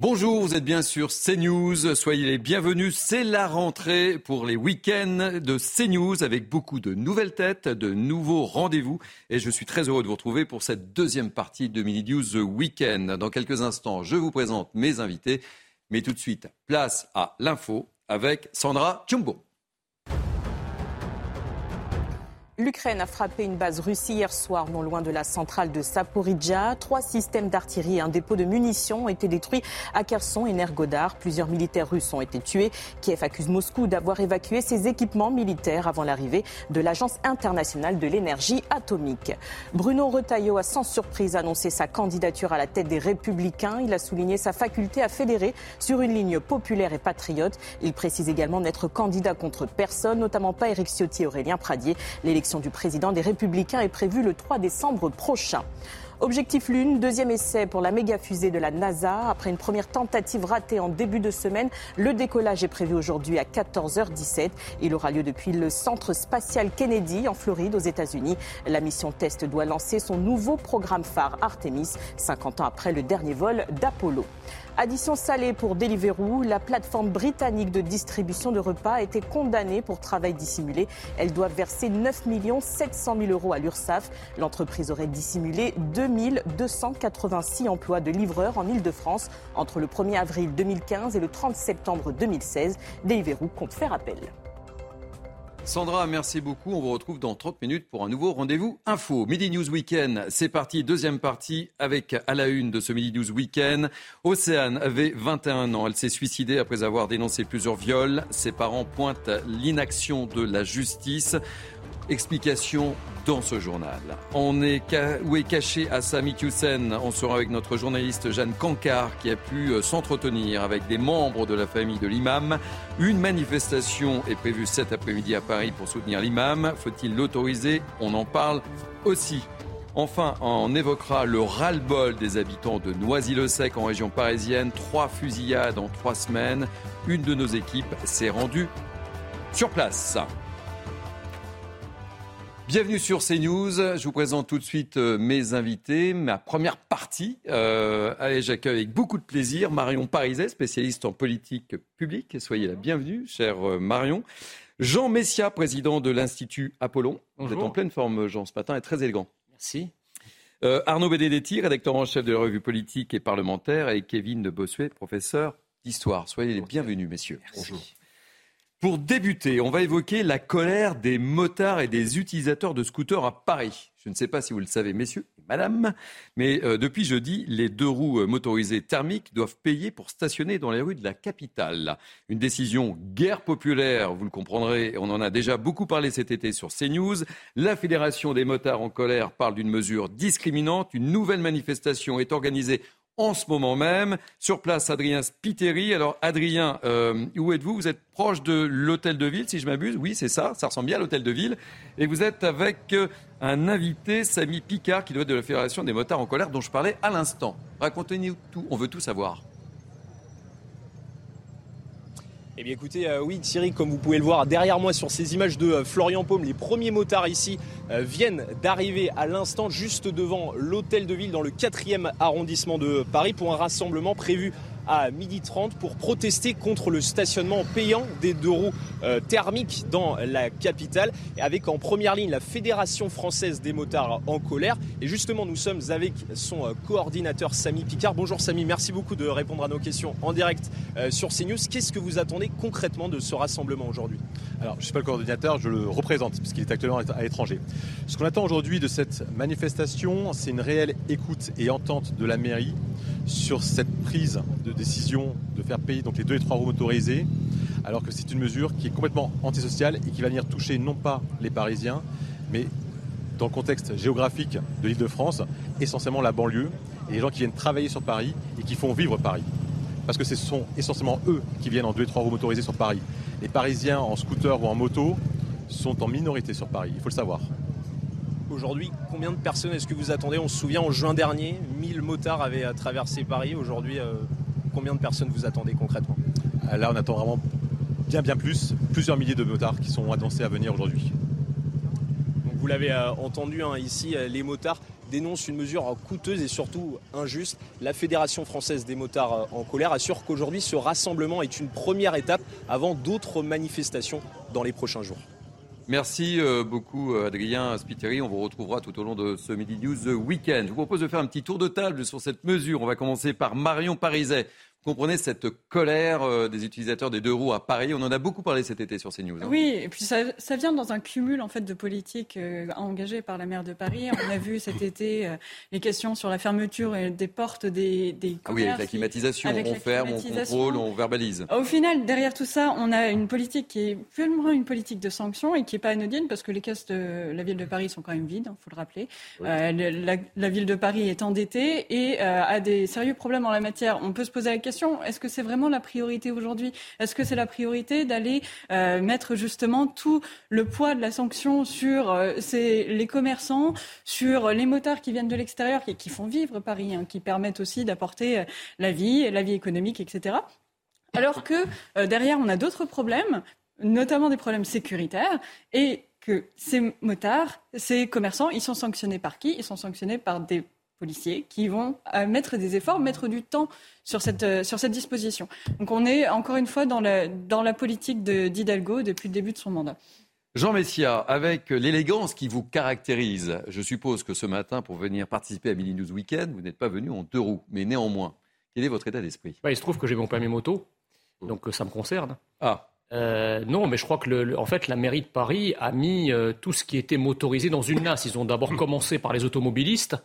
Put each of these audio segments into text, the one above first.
Bonjour, vous êtes bien sur CNews. Soyez les bienvenus. C'est la rentrée pour les week-ends de CNews avec beaucoup de nouvelles têtes, de nouveaux rendez-vous. Et je suis très heureux de vous retrouver pour cette deuxième partie de Mini News Weekend. Dans quelques instants, je vous présente mes invités. Mais tout de suite, place à l'info avec Sandra Tchumbo. L'Ukraine a frappé une base russe hier soir, non loin de la centrale de Saporidja. Trois systèmes d'artillerie et un dépôt de munitions ont été détruits à Kherson et Nergodar. Plusieurs militaires russes ont été tués. Kiev accuse Moscou d'avoir évacué ses équipements militaires avant l'arrivée de l'Agence internationale de l'énergie atomique. Bruno Retailleau a sans surprise annoncé sa candidature à la tête des Républicains. Il a souligné sa faculté à fédérer sur une ligne populaire et patriote. Il précise également n'être candidat contre personne, notamment pas Éric Ciotti et Aurélien Pradier. Du président des Républicains est prévue le 3 décembre prochain. Objectif Lune, deuxième essai pour la méga fusée de la NASA. Après une première tentative ratée en début de semaine, le décollage est prévu aujourd'hui à 14h17. Il aura lieu depuis le centre spatial Kennedy en Floride aux États-Unis. La mission test doit lancer son nouveau programme phare Artemis, 50 ans après le dernier vol d'Apollo. Addition salée pour Deliveroo, la plateforme britannique de distribution de repas a été condamnée pour travail dissimulé. Elle doit verser 9 700 000 euros à l'URSSAF. L'entreprise aurait dissimulé 2286 emplois de livreurs en Ile-de-France entre le 1er avril 2015 et le 30 septembre 2016. Deliveroo compte faire appel. Sandra, merci beaucoup. On vous retrouve dans 30 minutes pour un nouveau rendez-vous info. Midi News Weekend, c'est parti. Deuxième partie avec à la une de ce Midi News Weekend. Océane avait 21 ans. Elle s'est suicidée après avoir dénoncé plusieurs viols. Ses parents pointent l'inaction de la justice. Explication dans ce journal. On est où est caché Assam Hussein On sera avec notre journaliste Jeanne Cancard qui a pu euh, s'entretenir avec des membres de la famille de l'imam. Une manifestation est prévue cet après-midi à Paris pour soutenir l'imam. Faut-il l'autoriser? On en parle aussi. Enfin, on évoquera le ras-le-bol des habitants de Noisy-le-Sec en région parisienne. Trois fusillades en trois semaines. Une de nos équipes s'est rendue sur place. Bienvenue sur CNews. Je vous présente tout de suite euh, mes invités. Ma première partie, euh, allez, j'accueille avec beaucoup de plaisir Marion Pariset, spécialiste en politique publique. Soyez la bienvenue, cher euh, Marion. Jean Messia, président de l'Institut Apollon. Vous êtes en pleine forme, Jean, ce matin, et très élégant. Merci. Arnaud Benedetti, rédacteur en chef de la revue politique et parlementaire, et Kevin de Bossuet, professeur d'histoire. Soyez les bienvenus, messieurs. Bonjour. Pour débuter, on va évoquer la colère des motards et des utilisateurs de scooters à Paris. Je ne sais pas si vous le savez, messieurs et madame, mais euh, depuis jeudi, les deux roues euh, motorisées thermiques doivent payer pour stationner dans les rues de la capitale. Une décision guerre populaire, vous le comprendrez, on en a déjà beaucoup parlé cet été sur CNews. La Fédération des motards en colère parle d'une mesure discriminante. Une nouvelle manifestation est organisée en ce moment même. Sur place, Adrien Spiteri. Alors, Adrien, euh, où êtes-vous? Vous êtes proche de l'hôtel de ville, si je m'abuse? Oui, c'est ça, ça ressemble bien à l'hôtel de ville. Et vous êtes avec euh, un invité, Samy Picard, qui doit être de la Fédération des motards en colère, dont je parlais à l'instant. Racontez-nous tout, on veut tout savoir. Eh bien écoutez, euh, oui Thierry, comme vous pouvez le voir derrière moi sur ces images de euh, Florian Paume, les premiers motards ici euh, viennent d'arriver à l'instant juste devant l'hôtel de ville dans le 4e arrondissement de Paris pour un rassemblement prévu à 12h30 pour protester contre le stationnement payant des deux roues euh, thermiques dans la capitale. Avec en première ligne la Fédération française des motards en colère. Et justement, nous sommes avec son euh, coordinateur Samy Picard. Bonjour Samy, merci beaucoup de répondre à nos questions en direct euh, sur CNews. Qu'est-ce que vous attendez concrètement de ce rassemblement aujourd'hui? Alors, je ne suis pas le coordinateur, je le représente puisqu'il est actuellement à l'étranger. Ce qu'on attend aujourd'hui de cette manifestation, c'est une réelle écoute et entente de la mairie sur cette prise de décision de faire payer donc les deux et trois roues motorisées, alors que c'est une mesure qui est complètement antisociale et qui va venir toucher non pas les Parisiens, mais dans le contexte géographique de l'Île-de-France, essentiellement la banlieue et les gens qui viennent travailler sur Paris et qui font vivre Paris. Parce que ce sont essentiellement eux qui viennent en deux et trois roues motorisées sur Paris. Les Parisiens en scooter ou en moto sont en minorité sur Paris, il faut le savoir. Aujourd'hui, combien de personnes est-ce que vous attendez? On se souvient, en juin dernier, 1000 motards avaient traversé Paris. Aujourd'hui, euh, combien de personnes vous attendez concrètement? Là, on attend vraiment bien bien plus, plusieurs milliers de motards qui sont annoncés à venir aujourd'hui. vous l'avez euh, entendu hein, ici, euh, les motards dénoncent une mesure coûteuse et surtout injuste. La Fédération française des motards euh, en colère assure qu'aujourd'hui ce rassemblement est une première étape avant d'autres manifestations dans les prochains jours. Merci beaucoup Adrien Spiteri. On vous retrouvera tout au long de ce Midi News Weekend. Je vous propose de faire un petit tour de table sur cette mesure. On va commencer par Marion Pariset comprenez cette colère euh, des utilisateurs des deux roues à Paris On en a beaucoup parlé cet été sur CNews. Hein. Oui, et puis ça, vient dans un cumul en fait de politiques euh, engagées par la maire de Paris. On a vu cet été euh, les questions sur la fermeture des portes des, des commerces. Ah oui, avec la climatisation, on ferme, on contrôle, on verbalise. Au final, derrière tout ça, on a une politique qui est purement une politique de sanctions et qui n'est pas anodine parce que les caisses de la ville de Paris sont quand même vides, il hein, faut le rappeler. la, la, ville de Paris est endettée et a des sérieux problèmes en la matière. On peut se poser la question est-ce que c'est vraiment la priorité aujourd'hui? Est-ce que c'est la priorité d'aller euh, mettre justement tout le poids de la sanction sur euh, les commerçants, sur les motards qui viennent de l'extérieur, et qui font vivre Paris, hein, qui permettent aussi d'apporter euh, la vie, la vie économique, etc. Alors que derrière, on a d'autres problèmes, notamment des problèmes sécuritaires, et que ces motards, ces commerçants, ils sont sanctionnés par qui? Ils sont sanctionnés par des policiers qui vont euh, mettre des efforts, mettre du temps sur cette, euh, sur cette disposition. Donc on est encore une fois dans la, dans la politique d'Hidalgo depuis le début de son mandat. Jean Messia, avec l'élégance qui vous caractérise, je suppose que ce matin, pour venir participer à Mini News Weekend, vous n'êtes pas venu en deux roues, mais néanmoins, quel est votre état d'esprit? Bah, Il se trouve que j'ai mon permis moto, donc euh, ça me concerne. Ah. non, mais je crois que le, en fait, la mairie de Paris a mis tout ce qui était motorisé dans une nasse. Ils ont d'abord commencé par les automobilistes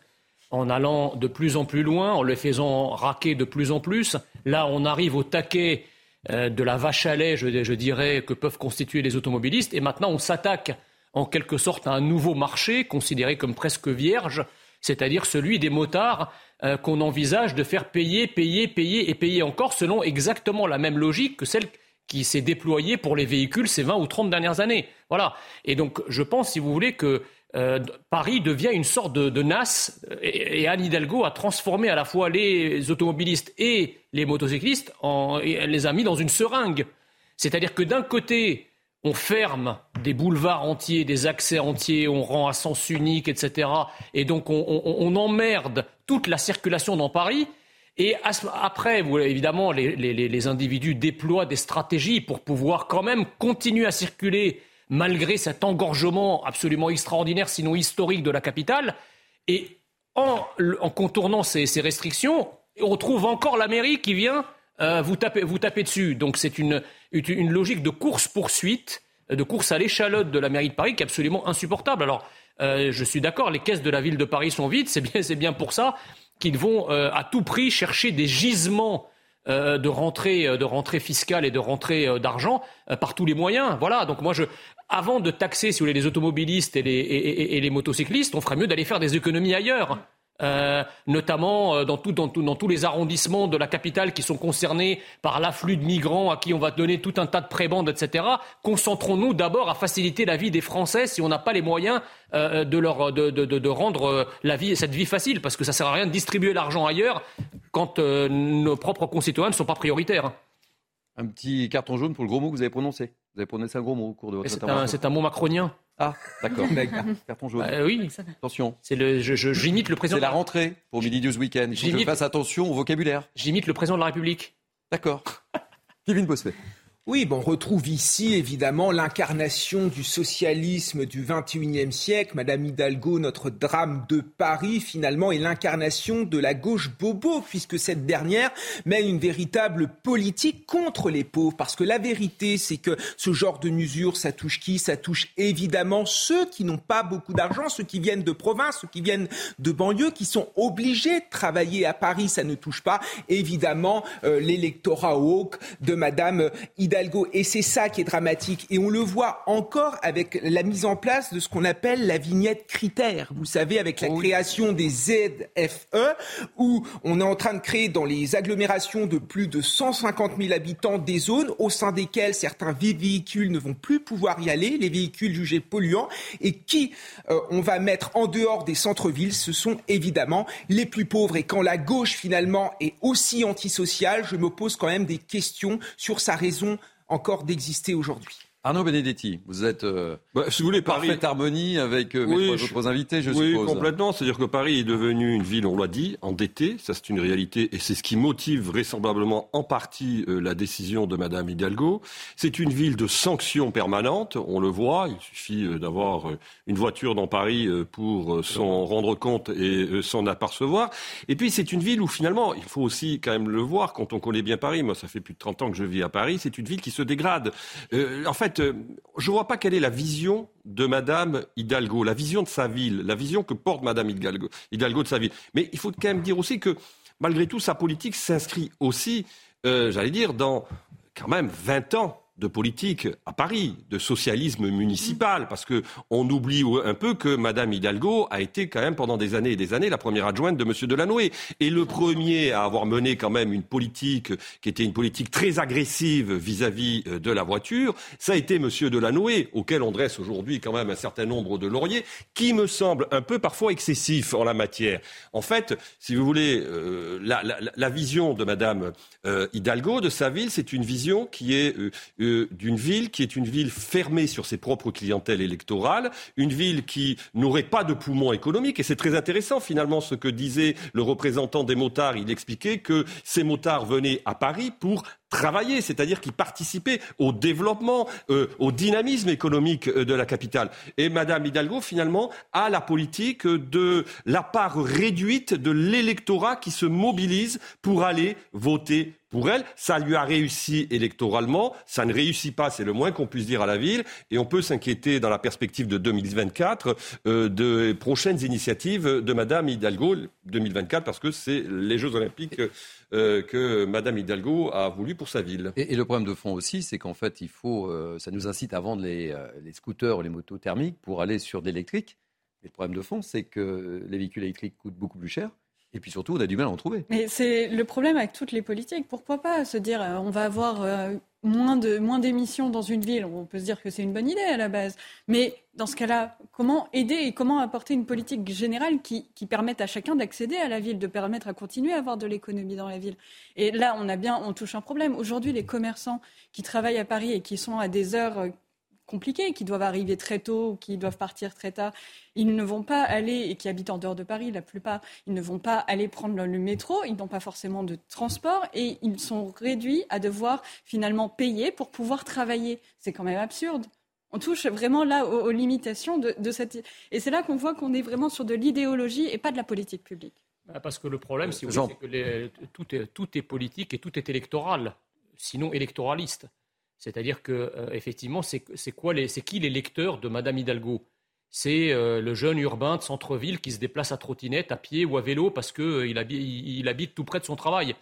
en allant de plus en plus loin, en le faisant raquer de plus en plus. Là, on arrive au taquet euh, de la vache à lait, je, dirais, que peuvent constituer les automobilistes. Et maintenant, on s'attaque en quelque sorte à un nouveau marché considéré comme presque vierge, c'est-à-dire celui des motards euh, qu'on envisage de faire payer, payer, payer et payer encore selon exactement la même logique que celle qui s'est déployée pour les véhicules ces 20 ou 30 dernières années. Voilà. Et donc, je pense, si vous voulez, que euh, Paris devient une sorte de, de NAS et, Anne Hidalgo a transformé à la fois les automobilistes et les motocyclistes, en, et elle les a mis dans une seringue. C'est-à-dire que d'un côté, on ferme des boulevards entiers, des accès entiers, on rend à sens unique, etc. Et donc on, emmerde toute la circulation dans Paris. Et après, évidemment, les, les individus déploient des stratégies pour pouvoir quand même continuer à circuler malgré cet engorgement absolument extraordinaire, sinon historique de la capitale. Et en, contournant ces, restrictions, on trouve encore la mairie qui vient euh, vous, taper, vous taper dessus. Donc c'est une, une logique de course-poursuite, de course à l'échalote de la mairie de Paris qui est absolument insupportable. Alors, euh, je suis d'accord, les caisses de la ville de Paris sont vides, c'est bien, bien pour ça qu'ils vont euh, à tout prix chercher des gisements de rentrée, de rentrée fiscale et de rentrée d'argent par tous les moyens. Voilà. Donc moi, je, avant de taxer, si vous voulez, les automobilistes et les, motocyclistes, on ferait mieux d'aller faire des économies ailleurs. Euh, notamment euh, dans, tous les arrondissements de la capitale qui sont concernés par l'afflux de migrants à qui on va donner tout un tas de prébendes, etc. Concentrons-nous d'abord à faciliter la vie des Français si on n'a pas les moyens euh, de, leur, de, de, de, rendre la vie, cette vie facile, parce que ça sert à rien de distribuer l'argent ailleurs quand nos propres concitoyens ne sont pas prioritaires. Un petit carton jaune pour le gros mot que vous avez prononcé. Vous avez prononcé un gros mot au cours de votre intervention. C'est un, mot macronien. Ah, d'accord. carton jaune. Bah, oui. Attention. C'est le, j'imite le président. C'est la rentrée pour Midi News Weekend. Il faut que je fasse attention au vocabulaire. J'imite le président de la République. D'accord. Kevin Bossuet. Oui, bon, on retrouve ici évidemment l'incarnation du socialisme du XXIe siècle. Madame Hidalgo, notre drame de Paris, finalement, est l'incarnation de la gauche bobo, puisque cette dernière mène une véritable politique contre les pauvres. Parce que la vérité, c'est que ce genre de mesures, ça touche qui? Ça touche évidemment ceux qui n'ont pas beaucoup d'argent, ceux qui viennent de province, ceux qui viennent de banlieue, qui sont obligés de travailler à Paris. Ça ne touche pas évidemment euh, l'électorat woke de Madame Hidalgo Hidalgo. Et c'est ça qui est dramatique. Et on le voit encore avec la mise en place de ce qu'on appelle la vignette critère. Vous savez, avec la création des ZFE, où on est en train de créer dans les agglomérations de plus de 150 000 habitants des zones au sein desquelles certains véhicules ne vont plus pouvoir y aller, les véhicules jugés polluants, et qui euh, on va mettre en dehors des centres-villes, ce sont évidemment les plus pauvres. Et quand la gauche finalement est aussi antisociale, je me pose quand même des questions sur sa raison encore d'exister aujourd'hui. Arnaud Benedetti, vous êtes euh, bah, si vous voulez, parfaite harmonie avec euh, mes trois autres invités, je oui, suppose. Oui, complètement. C'est-à-dire que Paris est devenu une ville, on l'a dit, endettée. Ça, c'est une réalité, et c'est ce qui motive vraisemblablement en partie euh, la décision de Madame Hidalgo. C'est une ville de sanctions permanentes. On le voit. Il suffit d'avoir une voiture dans Paris pour s'en rendre compte et s'en apercevoir. Et puis, c'est une ville où finalement, il faut aussi quand même le voir quand on connaît bien Paris. Moi, ça fait plus de 30 ans que je vis à Paris. C'est une ville qui se dégrade. en fait, euh, je ne vois pas quelle est la vision de Madame Hidalgo, la vision de sa ville, la vision que porte Madame Hidalgo, Hidalgo de sa ville. Mais il faut quand même dire aussi que, malgré tout, sa politique s'inscrit aussi, euh, j'allais dire, dans quand même 20 ans de politique à Paris, de socialisme municipal, parce que on oublie un peu que Madame Hidalgo a été quand même pendant des années et des années la première adjointe de Monsieur Delanoë et le premier à avoir mené quand même une politique qui était une politique très agressive vis-à-vis euh, de la voiture, ça a été Monsieur Delanoë, auquel on dresse aujourd'hui quand même un certain nombre de lauriers, qui me semble un peu parfois excessif en la matière. En fait, si vous voulez, euh, la, vision de Madame euh, Hidalgo de sa ville, c'est une vision qui est d'une ville qui est une ville fermée sur ses propres clientèles électorales, une ville qui n'aurait pas de poumon économique. Et c'est très intéressant finalement ce que disait le représentant des motards. Il expliquait que ces motards venaient à Paris pour travailler, c'est-à-dire qu'ils participaient au développement, euh, au dynamisme économique euh, de la capitale. Et Madame Hidalgo, finalement, a la politique de la part réduite de l'électorat qui se mobilise pour aller voter pour elle. Ça lui a réussi électoralement, ça ne réussit pas, c'est le moins qu'on puisse dire à la ville, et on peut s'inquiéter dans la perspective de 2024 euh, de prochaines initiatives de Madame Hidalgo 2024 parce que c'est les Jeux Olympiques euh, que Madame Hidalgo a voulu pour sa ville. Et, le problème de fond aussi, c'est qu'en fait, il faut, euh, ça nous incite à vendre les, euh, scooters ou les motos thermiques pour aller sur d'électrique. Et le problème de fond, c'est que les véhicules électriques coûtent beaucoup plus cher. Et puis surtout, on a du mal à en trouver. Mais c'est le problème avec toutes les politiques. Pourquoi pas se dire, on va avoir moins de moins d'émissions dans une ville, on peut se dire que c'est une bonne idée à la base. Mais dans ce cas-là, comment aider et comment apporter une politique générale qui, permette à chacun d'accéder à la ville, de permettre à continuer à avoir de l'économie dans la ville? Et là, on a bien, on touche un problème. Aujourd'hui, les commerçants qui travaillent à Paris et qui sont à des heures compliqués, qui doivent arriver très tôt, qui doivent partir très tard, ils ne vont pas aller, et qui habitent en dehors de Paris, la plupart, ils ne vont pas aller prendre le métro, ils n'ont pas forcément de transport, et ils sont réduits à devoir finalement payer pour pouvoir travailler. C'est quand même absurde. On touche vraiment là aux, limitations de, cette... Et c'est là qu'on voit qu'on est vraiment sur de l'idéologie et pas de la politique publique. Bah, parce que le problème, c'est que tout, est, tout est politique et tout est électoral, sinon électoraliste. C'est-à-dire que euh, effectivement, c'est qui les lecteurs de Madame Hidalgo? C'est euh, le jeune urbain de centre-ville qui se déplace à trottinette, à pied ou à vélo parce qu'il euh, il, habite tout près de son travail.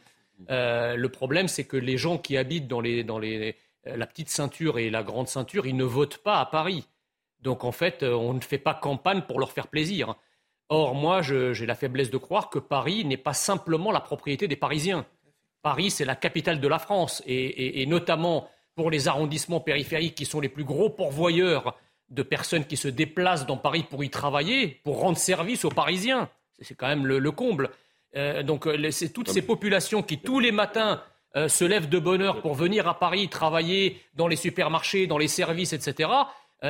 le problème, c'est que les gens qui habitent dans, la petite ceinture et la grande ceinture, ils ne votent pas à Paris. Donc en fait, on ne fait pas campagne pour leur faire plaisir. Or, moi, j'ai la faiblesse de croire que Paris n'est pas simplement la propriété des Parisiens. Paris, c'est la capitale de la France, et notamment pour les arrondissements périphériques qui sont les plus gros pourvoyeurs de personnes qui se déplacent dans Paris pour y travailler, pour rendre service aux Parisiens. C'est quand même le, comble. Euh, donc euh, c'est toutes ces populations qui tous les matins euh, se lèvent de bonne heure pour venir à Paris travailler dans les supermarchés, dans les services, etc.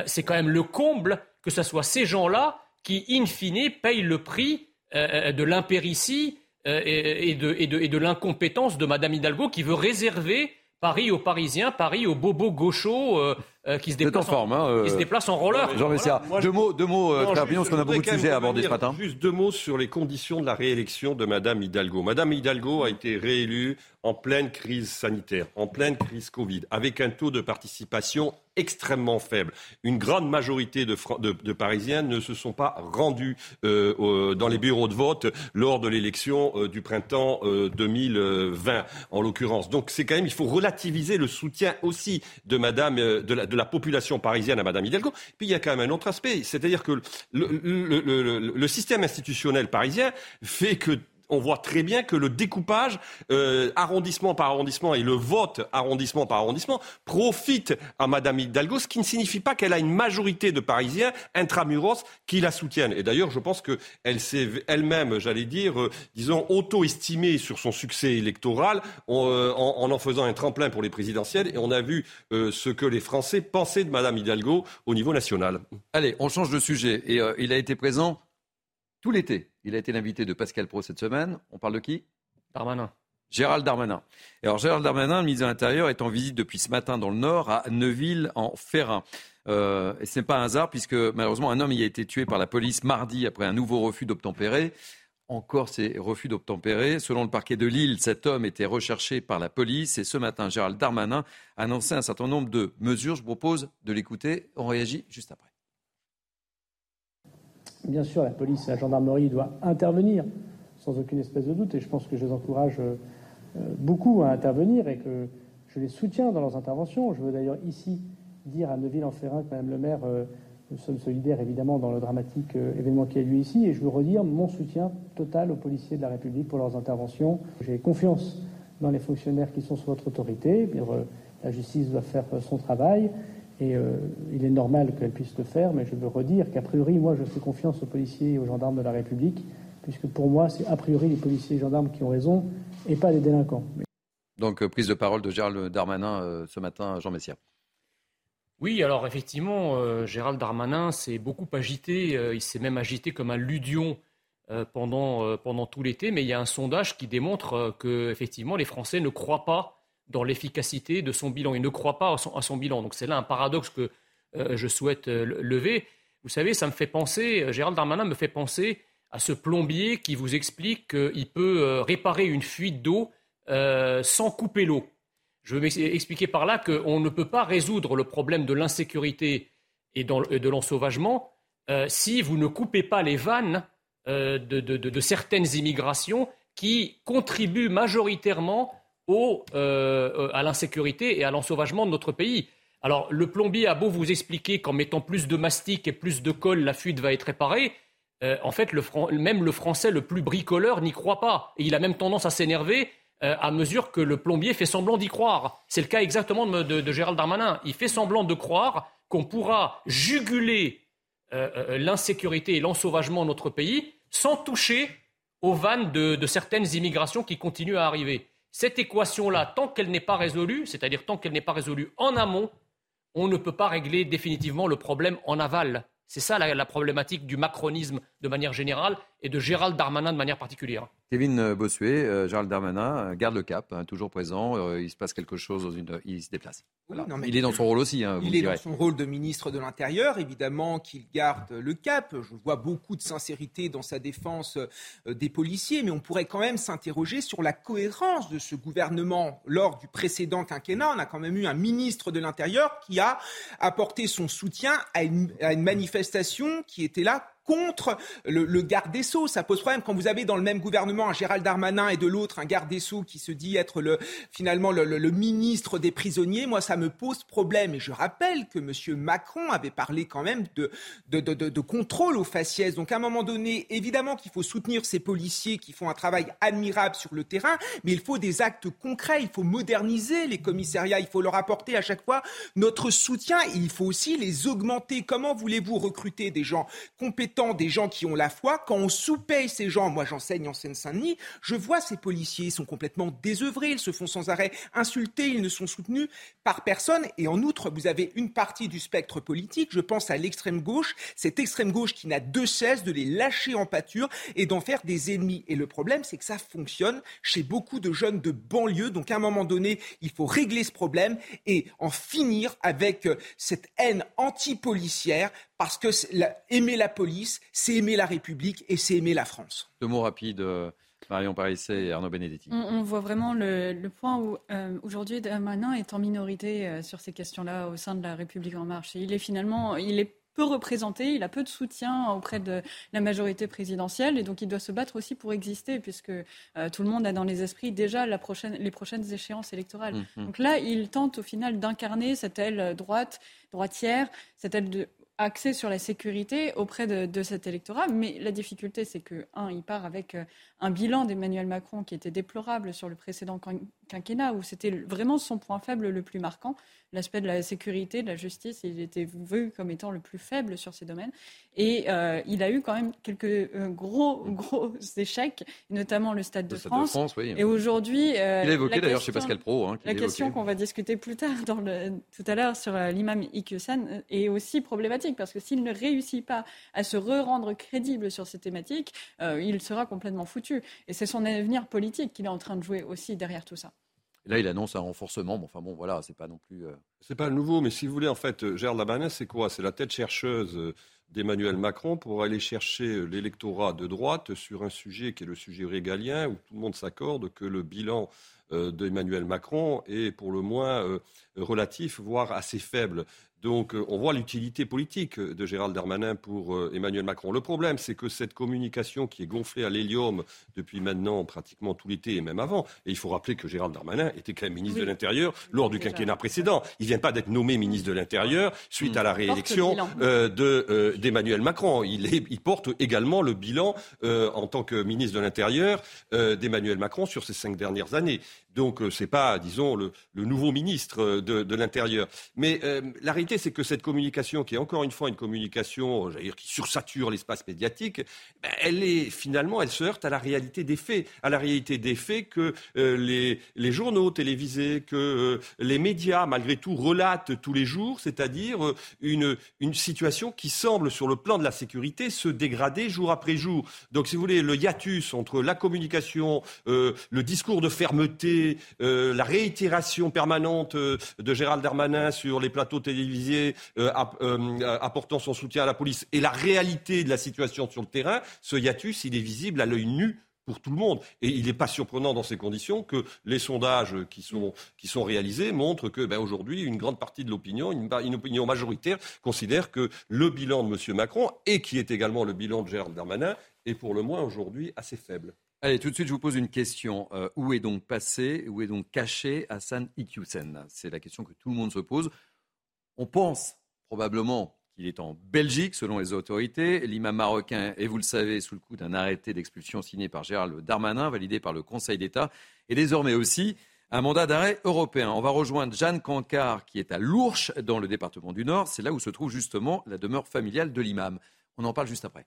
c'est quand même le comble que ce soit ces gens-là qui, in fine, payent le prix de l'impéritie et, de, et de l'incompétence de Madame Hidalgo qui veut réserver Paris aux Parisiens, Paris aux bobos gauchos euh, euh, qui, se déplace en, hein, euh, qui se déplace en roller. Jean Messia, deux mots, deux mots euh, très parce qu'on a beaucoup de sujets à aborder ce matin. Juste deux mots sur les conditions de la réélection de Madame Hidalgo. Madame Hidalgo a été réélue en pleine crise sanitaire, en pleine crise Covid, avec un taux de participation extrêmement faible. Une grande majorité de, de, Parisiens ne se sont pas rendus euh, dans les bureaux de vote lors de l'élection euh, du printemps 2020, euh, en l'occurrence. Donc c'est quand même, il faut relativiser le soutien aussi de Madame, de la, de, la, population parisienne à Madame Hidalgo. Puis il y a quand même un autre aspect, c'est-à-dire que le, le, le système institutionnel parisien fait que on voit très bien que le découpage euh, arrondissement par arrondissement et le vote arrondissement par arrondissement profite à Madame Hidalgo, ce qui ne signifie pas qu'elle a une majorité de Parisiens intramuros qui la soutiennent. Et d'ailleurs, je pense qu'elle s'est elle-même, j'allais dire, euh, disons, auto-estimée sur son succès électoral euh, en, en, faisant un tremplin pour les présidentielles. Et on a vu ce que les Français pensaient de Madame Hidalgo au niveau national. Allez, on change de sujet. Et il a été présent tout l'été. Il a été l'invité de Pascal Pro cette semaine. On parle de qui? Darmanin. Gérald Darmanin. alors Gérald Darmanin, le ministre de l'Intérieur, est en visite depuis ce matin dans le Nord, à Neuville, en Ferrin. Euh, et ce n'est pas un hasard, puisque malheureusement, un homme y a été tué par la police mardi après un nouveau refus d'obtempérer. Encore ces refus d'obtempérer. Selon le parquet de Lille, cet homme était recherché par la police. Et ce matin, Gérald Darmanin a annoncé un certain nombre de mesures. Je vous propose de l'écouter. On réagit juste après. Bien sûr, la police et la gendarmerie doivent intervenir sans aucune espèce de doute, et je pense que je les encourage euh, beaucoup à intervenir et que je les soutiens dans leurs interventions. Je veux d'ailleurs ici dire à Neuville-en-Ferrin que Madame le maire, euh, nous sommes solidaires évidemment dans le dramatique euh, événement qui a lieu ici, et je veux redire mon soutien total aux policiers de la République pour leurs interventions. J'ai confiance dans les fonctionnaires qui sont sous votre autorité. La justice doit faire son travail. Et euh, il est normal qu'elle puisse le faire, mais je veux redire qu'a priori, moi, je fais confiance aux policiers et aux gendarmes de la République, puisque pour moi, c'est a priori les policiers et gendarmes qui ont raison et pas les délinquants. Donc, euh, prise de parole de Gérald Darmanin euh, ce matin, Jean Messia. Oui, alors effectivement, Gérald Darmanin s'est beaucoup agité, il s'est même agité comme un ludion pendant, pendant tout l'été, mais il y a un sondage qui démontre que effectivement les Français ne croient pas dans l'efficacité de son bilan. Il ne croit pas à son, bilan. Donc c'est là un paradoxe que euh, je souhaite euh, lever. Vous savez, ça me fait penser, euh, Gérald Darmanin me fait penser à ce plombier qui vous explique qu'il peut réparer une fuite d'eau sans couper l'eau. Je veux m'expliquer par là qu'on ne peut pas résoudre le problème de l'insécurité et, de l'ensauvagement si vous ne coupez pas les vannes de certaines immigrations qui contribuent majoritairement au, euh, à l'insécurité et à l'ensauvagement de notre pays. Alors, le plombier a beau vous expliquer qu'en mettant plus de mastic et plus de colle, la fuite va être réparée. Euh, en fait, le, même le français le plus bricoleur n'y croit pas. Et il a même tendance à s'énerver euh, à mesure que le plombier fait semblant d'y croire. C'est le cas exactement de, de, Gérald Darmanin. Il fait semblant de croire qu'on pourra juguler l'insécurité et l'ensauvagement de notre pays sans toucher aux vannes de certaines immigrations qui continuent à arriver. Cette équation-là, tant qu'elle n'est pas résolue, c'est-à-dire tant qu'elle n'est pas résolue en amont, on ne peut pas régler définitivement le problème en aval. C'est ça la, problématique du macronisme de manière générale et de Gérald Darmanin de manière particulière. Kevin Bossuet, euh, Gérald Darmanin, euh, garde le cap, hein, toujours présent. Euh, il se passe quelque chose, dans une... il se déplace. il est dans son rôle aussi. Hein, il est dans son rôle de ministre de l'Intérieur, évidemment qu'il garde le cap. Je vois beaucoup de sincérité dans sa défense des policiers, mais on pourrait quand même s'interroger sur la cohérence de ce gouvernement. Lors du précédent quinquennat, on a quand même eu un ministre de l'Intérieur qui a apporté son soutien à une, à une manifestation qui était là contre le, garde des Sceaux. Ça pose problème quand vous avez dans le même gouvernement un Gérald Darmanin et de l'autre un garde des Sceaux qui se dit être le, finalement le, ministre des prisonniers. Moi, ça me pose problème. Et je rappelle que M. Macron avait parlé quand même de, de, de, contrôle aux faciès. Donc, à un moment donné, évidemment qu'il faut soutenir ces policiers qui font un travail admirable sur le terrain, mais il faut des actes concrets. Il faut moderniser les commissariats. Il faut leur apporter à chaque fois notre soutien. Il faut aussi les augmenter. Comment voulez-vous recruter des gens compétents des gens qui ont la foi. Quand on sous-paye ces gens, moi j'enseigne en Seine-Saint-Denis, je vois ces policiers, ils sont complètement désœuvrés, ils se font sans arrêt insulter, ils ne sont soutenus par personne. Et en outre, vous avez une partie du spectre politique, je pense à l'extrême gauche, cette extrême gauche qui n'a de cesse de les lâcher en pâture et d'en faire des ennemis. Et le problème, c'est que ça fonctionne chez beaucoup de jeunes de banlieue. Donc à un moment donné, il faut régler ce problème et en finir avec euh, cette haine anti-policière parce que aimer la police, c'est aimer la République et c'est aimer la France. Deux mots rapides. Euh, Marion Parisset et Arnaud Benedetti. On, voit vraiment le, point où euh, aujourd'hui Darmanin est en minorité sur ces questions-là au sein de la République en marche. il est finalement, il est peu représenté, il a peu de soutien auprès de la majorité présidentielle et donc il doit se battre aussi pour exister puisque euh, tout le monde a dans les esprits déjà la prochaine, les prochaines échéances électorales. Mmh, mmh. Donc là, il tente au final d'incarner cette aile droite, droitière, cette aile de, axée sur la sécurité auprès de, de, cet électorat. Mais la difficulté, c'est que, un, il part avec euh, un bilan d'Emmanuel Macron qui était déplorable sur le précédent quinquennat, où c'était vraiment son point faible le plus marquant l'aspect de la sécurité, de la justice, il était vu comme étant le plus faible sur ces domaines. Et euh, il a eu quand même quelques euh, gros, gros échecs, notamment le Stade de, France. Et aujourd'hui, euh, il a évoqué d'ailleurs chez Pascal Pro. Hein, la question qu'on va discuter plus tard, dans le, tout à l'heure, sur l'imam Iqiyoussen est aussi problématique parce que s'il ne réussit pas à se re-rendre crédible sur ces thématiques, il sera complètement foutu. Et c'est son avenir politique qu'il est en train de jouer aussi derrière tout ça là, il annonce un renforcement. Bon, enfin bon, voilà, c'est pas non plus. Euh, c'est pas nouveau, mais si vous voulez, en fait, euh, Gérald Darmanin, c'est quoi? C'est la tête chercheuse euh, d'Emmanuel Macron pour aller chercher l'électorat de droite sur un sujet qui est le sujet régalien, où tout le monde s'accorde que le bilan d'Emmanuel Macron est pour le moins relatif, voire assez faible. Donc euh, on voit l'utilité politique de Gérald Darmanin pour euh, Emmanuel Macron. Le problème, c'est que cette communication qui est gonflée à l'hélium depuis maintenant pratiquement tout l'été et même avant, et il faut rappeler que Gérald Darmanin était quand même ministre de l'Intérieur lors du quinquennat précédent. Il ne vient pas d'être nommé ministre de l'Intérieur suite à la réélection euh, d'Emmanuel Macron. Il, il, porte également le bilan en tant que ministre de l'Intérieur d'Emmanuel Macron sur ces cinq dernières années. Donc ce n'est pas, disons, le, nouveau ministre de, l'Intérieur. Mais la réalité c'est que cette communication, qui est encore une fois une communication, qui sursature l'espace médiatique, ben, elle est finalement, elle se heurte à la réalité des faits, à la réalité des faits que euh, les, journaux télévisés, que euh, les médias, malgré tout, relatent tous les jours, c'est-à-dire euh, une, une situation qui semble, sur le plan de la sécurité, se dégrader jour après jour. Donc, si vous voulez, le hiatus entre la communication, le discours de fermeté, la réitération permanente de Gérald Darmanin sur les plateaux télévisés, euh, euh, apportant son soutien à la police et la réalité de la situation sur le terrain, ce hiatus, il est visible à l'œil nu pour tout le monde. Et il n'est pas surprenant dans ces conditions que les sondages qui sont, qui sont réalisés montrent que ben, aujourd'hui, une grande partie de l'opinion, une, opinion majoritaire, considère que le bilan de M. Macron, et qui est également le bilan de Gérald Darmanin, est pour le moins aujourd'hui assez faible. Allez, tout de suite, je vous pose une question. Euh, où est donc passé, où est donc caché Hassan Iqiyoussen? C'est la question que tout le monde se pose. On pense probablement qu'il est en Belgique, selon les autorités. L'imam marocain est, vous le savez, sous le coup d'un arrêté d'expulsion signé par Gérald Darmanin, validé par le Conseil d'État, et désormais aussi un mandat d'arrêt européen. On va rejoindre Jeanne Cancard, qui est à Lourches, dans le département du Nord. C'est là où se trouve justement la demeure familiale de l'imam. On en parle juste après.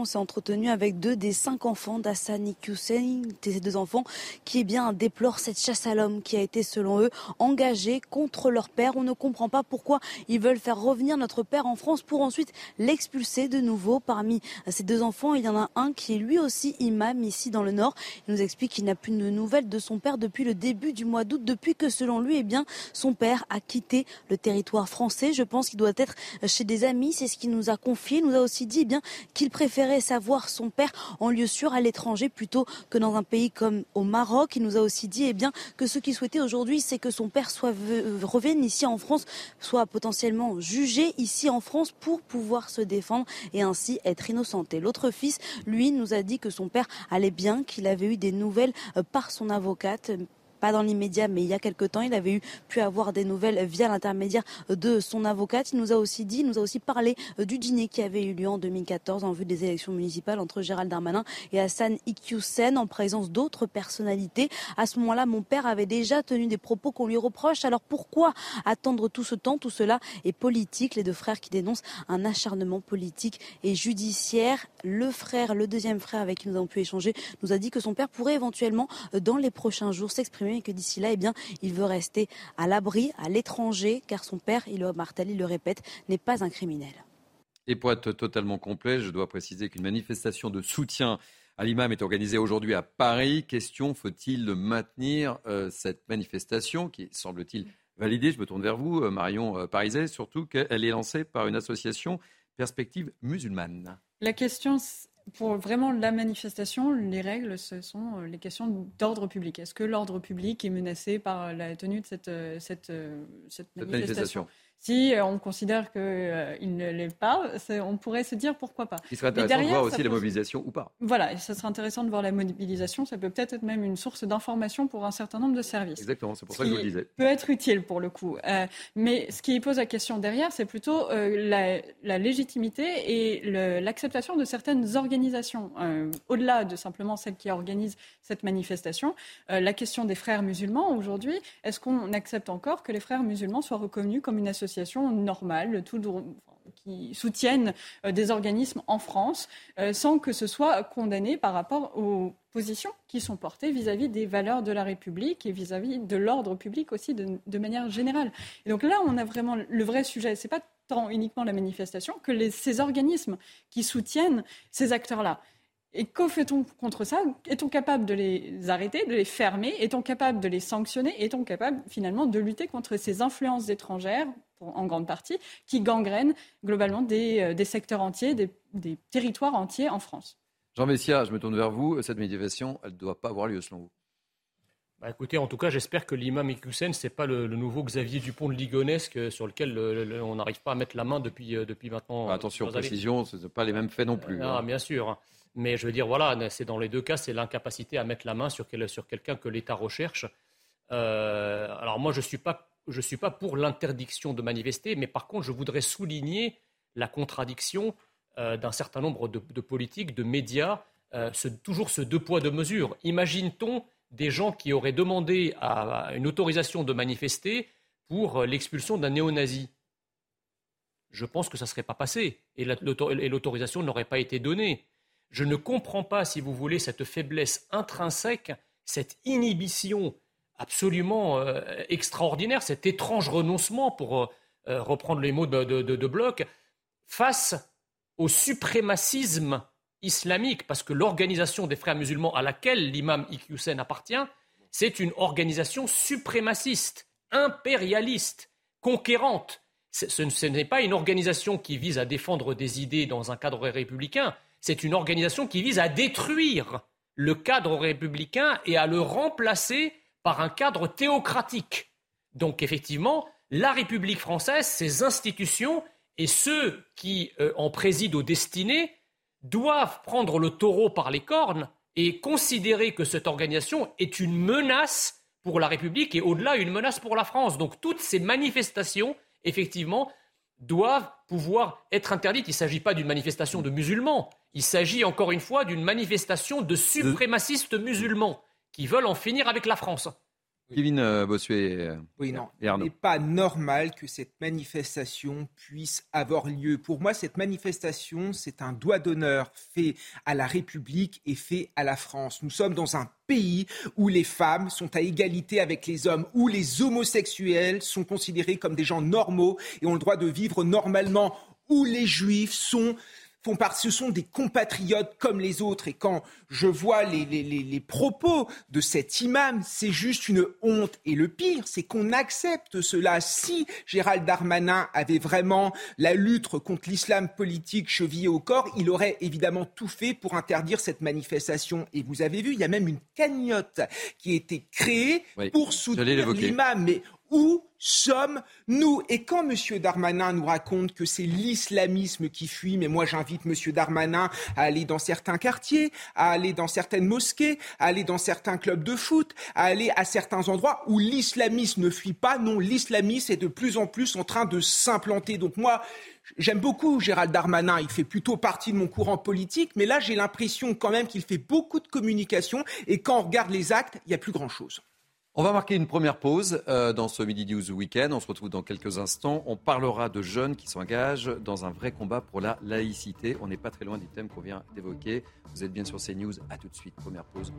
On s'est entretenu avec deux des cinq enfants d'Assani Hussein, ces deux enfants qui eh bien, déplorent cette chasse à l'homme qui a été, selon eux, engagée contre leur père. On ne comprend pas pourquoi ils veulent faire revenir notre père en France pour ensuite l'expulser de nouveau. Parmi ces deux enfants, il y en a un qui est lui aussi imam ici dans le Nord. Il nous explique qu'il n'a plus de nouvelles de son père depuis le début du mois d'août, depuis que, selon lui, eh bien, son père a quitté le territoire français. Je pense qu'il doit être chez des amis. C'est ce qu'il nous a confié. Il nous a aussi dit eh bien qu'il préfère savoir son père en lieu sûr à l'étranger plutôt que dans un pays comme au Maroc. Il nous a aussi dit eh bien, que ce qu'il souhaitait aujourd'hui, c'est que son père soit, revienne ici en France, soit potentiellement jugé ici en France pour pouvoir se défendre et ainsi être innocenté. L'autre fils, lui, nous a dit que son père allait bien, qu'il avait eu des nouvelles euh, par son avocate pas dans l'immédiat, mais il y a quelque temps. Il avait pu avoir des nouvelles via l'intermédiaire de son avocate. Il nous a aussi dit, il nous a aussi parlé du dîner qui avait eu lieu en 2014 en vue des élections municipales entre Gérald Darmanin et Hassan Iqiyoussen en présence d'autres personnalités. À ce moment-là, mon père avait déjà tenu des propos qu'on lui reproche. Alors pourquoi attendre tout ce temps? Tout cela est politique. Les deux frères qui dénoncent un acharnement politique et judiciaire. Le frère, le deuxième frère avec qui nous avons pu échanger, nous a dit que son père pourrait éventuellement, dans les prochains jours, s'exprimer et que d'ici là, eh bien, il veut rester à l'abri, à l'étranger, car son père, il le martèle, il le répète, n'est pas un criminel. Et pour être totalement complet, je dois préciser qu'une manifestation de soutien à l'imam est organisée aujourd'hui à Paris. Question, faut-il maintenir euh, cette manifestation qui semble-t-il validée? Je me tourne vers vous, euh, Marion euh, Pariset, surtout qu'elle est lancée par une association Perspective musulmane. La question, pour vraiment la manifestation, les règles, ce sont les questions d'ordre public. Est-ce que l'ordre public est menacé par la tenue de cette, cette, cette manifestation si euh, on considère qu'il euh, ne l'est pas, on pourrait se dire pourquoi pas. Il serait intéressant de voir aussi la mobilisation ou pas. Voilà, et ce serait intéressant de voir la mobilisation. Ça peut peut-être être même une source d'information pour un certain nombre de services. Exactement, c'est pour ça que je le disais. Peut être utile pour le coup. Euh, mais ce qui pose la question derrière, c'est plutôt la, légitimité et l'acceptation de certaines organisations. Au-delà de simplement celles qui organisent cette manifestation, la question des frères musulmans aujourd'hui, est-ce qu'on accepte encore que les frères musulmans soient reconnus comme une association associations normales, qui soutiennent euh, des organismes en France, euh, sans que ce soit condamné par rapport aux positions qui sont portées vis-à-vis des valeurs de la République et vis-à-vis de l'ordre public aussi de, manière générale. Et donc là, on a vraiment le vrai sujet. C'est pas tant uniquement la manifestation que ces organismes qui soutiennent ces acteurs-là. Et que fait-on contre ça? Est-on capable de les arrêter, de les fermer? Est-on capable de les sanctionner? Est-on capable finalement de lutter contre ces influences étrangères, en grande partie, qui gangrènent globalement des, euh, secteurs entiers, des, territoires entiers en France? Jean Messia, je me tourne vers vous. Cette médiation, elle ne doit pas avoir lieu selon vous? Bah écoutez, en tout cas, j'espère que l'imam Iqiyoussen, ce n'est pas le, nouveau Xavier Dupont de Ligonesque sur lequel on n'arrive pas à mettre la main depuis, euh, depuis maintenant. Attention, précision, ce ne pas les mêmes faits non plus. Ah, bien sûr. Mais je veux dire, voilà, c'est dans les deux cas, c'est l'incapacité à mettre la main sur, sur quelqu'un que l'État recherche. Euh, alors moi, je ne suis, pas, suis pas pour l'interdiction de manifester, mais par contre, je voudrais souligner la contradiction euh, d'un certain nombre de, politiques, de médias, euh, toujours ce deux poids, deux mesures. Imagine-t-on des gens qui auraient demandé une autorisation de manifester pour l'expulsion d'un néo-nazi? Je pense que ça ne serait pas passé et l'autorisation n'aurait pas été donnée. Je ne comprends pas, si vous voulez, cette faiblesse intrinsèque, cette inhibition absolument euh, extraordinaire, cet étrange renoncement, pour euh, euh, reprendre les mots de, de, face au suprémacisme islamique, parce que l'organisation des frères musulmans à laquelle l'imam Iqiyoussen appartient, c'est une organisation suprémaciste, impérialiste, conquérante. ce n'est pas une organisation qui vise à défendre des idées dans un cadre républicain, c'est une organisation qui vise à détruire le cadre républicain et à le remplacer par un cadre théocratique. Donc effectivement, la République française, ses institutions et ceux qui euh, en président aux destinées doivent prendre le taureau par les cornes et considérer que cette organisation est une menace pour la République et au-delà une menace pour la France. Donc toutes ces manifestations, effectivement, doivent pouvoir être interdites. Il ne s'agit pas d'une manifestation de musulmans, il s'agit encore une fois d'une manifestation de suprémacistes musulmans qui veulent en finir avec la France. Kevin euh, Bossuet. Euh, oui, non. Il n'est pas normal que cette manifestation puisse avoir lieu. Pour moi, cette manifestation, c'est un doigt d'honneur fait à la République et fait à la France. Nous sommes dans un pays où les femmes sont à égalité avec les hommes, où les homosexuels sont considérés comme des gens normaux et ont le droit de vivre normalement, où les juifs sont font ce sont des compatriotes comme les autres. Et quand je vois les, les, propos de cet imam, c'est juste une honte. Et le pire, c'est qu'on accepte cela. Si Gérald Darmanin avait vraiment la lutte contre l'islam politique chevillée au corps, il aurait évidemment tout fait pour interdire cette manifestation. Et vous avez vu, il y a même une cagnotte qui a été créée pour soutenir l'imam. Mais Où sommes-nous? Et quand M. Darmanin nous raconte que c'est l'islamisme qui fuit, mais moi j'invite M. Darmanin à aller dans certains quartiers, à aller dans certaines mosquées, à aller dans certains clubs de foot, à aller à certains endroits où l'islamisme ne fuit pas, non, l'islamisme est de plus en plus en train de s'implanter. Donc moi, J'aime beaucoup Gérald Darmanin, il fait plutôt partie de mon courant politique, mais là j'ai l'impression quand même qu'il fait beaucoup de communication et quand on regarde les actes, il n'y a plus grand-chose. On va marquer une première pause euh, dans ce Midi News Weekend. On se retrouve dans quelques instants. On parlera de jeunes qui s'engagent dans un vrai combat pour la laïcité. On n'est pas très loin du thème qu'on vient d'évoquer. Vous êtes bien sur CNews. À tout de suite. Première pause.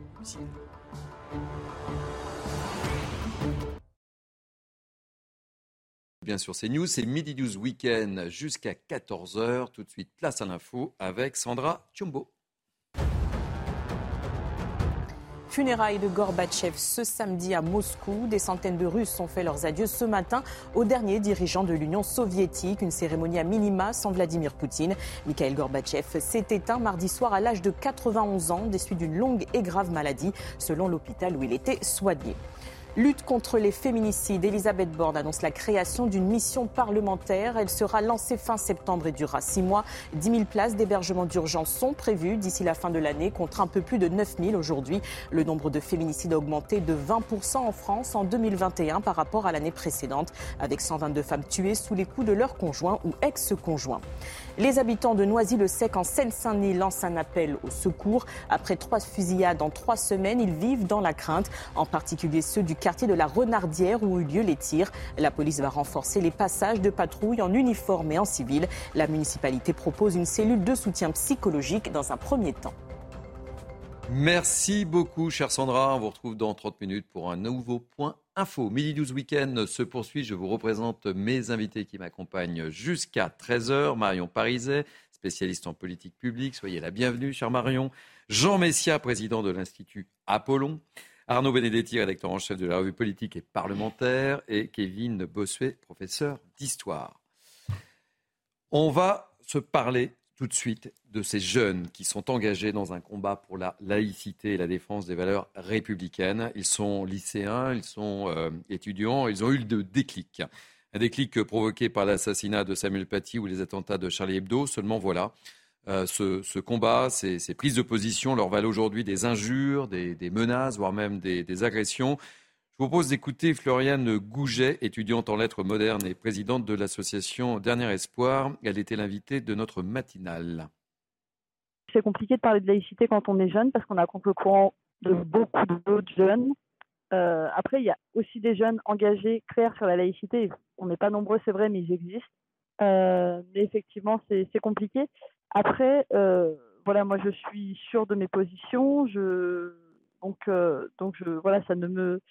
Bien sûr, CNews, c'est Midi News Weekend jusqu'à 14h. Tout de suite, place à l'info avec Sandra Tchombo. Funérailles de Gorbatchev ce samedi à Moscou. Des centaines de Russes ont fait leurs adieux ce matin au dernier dirigeant de l'Union soviétique. Une cérémonie à minima sans Vladimir Poutine. Mikhail Gorbatchev s'est éteint mardi soir à l'âge de 91 ans, des suites d'une longue et grave maladie, selon l'hôpital où il était soigné. Lutte contre les féminicides. Elisabeth Borne annonce la création d'une mission parlementaire. Elle sera lancée fin septembre et durera six mois. 10 000 places d'hébergement d'urgence sont prévues d'ici la fin de l'année, contre un peu plus de 9 000 aujourd'hui. Le nombre de féminicides a augmenté de 20% en France en 2021 par rapport à l'année précédente, avec 122 femmes tuées sous les coups de leur conjoint ou ex-conjoint. Les habitants de Noisy-le-Sec en Seine-Saint-Denis lancent un appel au secours. Après trois fusillades en trois semaines, ils vivent dans la crainte, en particulier ceux du quartier de la Renardière où ont eu lieu les tirs. La police va renforcer les passages de patrouilles en uniforme et en civil. La municipalité propose une cellule de soutien psychologique dans un premier temps. Merci beaucoup, chère Sandra. On vous retrouve dans 30 minutes pour un nouveau point info. Midi 12 Week-end se poursuit. Je vous représente mes invités qui m'accompagnent jusqu'à 13h. Marion Pariset, spécialiste en politique publique. Soyez la bienvenue, cher Marion. Jean Messia, président de l'Institut Apollon. Arnaud Benedetti, rédacteur en chef de la revue politique et parlementaire. Et Kevin Bossuet, professeur d'histoire. On va se parler tout de suite de ces jeunes qui sont engagés dans un combat pour la laïcité et la défense des valeurs républicaines. Ils sont lycéens, ils sont euh, étudiants, ils ont eu le déclic. Un déclic provoqué par l'assassinat de Samuel Paty ou les attentats de Charlie Hebdo. Seulement voilà, euh, ce, combat, ces, prises de position leur valent aujourd'hui des injures, des, menaces, voire même des agressions. Je vous propose d'écouter Floriane Gouget, étudiante en lettres modernes et présidente de l'association Dernier Espoir. Elle était l'invitée de notre matinale. C'est compliqué de parler de laïcité quand on est jeune parce qu'on a contre le courant de beaucoup d'autres jeunes. Euh, après, il y a aussi des jeunes engagés, clairs sur la laïcité. On n'est pas nombreux, c'est vrai, mais ils existent. Euh, mais effectivement, c'est compliqué. Après, euh, voilà, moi, je suis sûre de mes positions. Donc, voilà, ça ne me,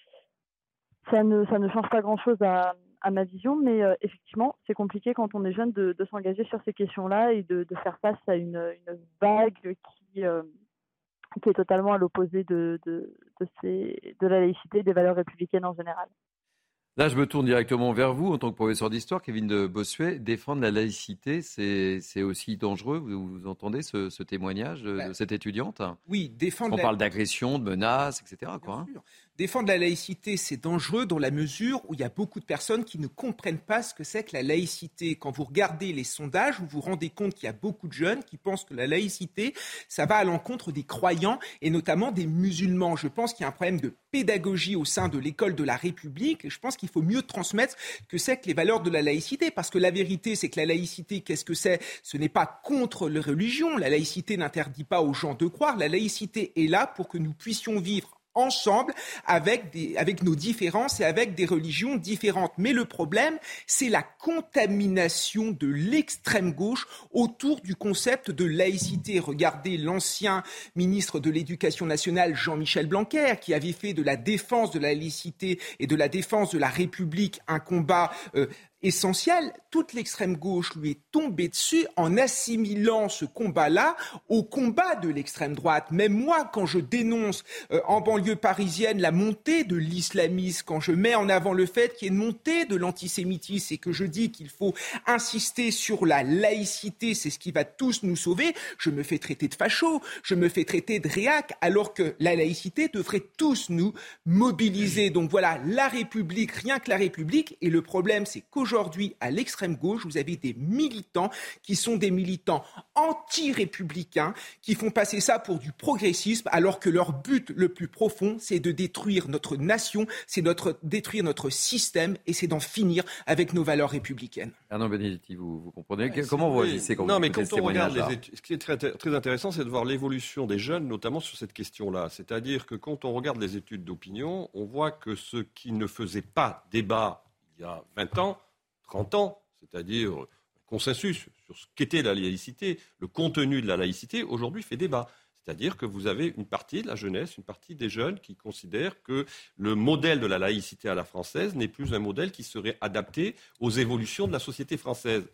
ça ne, ça ne change pas grand-chose à, à, ma vision, mais euh, effectivement, c'est compliqué quand on est jeune de, de s'engager sur ces questions-là et de, de, faire face à une, une vague qui, euh, qui est totalement à l'opposé de, de, ces, de la laïcité et des valeurs républicaines en général. Là, je me tourne directement vers vous en tant que professeur d'histoire, Kevin de Bossuet. Défendre la laïcité, c'est aussi dangereux. Vous, vous entendez ce, ce témoignage de, bah, cette étudiante? Oui, défendre. On parle d'agression, de menaces, etc. Quoi, hein. Défendre la laïcité, c'est dangereux dans la mesure où il y a beaucoup de personnes qui ne comprennent pas ce que c'est que la laïcité. Quand vous regardez les sondages, vous vous rendez compte qu'il y a beaucoup de jeunes qui pensent que la laïcité, ça va à l'encontre des croyants et notamment des musulmans. Je pense qu'il y a un problème de pédagogie au sein de l'école de la République. Et je pense qu'il faut mieux transmettre que c'est que les valeurs de la laïcité. Parce que la vérité, c'est que la laïcité, qu'est-ce que c'est? Ce n'est pas contre les religions. La laïcité n'interdit pas aux gens de croire. La laïcité est là pour que nous puissions vivre ensemble avec, des, avec nos différences et avec des religions différentes. Mais le problème, c'est la contamination de l'extrême gauche autour du concept de laïcité. Regardez l'ancien ministre de l'Éducation nationale, Jean-Michel Blanquer, qui avait fait de la défense de la laïcité et de la défense de la République un combat euh, essentiel. Toute l'extrême gauche lui est tombée dessus en assimilant ce combat-là au combat de l'extrême droite. Même moi, quand je dénonce euh, en banlieue parisienne la montée de l'islamisme, quand je mets en avant le fait qu'il y ait une montée de l'antisémitisme et que je dis qu'il faut insister sur la laïcité, c'est ce qui va tous nous sauver, je me fais traiter de facho, je me fais traiter de réac, alors que la laïcité devrait tous nous mobiliser. Donc voilà, la République, rien que la République. Et le problème, c'est qu'aujourd'hui, à l'extrême gauche, vous avez des militants qui sont des militants anti-républicains, qui font passer ça pour du progressisme, alors que leur but le plus profond, c'est de détruire notre nation, c'est de détruire notre système et c'est d'en finir avec nos valeurs républicaines. Arnaud Benedetti, vous, vous comprenez Comment vous réagissez quand non, vous mais quand on regarde les études, ce qui est très, très intéressant, c'est de voir l'évolution des jeunes, notamment sur cette question-là. C'est-à-dire que quand on regarde les études d'opinion, on voit que ceux qui ne faisaient pas débat il y a 20 ans, 30 ans, c'est-à-dire consensus sur ce qu'était la laïcité, le contenu de la laïcité, aujourd'hui fait débat. C'est-à-dire que vous avez une partie de la jeunesse, une partie des jeunes qui considèrent que le modèle de la laïcité à la française n'est plus un modèle qui serait adapté aux évolutions de la société française.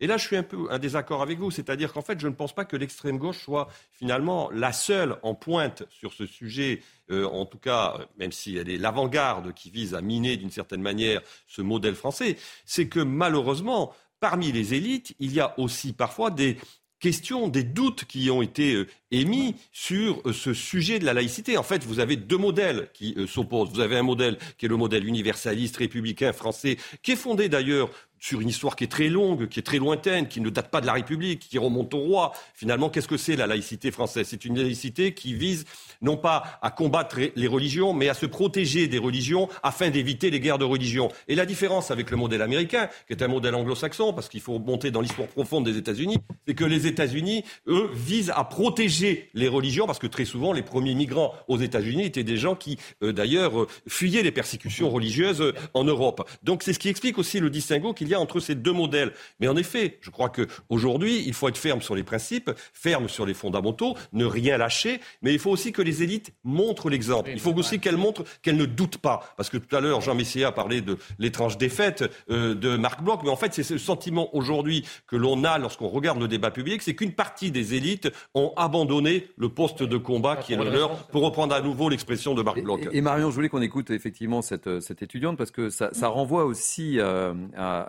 Et là, je suis un peu un désaccord avec vous, c'est-à-dire qu'en fait, je ne pense pas que l'extrême gauche soit finalement la seule en pointe sur ce sujet, euh, en tout cas, même si elle est l'avant-garde qui vise à miner d'une certaine manière ce modèle français. C'est que malheureusement, parmi les élites, il y a aussi parfois des questions, des doutes qui ont été euh, émis sur euh, ce sujet de la laïcité. En fait, vous avez deux modèles qui s'opposent. Vous avez un modèle qui est le modèle universaliste, républicain, français, qui est fondé d'ailleurs sur une histoire qui est très longue, qui est très lointaine, qui ne date pas de la République, qui remonte au roi. Finalement, qu'est-ce que c'est la laïcité française? C'est une laïcité qui vise non pas à combattre les religions, mais à se protéger des religions afin d'éviter les guerres de religion. Et la différence avec le modèle américain, qui est un modèle anglo-saxon, parce qu'il faut monter dans l'histoire profonde des États-Unis, c'est que les États-Unis, eux, visent à protéger les religions, parce que très souvent, les premiers migrants aux États-Unis étaient des gens qui, euh, d'ailleurs, euh, fuyaient les persécutions religieuses euh, en Europe. Donc c'est ce qui explique aussi le distinguo qu'il y a entre ces deux modèles. Mais en effet, je crois qu'aujourd'hui, il faut être ferme sur les principes, ferme sur les fondamentaux, ne rien lâcher, mais il faut aussi que les élites montrent l'exemple. Il faut aussi qu'elles montrent qu'elles ne doutent pas. Parce que tout à l'heure, Jean Messia a parlé de l'étrange défaite de Marc Bloch, mais en fait, c'est ce sentiment aujourd'hui que l'on a lorsqu'on regarde le débat public, c'est qu'une partie des élites ont abandonné le poste de combat qui est le leur, pour reprendre à nouveau l'expression de Marc Bloch. Et, Marion, je voulais qu'on écoute effectivement cette, cette, étudiante, parce que ça, ça renvoie aussi euh, à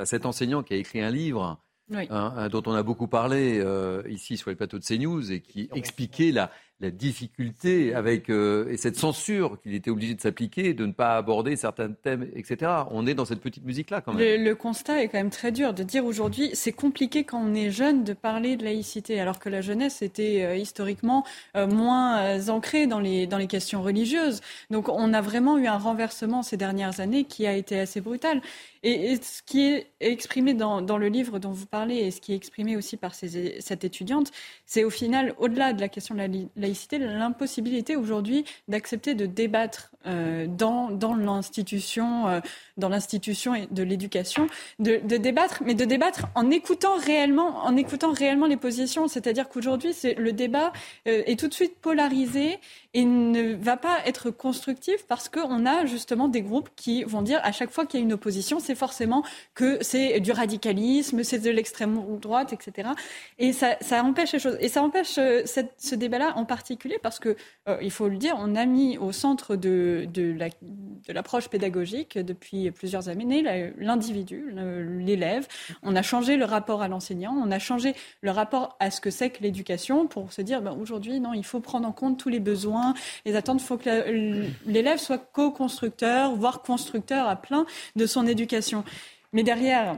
à, cet enseignant qui a écrit un livre hein, dont on a beaucoup parlé euh, ici sur les plateaux de CNews et qui expliquait la, la difficulté avec euh, et cette censure qu'il était obligé de s'appliquer, de ne pas aborder certains thèmes, etc. On est dans cette petite musique-là quand même. Le, constat est quand même très dur de dire aujourd'hui c'est compliqué quand on est jeune de parler de laïcité, alors que la jeunesse était euh, historiquement euh, moins ancrée dans les, dans les questions religieuses. Donc on a vraiment eu un renversement ces dernières années qui a été assez brutal. Et, ce qui est exprimé dans, le livre dont vous parlez et ce qui est exprimé aussi par cette étudiante, c'est au final, au-delà de la question de la laïcité, l'impossibilité aujourd'hui d'accepter de débattre euh, dans, l'institution, euh, dans l'institution de l'éducation, de, débattre, mais de débattre en écoutant réellement, en écoutant réellement les positions. C'est-à-dire qu'aujourd'hui, le débat euh, est tout de suite polarisé et ne va pas être constructif parce qu'on a justement des groupes qui vont dire à chaque fois qu'il y a une opposition, c'est forcément que c'est du radicalisme, c'est de l'extrême droite, etc. Et ça, empêche les choses. Et ça empêche ce débat-là en particulier parce que, il faut le dire, on a mis au centre de de, l'approche pédagogique depuis plusieurs années, l'individu, l'élève. On a changé le rapport à l'enseignant, on a changé le rapport à ce que c'est que l'éducation pour se dire ben, aujourd'hui, non, il faut prendre en compte tous les besoins, les attentes, il faut que l'élève soit co-constructeur, voire constructeur à plein de son éducation. Mais derrière,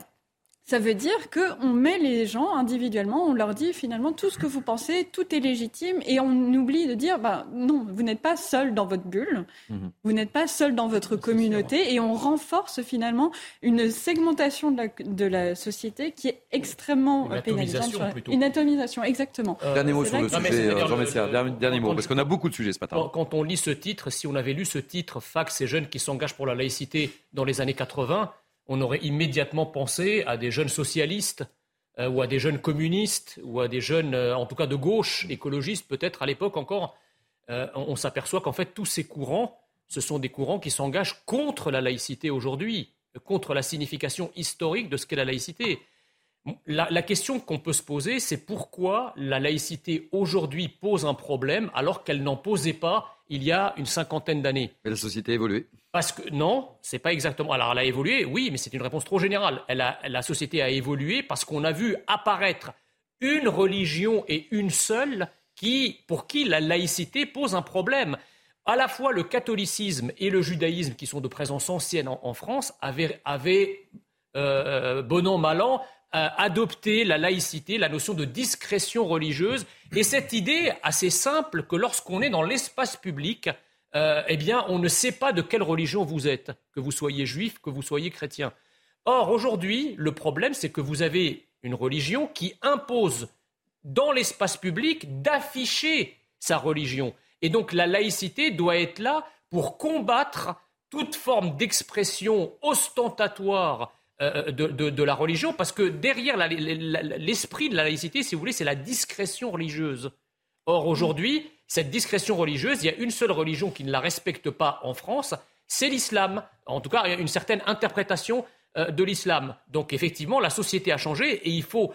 ça veut dire qu'on met les gens individuellement, on leur dit finalement tout ce que vous pensez, tout est légitime, et on oublie de dire bah, non, vous n'êtes pas seul dans votre bulle, mhm. vous n'êtes pas seul dans votre communauté, et on renforce finalement une segmentation de la, de la société qui est extrêmement une pénalisante. Une atomisation, exactement. Euh, dernier mot sur le sujet, Jean Messia, dernier, mot, parce qu'on a beaucoup de sujets ce matin. Quand, quand on lit ce titre, si on avait lu ce titre, Fac, ces jeunes qui s'engagent pour la laïcité dans les années 80, on aurait immédiatement pensé à des jeunes socialistes euh, ou à des jeunes communistes ou à des jeunes, euh, en tout cas de gauche, écologistes peut-être à l'époque encore. Euh, on, s'aperçoit qu'en fait tous ces courants, ce sont des courants qui s'engagent contre la laïcité aujourd'hui. contre la signification historique de ce qu'est la laïcité. La, question qu'on peut se poser, c'est pourquoi la laïcité aujourd'hui pose un problème alors qu'elle n'en posait pas il y a une cinquantaine d'années. La société a évolué. Parce que non, c'est pas exactement. Alors elle a évolué, oui, mais c'est une réponse trop générale. la société a évolué parce qu'on a vu apparaître une religion et une seule qui, pour qui la laïcité pose un problème. À la fois le catholicisme et le judaïsme, qui sont de présence ancienne en, France, avaient, avaient euh, bon an, mal an, euh, adopté la laïcité, la notion de discrétion religieuse, et cette idée assez simple que lorsqu'on est dans l'espace public, euh, eh bien, on ne sait pas de quelle religion vous êtes, que vous soyez juif, que vous soyez chrétien. Or, aujourd'hui, le problème, c'est que vous avez une religion qui impose dans l'espace public d'afficher sa religion. Et donc la laïcité doit être là pour combattre toute forme d'expression ostentatoire euh, de, la religion, parce que derrière l'esprit de la laïcité, si vous voulez, c'est la discrétion religieuse. Or, aujourd'hui, cette discrétion religieuse, il y a une seule religion qui ne la respecte pas en France, c'est l'islam. En tout cas, il y a une certaine interprétation euh, de l'islam. Donc, effectivement, la société a changé et il faut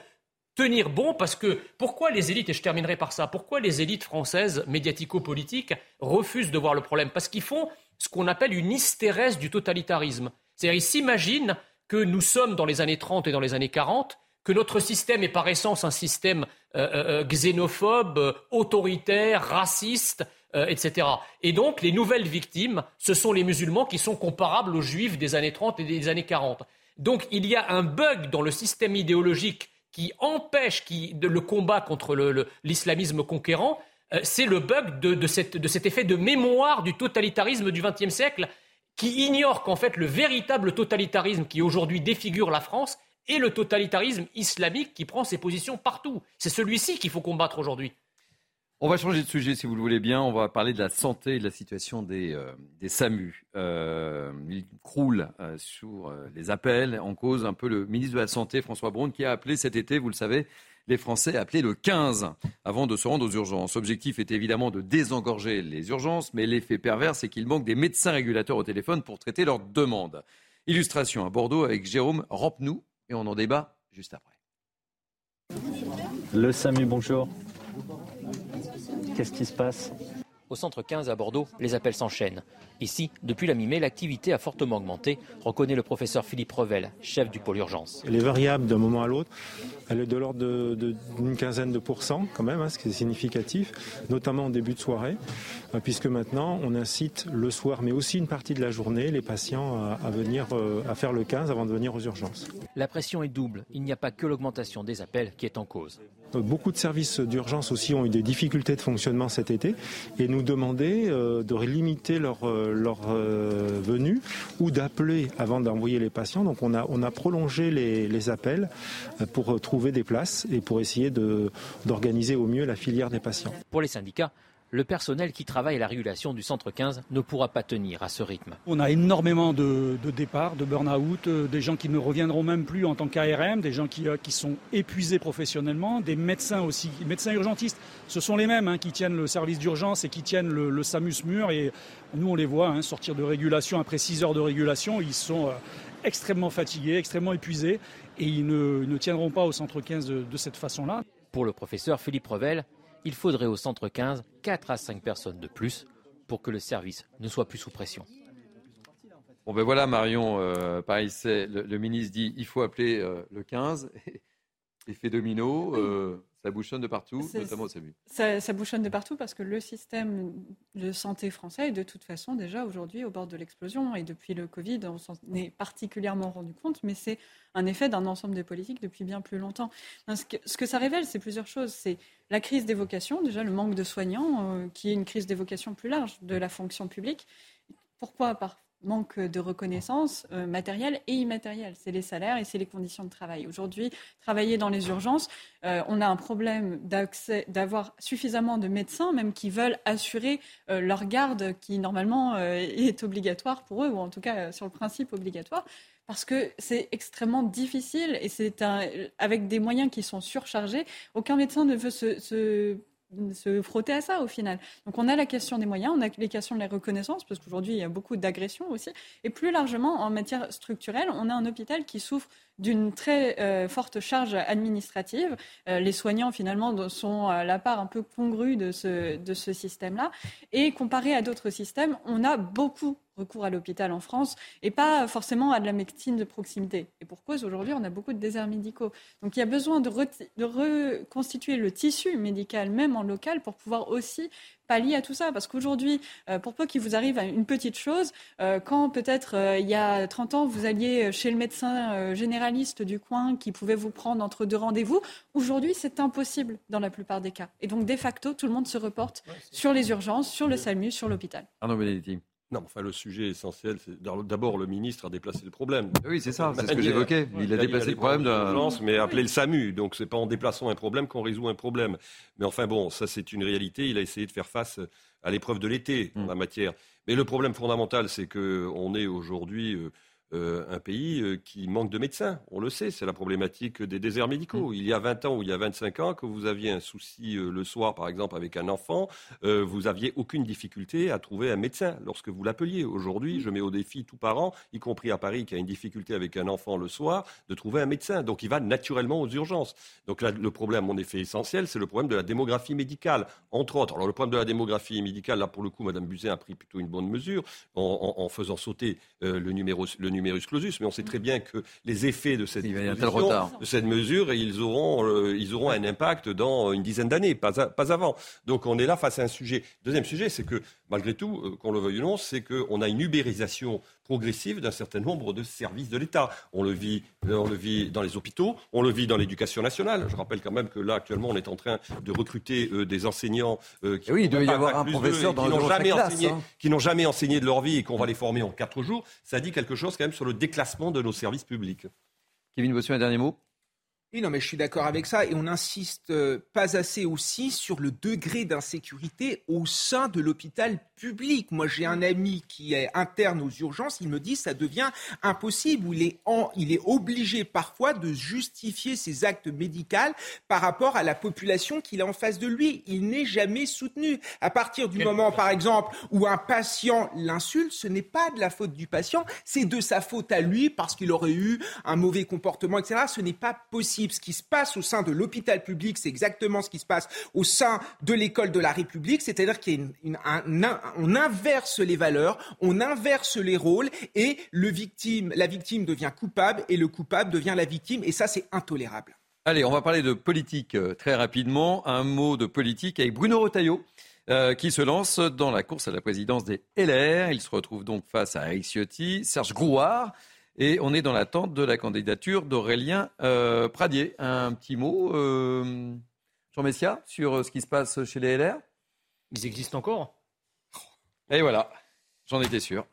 tenir bon parce que pourquoi les élites, et je terminerai par ça, pourquoi les élites françaises médiatico-politiques refusent de voir le problème? Parce qu'ils font ce qu'on appelle une hystérèse du totalitarisme. C'est-à-dire, ils s'imaginent que nous sommes dans les années 30 et dans les années 40, que notre système est par essence un système euh, euh, euh, xénophobe, autoritaire, raciste, etc. Et donc, les nouvelles victimes, ce sont les musulmans qui sont comparables aux juifs des années 30 et des années 40. Donc, il y a un bug dans le système idéologique qui empêche le combat contre l'islamisme conquérant, c'est le bug de, cet effet de mémoire du totalitarisme du XXe siècle qui ignore qu'en fait le véritable totalitarisme qui aujourd'hui défigure la France est le totalitarisme islamique qui prend ses positions partout. C'est celui-ci qu'il faut combattre aujourd'hui. On va changer de sujet si vous le voulez bien. On va parler de la santé et de la situation des, euh, SAMU. Euh, il croule euh, sur les appels en cause un peu le ministre de la Santé, François Braun, qui a appelé cet été, vous le savez, les Français appelés le 15 avant de se rendre aux urgences. L'objectif est évidemment de désengorger les urgences, mais l'effet pervers, c'est qu'il manque des médecins régulateurs au téléphone pour traiter leurs demandes. Illustration à Bordeaux avec Jérôme Rampenou et on en débat juste après. Le SAMU, bonjour. Qu'est-ce qui se passe? Au centre 15 à Bordeaux, les appels s'enchaînent. Ici, depuis la mi-mai, l'activité a fortement augmenté, reconnaît le professeur Philippe Revel, chef du pôle urgence. Elle est variable d'un moment à l'autre. Elle est de l'ordre d'une quinzaine de pourcents quand même, hein, ce qui est significatif, notamment en début de soirée, euh, puisque maintenant on incite le soir, mais aussi une partie de la journée, les patients à, venir euh, à faire le 15 avant de venir aux urgences. La pression est double. Il n'y a pas que l'augmentation des appels qui est en cause. Beaucoup de services d'urgence aussi ont eu des difficultés de fonctionnement cet été et nous demandaient euh, de limiter leur, euh, euh, venue ou d'appeler avant d'envoyer les patients. Donc on a, on a prolongé les, les appels pour trouver des places et pour essayer d'organiser au mieux la filière des patients. Pour les syndicats, le personnel qui travaille à la régulation du centre 15 ne pourra pas tenir à ce rythme. On a énormément de, départs, de burn-out, euh, des gens qui ne reviendront même plus en tant qu'ARM, des gens qui, euh, qui, sont épuisés professionnellement, des médecins aussi, médecins urgentistes. Ce sont les mêmes hein, qui tiennent le service d'urgence et qui tiennent le, SAMUS mur. Et nous, on les voit hein, sortir de régulation après 6 heures de régulation. Ils sont euh, extrêmement fatigués, extrêmement épuisés et ils ne, tiendront pas au centre 15 de, de cette façon-là. Pour le professeur Philippe Revel, il faudrait au centre 15 4 à 5 personnes de plus pour que le service ne soit plus sous pression. Bon ben voilà Marion, euh, pareil, le, ministre dit il faut appeler euh, le 15, effet domino. Euh, ça bouchonne de partout, notamment au SAMU. Ça, bouchonne de partout parce que le système de santé français est de toute façon déjà aujourd'hui au bord de l'explosion. Et depuis le Covid, on s'en est particulièrement rendu compte, mais c'est un effet d'un ensemble de politiques depuis bien plus longtemps. Ce que, ce que ça révèle, c'est plusieurs choses. C'est la crise des vocations, déjà le manque de soignants, euh, qui est une crise des vocations plus large de la fonction publique. Pourquoi Par manque de reconnaissance euh, matérielle et immatérielle. C'est les salaires et c'est les conditions de travail. Aujourd'hui, travailler dans les urgences, euh, on a un problème d'avoir suffisamment de médecins, même qui veulent assurer euh, leur garde, qui normalement est obligatoire pour eux, ou en tout cas sur le principe obligatoire parce que c'est extrêmement difficile et c'est avec des moyens qui sont surchargés. Aucun médecin ne veut se frotter à ça au final. Donc on a la question des moyens, on a les questions de la reconnaissance, parce qu'aujourd'hui il y a beaucoup d'agressions aussi. Et plus largement, en matière structurelle, on a un hôpital qui souffre d'une très euh, forte charge administrative. Euh, les soignants, finalement, sont la part un peu congrue de ce, de ce système-là. Et comparé à d'autres systèmes, on a beaucoup recours à l'hôpital en France et pas forcément à de la médecine de proximité. Et pour cause, aujourd'hui, on a beaucoup de déserts médicaux. Donc il y a besoin de reconstituer le tissu médical, même en local, pour pouvoir aussi pallier à tout ça. Parce qu'aujourd'hui, euh, pour peu qu'il vous arrive une petite chose, euh, quand peut-être euh, il y a 30 ans, vous alliez chez le médecin généraliste du coin qui pouvait vous prendre entre deux rendez-vous, aujourd'hui, c'est impossible dans la plupart des cas. Et donc, de facto, tout le monde se reporte sur les urgences, sur le SAMU, sur l'hôpital. Arnaud Benedetti. Non, enfin, le sujet essentiel, c'est d'abord le ministre a déplacé le problème. Oui, c'est ça, c'est ce que j'évoquais. Il a déplacé le problème de l'urgence, mais appelé le SAMU. Donc, c'est pas en déplaçant un problème qu'on résout un problème. Mais enfin, bon, ça, c'est une réalité. Il a essayé de faire face à l'épreuve de l'été en mm. la matière. Mais le problème fondamental, c'est qu'on est aujourd'hui euh, un pays euh, qui manque de médecins. On le sait, c'est la problématique des déserts médicaux. Mm. Il y a 20 ans ou il y a 25 ans, que vous aviez un souci euh, le soir, par exemple, avec un enfant, vous aviez aucune difficulté à trouver un médecin lorsque vous l'appeliez. Aujourd'hui, je mets au défi tout parent, y compris à Paris, qui a une difficulté avec un enfant le soir, de trouver un médecin. Donc il va naturellement aux urgences. Donc là, le problème, en effet, essentiel, c'est le problème de la démographie médicale, entre autres. Alors le problème de la démographie médicale, là, pour le coup, Mme Buzyn a pris plutôt une bonne mesure en, faisant sauter le numéro, le numerus clausus, mais on sait très bien que les effets de cette, de cette mesure, ils auront, euh, ils auront un impact dans une dizaine d'années, pas, pas avant. Donc on est là face à un sujet. Deuxième sujet, c'est que malgré tout, euh, qu'on le veuille ou non, c'est qu'on a une ubérisation progressive d'un certain nombre de services de l'État. On le vit, euh, on le vit dans les hôpitaux, on le vit dans l'éducation nationale. Je rappelle quand même que là, actuellement, on est en train de recruter euh, des enseignants qui oui, il doit y avoir un professeur dans n'ont jamais enseigné, hein. qui n'ont jamais enseigné de leur vie et qu'on va les former en quatre jours. Ça dit quelque chose quand même sur le déclassement de nos services publics. Kevin Bossuet, un dernier mot oui, non, mais je suis d'accord avec ça. Et on n'insiste euh, pas assez aussi sur le degré d'insécurité au sein de l'hôpital public. Moi, j'ai un ami qui est interne aux urgences. Il me dit ça devient impossible. Il est, il est obligé parfois de justifier ses actes médicaux par rapport à la population qu'il a en face de lui. Il n'est jamais soutenu. À partir du moment, par exemple, où un patient l'insulte, ce n'est pas de la faute du patient, c'est de sa faute à lui parce qu'il aurait eu un mauvais comportement, etc. Ce n'est pas possible. Ce qui se passe au sein de l'hôpital public, c'est exactement ce qui se passe au sein de l'école de la République, c'est-à-dire qu'on inverse les valeurs, on inverse les rôles et la victime devient coupable et le coupable devient la victime et ça c'est intolérable. Allez, on va parler de politique euh, très rapidement. Un mot de politique avec Bruno Retailleau. Euh, qui se lance dans la course à la présidence des LR. Il se retrouve donc face à Eric Ciotti, Serge Grouard, et on est dans l'attente de la candidature d'Aurélien euh, Pradier. Un petit mot, euh, Jean Messia, sur ce qui se passe chez les LR Ils existent encore Et voilà, j'en étais sûr.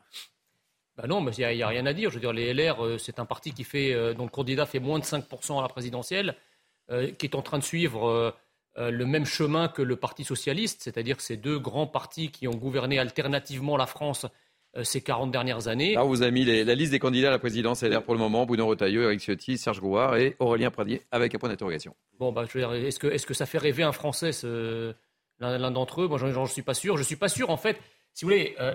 Bah non, mais il n'y a, rien à dire. Je veux dire, les LR, euh, c'est un parti qui fait, dont le candidat fait moins de 5% à la présidentielle, qui est en train de suivre le même chemin que le Parti socialiste, c'est-à-dire ces deux grands partis qui ont gouverné alternativement la France euh, ces 40 dernières années. Là, vous avez mis la liste des candidats à la présidence LR pour le moment Bruno Retailleau, Eric Ciotti, Serge Grouard et Aurélien Pradier avec un point d'interrogation. Bon, bah, est-ce que, est que, ça fait rêver un Français, l'un d'entre eux? Moi, je ne suis pas sûr. Je ne suis pas sûr, en fait, si vous voulez, euh,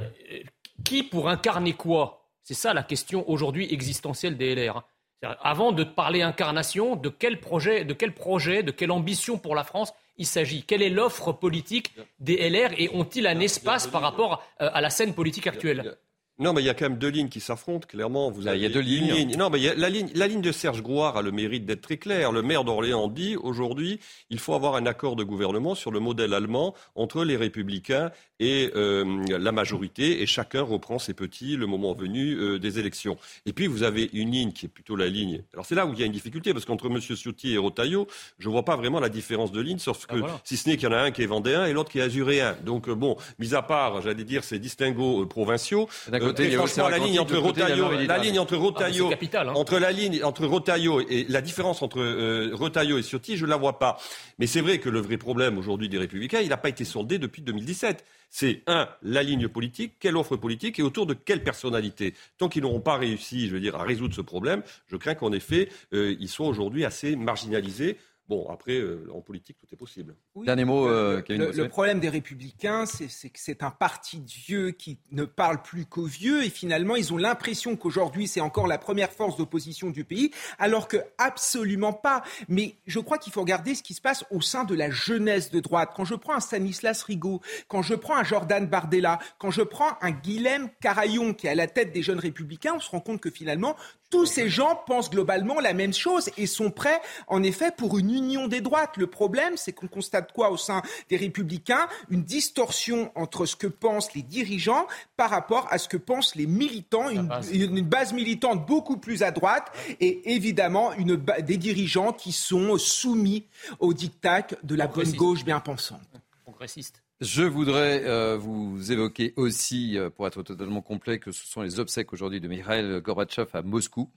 qui pour incarner quoi? C'est ça la question aujourd'hui existentielle des LR. Avant de parler incarnation, de quel projet, de quel projet, de quelle ambition pour la France il s'agit? Quelle est l'offre politique des LR et ont-ils un espace par rapport euh, à la scène politique actuelle? Non, mais il y a quand même deux lignes qui s'affrontent, clairement. Vous avez il y a deux lignes. Non, mais la, ligne, la ligne de Serge Grouard a le mérite d'être très claire. Le maire d'Orléans dit aujourd'hui, il faut avoir un accord de gouvernement sur le modèle allemand entre les républicains et euh, la majorité, et chacun reprend ses petits le moment venu euh, des élections. Et puis vous avez une ligne qui est plutôt la ligne. Alors c'est là où il y a une difficulté, parce qu'entre M. Ciotti et Rotaillot, je ne vois pas vraiment la différence de ligne, sauf ah, que si ce n'est qu'il y en a un qui est vendéen et l'autre qui est azuréen. Donc euh, bon, mis à part, j'allais dire, ces distinguos provinciaux. Franchement, la ligne entre Rotaillot, la ligne entre Rotaillot, hein. entre la ligne entre Rotaillot et la différence entre Rotaillot et Ciotti, je ne la vois pas. Mais c'est vrai que le vrai problème aujourd'hui des Républicains, il n'a pas été soldé depuis 2017 c'est un, la ligne politique, quelle offre politique et autour de quelle personnalité. Tant qu'ils n'auront pas réussi, je veux dire, à résoudre ce problème, je crains qu'en effet, euh, ils soient aujourd'hui assez marginalisés Bon, après, euh, en politique, tout est possible. Dernier mot, euh, le, le, le, problème des républicains, c'est que c'est un parti de vieux qui ne parle plus qu'aux vieux et finalement, ils ont l'impression qu'aujourd'hui, c'est encore la première force d'opposition du pays, alors que absolument pas. Mais je crois qu'il faut regarder ce qui se passe au sein de la jeunesse de droite. Quand je prends un Stanislas Rigaud, quand je prends un Jordan Bardella, quand je prends un Guilhem Carayon qui est à la tête des jeunes républicains, on se rend compte que finalement, tous ces gens pensent globalement la même chose et sont prêts, en effet, pour une union des droites. Le problème, c'est qu'on constate quoi au sein des républicains? Une distorsion entre ce que pensent les dirigeants par rapport à ce que pensent les militants, une base, une base militante beaucoup plus à droite et évidemment une, des dirigeants qui sont soumis au diktat de la bonne gauche bien pensante. Progressiste. Je voudrais euh, vous évoquer aussi, euh, pour être totalement complet, que ce sont les obsèques aujourd'hui de Mikhail Gorbatchev à Moscou,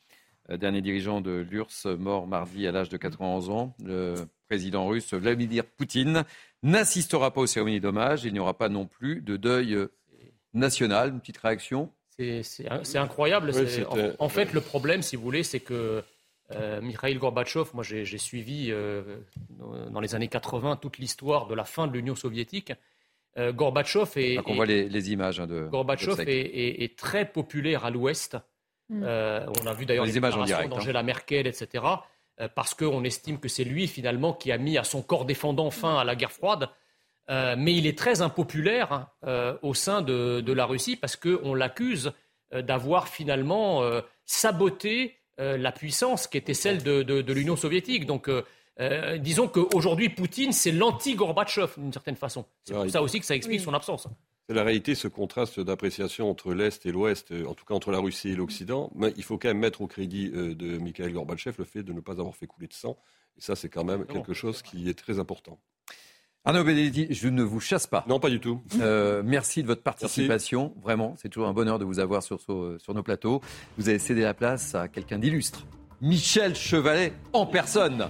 euh, dernier dirigeant de l'URSS, mort mardi à l'âge de 91 ans. Le président russe Vladimir Poutine n'assistera pas aux cérémonies d'hommage. Il n'y aura pas non plus de deuil national. Une petite réaction? C'est incroyable. Oui, en, en, fait, le problème, si vous voulez, c'est que euh, Mikhail Gorbatchev, moi j'ai suivi euh, dans les années 80 toute l'histoire de la fin de l'Union soviétique. Euh, Gorbatchev est, on voit les, les, images hein, de Gorbatchev est, est, est, très populaire à l'Ouest. Mm. Euh, on a vu d'ailleurs les, les images d'Angela hein. Merkel, etc. Euh, parce qu'on estime que c'est lui finalement qui a mis à son corps défendant fin à la guerre froide. mais il est très impopulaire hein, au sein de, de, la Russie parce qu'on l'accuse d'avoir finalement saboté euh, la puissance qui était celle de, de, de l'Union soviétique. Donc, euh, euh, disons qu'aujourd'hui, Poutine, c'est l'anti-Gorbatchev, d'une certaine façon. C'est pour ça aussi que ça explique oui. son absence. C'est la réalité, ce contraste d'appréciation entre l'Est et l'Ouest, en tout cas entre la Russie et l'Occident. Mais il faut quand même mettre au crédit de Mikhail Gorbatchev le fait de ne pas avoir fait couler de sang. Et ça, c'est quand même quelque chose qui est très important. Arnaud Benedetti, je ne vous chasse pas. Non, pas du tout. Euh, merci de votre participation. Merci. Vraiment, c'est toujours un bonheur de vous avoir sur, sur nos plateaux. Vous avez cédé la place à quelqu'un d'illustre. Michel Chevalet en personne.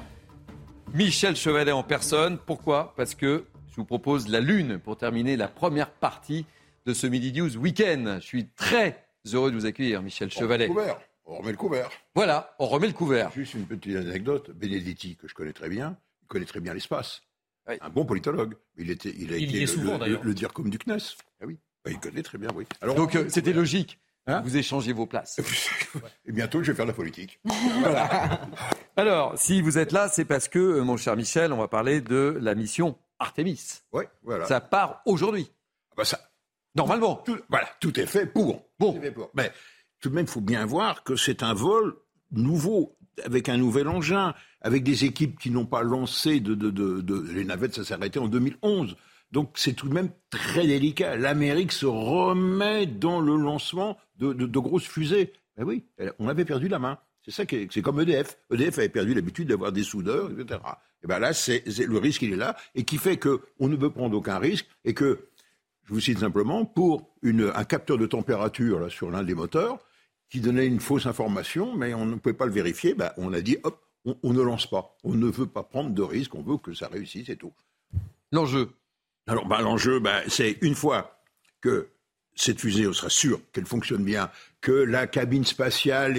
Michel Chevalet en personne. Pourquoi? Parce que je vous propose la Lune pour terminer la première partie de ce Midi News Week-end. Je suis très heureux de vous accueillir, Michel Chevalet. On remet le couvert. On remet le couvert. Voilà, on remet le couvert. Juste une petite anecdote. Benedetti, que je connais très bien, il connaît très bien l'espace. Oui. Un bon politologue. Il, était, il a il été souvent, le, le, le, dire comme du CNES. Ah oui. il connaît très bien, oui. Alors, Donc euh, c'était logique. Hein vous échangez vos places. Et bientôt, je vais faire de la politique. voilà. Alors, si vous êtes là, c'est parce que, euh, mon cher Michel, on va parler de la mission Artemis. Oui, voilà. Ça part aujourd'hui. Ah bah ça, Normalement. Tout, voilà, tout est fait pour. Bon. Fait pour. Mais tout de même, il faut bien voir que c'est un vol nouveau, avec un nouvel engin, avec des équipes qui n'ont pas lancé de, de, de, de, les navettes, ça s'est arrêté en 2011. Donc c'est tout de même très délicat. L'Amérique se remet dans le lancement de, de, grosses fusées. Ben oui, on avait perdu la main. C'est ça qui c'est comme EDF. EDF avait perdu l'habitude d'avoir des soudeurs, etc. Et ben là, le risque, il est là, et qui fait que on ne peut prendre aucun risque, et que, je vous cite simplement, pour une, un capteur de température là, sur l'un des moteurs, qui donnait une fausse information, mais on ne pouvait pas le vérifier, ben, on a dit, hop, on, on, ne lance pas. On ne veut pas prendre de risques, on veut que ça réussisse et tout. L'enjeu Alors, ben, l'enjeu, ben, c'est une fois que cette fusée, on sera sûr qu'elle fonctionne bien, que la cabine spatiale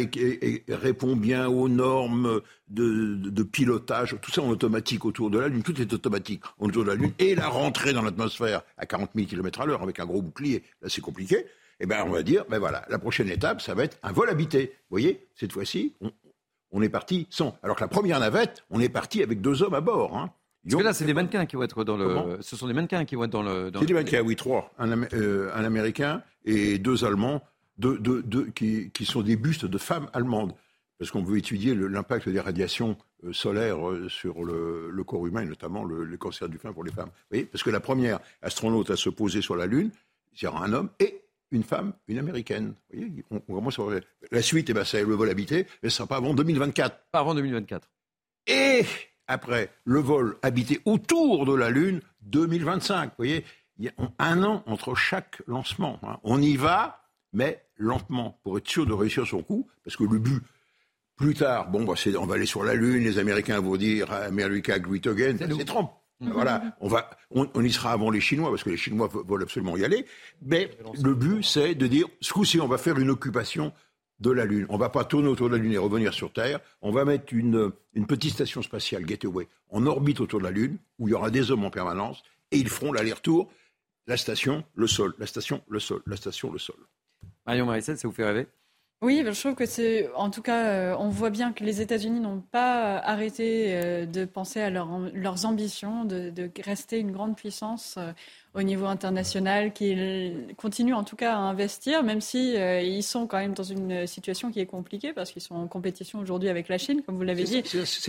répond bien aux normes de, pilotage, tout ça en automatique autour de la Lune, tout est automatique autour de la Lune, et la rentrée dans l'atmosphère à 40 000 km à l'heure avec un gros bouclier, là c'est compliqué, eh ben on va dire, ben voilà, la prochaine étape, ça va être un vol habité. Vous voyez, cette fois-ci, on, on est parti sans. Alors que la première navette, on est parti avec deux hommes à bord. Hein. Parce que là, c'est des mannequins qui vont être dans le. Comment Ce sont des mannequins qui vont être dans le. C'est des mannequins, oui, trois. Un, euh, un, Américain et deux Allemands, deux, deux, deux, qui, qui, sont des bustes de femmes allemandes. Parce qu'on veut étudier l'impact des radiations euh, solaires euh, sur le, le, corps humain, et notamment le, le, cancer du sein pour les femmes. Vous voyez? Parce que la première astronaute à se poser sur la Lune, il y aura un homme et une femme, une américaine. Vous voyez, on, on commence à... La suite, eh ben, c'est le vol habité, mais ce ne sera pas avant 2024. Pas avant 2024. Et après, le vol habité autour de la Lune, 2025. Vous voyez, il y a un an entre chaque lancement. Hein. On y va, mais lentement, pour être sûr de réussir son coup, parce que le but, plus tard, bon, bah, on va aller sur la Lune, les Américains vont dire America Great Again, c'est Trump. Mmh. Voilà, on, va, on, on, y sera avant les Chinois, parce que les Chinois veulent absolument y aller. Mais le but, c'est de dire, ce coup-ci, on va faire une occupation de la Lune. On ne va pas tourner autour de la Lune et revenir sur Terre. On va mettre une, une petite station spatiale, Gateway, en orbite autour de la Lune, où il y aura des hommes en permanence, et ils feront l'aller-retour, la station, le sol, la station, le sol, la station, le sol. Marion Marissette, ça vous fait rêver? Oui, je trouve que c'est, en tout cas, euh, on voit bien que les États-Unis n'ont pas arrêté euh, de penser à leurs ambitions, de, de, rester une grande puissance euh, au niveau international, qu'ils continuent en tout cas à investir, même si euh, ils sont quand même dans une situation qui est compliquée parce qu'ils sont en compétition aujourd'hui avec la Chine, comme vous l'avez dit.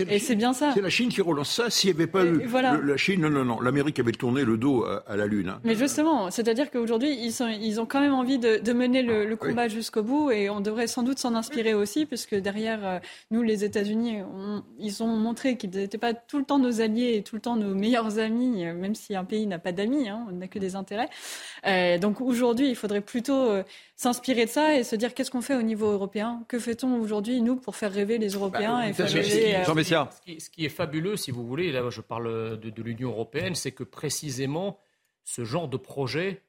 et c'est bien ça. C'est la Chine qui relance ça. S'il n'y avait pas eu la Chine, non, non, non, l'Amérique avait tourné le dos à, la Lune. Hein. Mais justement, c'est-à-dire qu'aujourd'hui, ils, sont, ils ont quand même envie de, de mener le, le combat jusqu'au bout et on devrait sans doute s'en inspirer aussi, puisque derrière euh, nous, les États-Unis, ils ont montré qu'ils n'étaient pas tout le temps nos alliés et tout le temps nos meilleurs amis, euh, même si un pays n'a pas d'amis. Hein n'a que des intérêts. Euh, donc aujourd'hui, il faudrait plutôt euh, s'inspirer de ça et se dire qu'est-ce qu'on fait au niveau européen? Que fait-on aujourd'hui, nous, pour faire rêver les Européens bah, et faire rêver, euh, Jean Messia. Ce, qui, est fabuleux, si vous voulez, là je parle de, l'Union européenne, c'est que précisément ce genre de projet,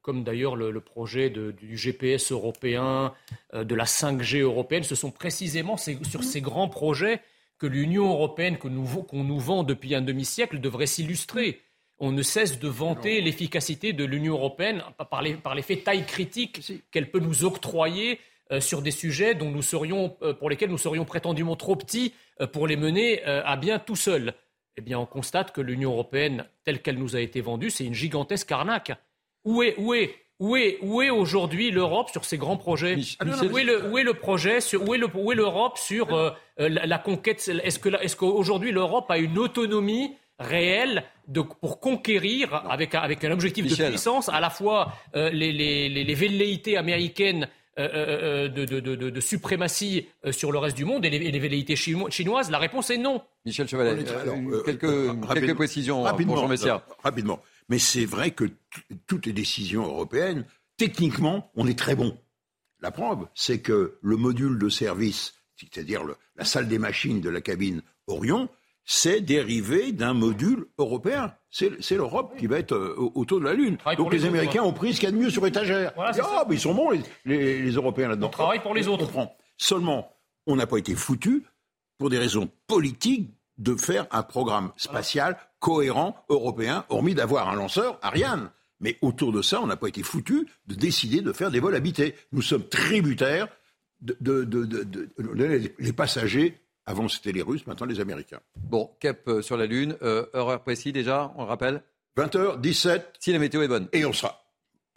comme d'ailleurs le, projet du GPS européen, de la 5G européenne, ce sont précisément sur ces grands projets que l'Union européenne qu'on nous, nous, vend depuis un demi-siècle devrait s'illustrer on ne cesse de vanter l'efficacité de l'Union européenne par, l'effet taille critique qu'elle peut nous octroyer euh, sur des sujets dont nous serions, euh, pour lesquels nous serions prétendument trop petits euh, pour les mener à bien tout seuls. Eh bien, on constate que l'Union européenne, telle qu'elle nous a été vendue, c'est une gigantesque arnaque. Où est, où est, où est, où est aujourd'hui l'Europe sur ces grands projets où, est le, où, est le, projet sur, où est l'Europe sur la, conquête? Est-ce qu'aujourd'hui l'Europe a une autonomie réelle pour conquérir, avec, avec un objectif de puissance, à la fois euh, les, les, les, velléités américaines euh, euh, de, de, de, de, suprématie sur le reste du monde et les, les velléités chinoises La réponse est non. Michel Chevalet, quelques, quelques, précisions rapidement, pour Jean rapidement. Mais c'est vrai que toutes les décisions européennes, techniquement, on est très bon. La preuve, c'est que le module de service, c'est-à-dire la salle des machines de la cabine Orion, c'est dérivé d'un module européen. C'est l'Europe qui va être euh, autour de la Lune. Donc les, Américains ont pris ce qu'il y a de mieux sur étagère. ah, mais ils sont bons, les, Européens là-dedans. On travaille pour les autres. Seulement, on n'a pas été foutu, pour des raisons politiques, de faire un programme spatial cohérent européen, hormis d'avoir un lanceur, Ariane. Mais autour de ça, on n'a pas été foutu de décider de faire des vols habités. Nous sommes tributaires de, de les passagers avant, c'était les Russes, maintenant les Américains. Bon, cap euh, sur la Lune, euh, heure précis déjà, on le rappelle 20h17. Si la météo est bonne. Et on sera.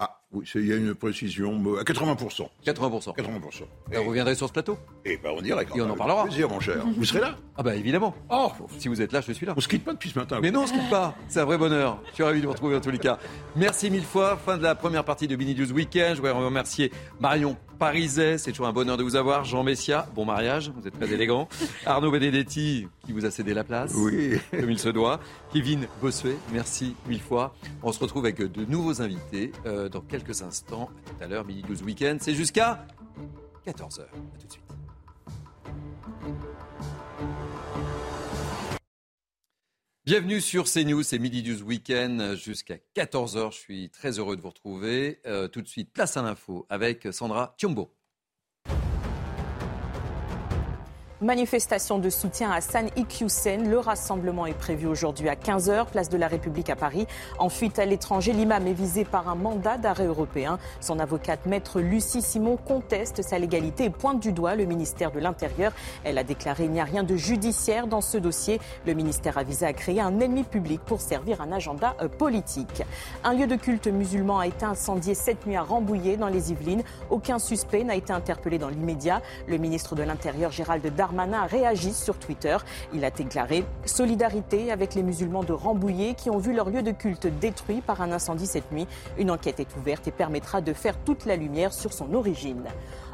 Ah, oui, il y a une précision à 80%. 80%. 80%. Et vous reviendrez sur ce plateau Eh ben, on dirait. Et on en parlera. plaisir, mon cher. Vous serez là? Ah, bah évidemment. Oh Si vous êtes là, je suis là. On se quitte pas depuis ce matin. Mais non, on se quitte pas. C'est un vrai bonheur. Je suis ravi de vous retrouver en tous les cas. Merci mille fois. Fin de la première partie de Mini News Weekend. Je voudrais remercier Marion Pariset, c'est toujours un bonheur de vous avoir. Jean Messia, bon mariage, vous êtes très élégant. Arnaud Benedetti, qui vous a cédé la place, oui. comme il se doit. Kevin Bossuet, merci mille fois. On se retrouve avec de nouveaux invités euh, dans quelques instants. À tout à l'heure, Mini News Weekend, c'est jusqu'à 14h. À tout de suite. Bienvenue sur CNews, c'est Midi News Weekend jusqu'à 14h. Je suis très heureux de vous retrouver. Euh, tout de suite, place à l'info avec Sandra Tiombo. Manifestation de soutien à San Iqiyoussen. Le rassemblement est prévu aujourd'hui à 15h, place de la République à Paris. En fuite à l'étranger, l'imam est visé par un mandat d'arrêt européen. Son avocate, maître Lucie Simon, conteste sa légalité et pointe du doigt le ministère de l'Intérieur. Elle a déclaré qu'il n'y a rien de judiciaire dans ce dossier. Le ministère a visé à créer un ennemi public pour servir un agenda euh, politique. Un lieu de culte musulman a été incendié cette nuit à Rambouillet, dans les Yvelines. Aucun suspect n'a été interpellé dans l'immédiat. Le ministre de l'Intérieur, Gérald Darmanin, Darmanin sur Twitter. Il a déclaré solidarité avec les musulmans de Rambouillet qui ont vu leur lieu de culte détruit par un incendie cette nuit. Une enquête est ouverte et permettra de faire toute la lumière sur son origine.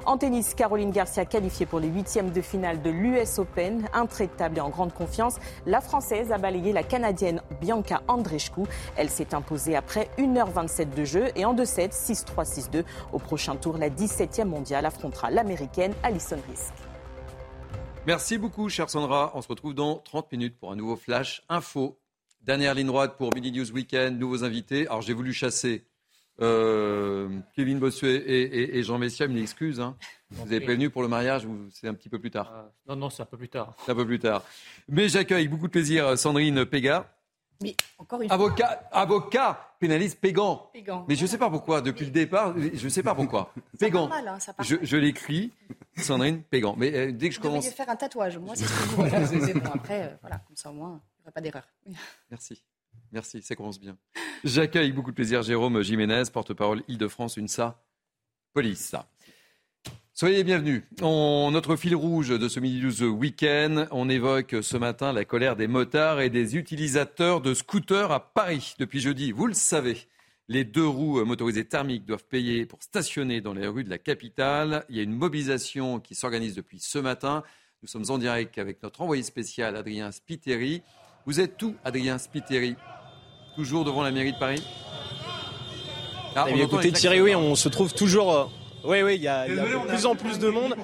En tennis, Caroline Garcia qualifiée pour les huitièmes de finale de l'US Open. Intraitable et en grande confiance, la Française a balayé la Canadienne Bianca Andreescu. Elle s'est imposée après 1h27 de jeu et en 2-7, 6-3, 6-2. Au prochain tour, la 17e mondiale affrontera l'Américaine Alison Risk. Merci beaucoup, chère Sandra. On se retrouve dans 30 minutes pour un nouveau flash info. Dernière ligne droite pour Mini News Weekend, nouveaux invités. Alors j'ai voulu chasser Euh, Kevin Bossuet et, Jean Messia, une excuse. Hein. Vous avez prévenu pour le mariage ou c'est un petit peu plus tard euh, Non, non, c'est un peu plus tard. C'est un peu plus tard. Mais j'accueille avec beaucoup de plaisir Sandrine Pégard. Mais encore une avocat, avocat, pénaliste Pégan. Mais je ne sais pas pourquoi, depuis le départ, je ne sais pas pourquoi. Pégan. Hein, je, je l'écris, Sandrine Pégan. Mais euh, dès que je Vous commence. faire un tatouage, moi, c'est ce que bon, Après, voilà, comme ça au moins, il n'y aura pas d'erreur. Merci. Merci, ça commence bien. J'accueille beaucoup de plaisir Jérôme Jiménez, porte-parole Île-de-France, UNSA, police. Soyez bienvenus. notre fil rouge de ce Midi News Week-end, on évoque ce matin la colère des motards et des utilisateurs de scooters à Paris. Depuis jeudi, vous le savez, les deux roues motorisées thermiques doivent payer pour stationner dans les rues de la capitale. Il y a une mobilisation qui s'organise depuis ce matin. Nous sommes en direct avec notre envoyé spécial Adrien Spiteri. Vous êtes tout, Adrien Spiteri? Toujours devant la mairie de Paris? Ah, eh Écoutez Thierry, oui, on se trouve toujours... Euh, oui, oui, il y, a, de plus en plus de monde.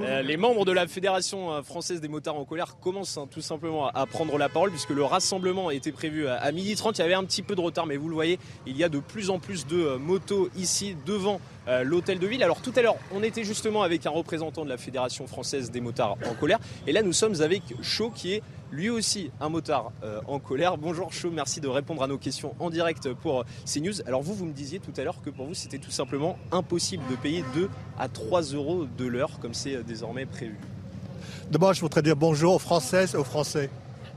Euh, les membres de la Fédération euh, française des motards en colère commencent hein, tout simplement à, prendre la parole puisque le rassemblement était prévu à, à 12h30. Il y avait un petit peu de retard, mais vous le voyez, il y a de plus en plus de motos ici devant l'hôtel de ville. Alors tout à l'heure, on était justement avec un représentant de la Fédération française des motards en colère. Et là, nous sommes avec Chaud qui est lui aussi un motard euh, en colère. Bonjour Chaud, merci de répondre à nos questions en direct pour CNews. Alors vous, vous me disiez tout à l'heure que pour vous, c'était tout simplement impossible de payer 2 à 3 euros de l'heure comme c'est euh, désormais prévu. D'abord, je voudrais dire bonjour aux Françaises et aux Français,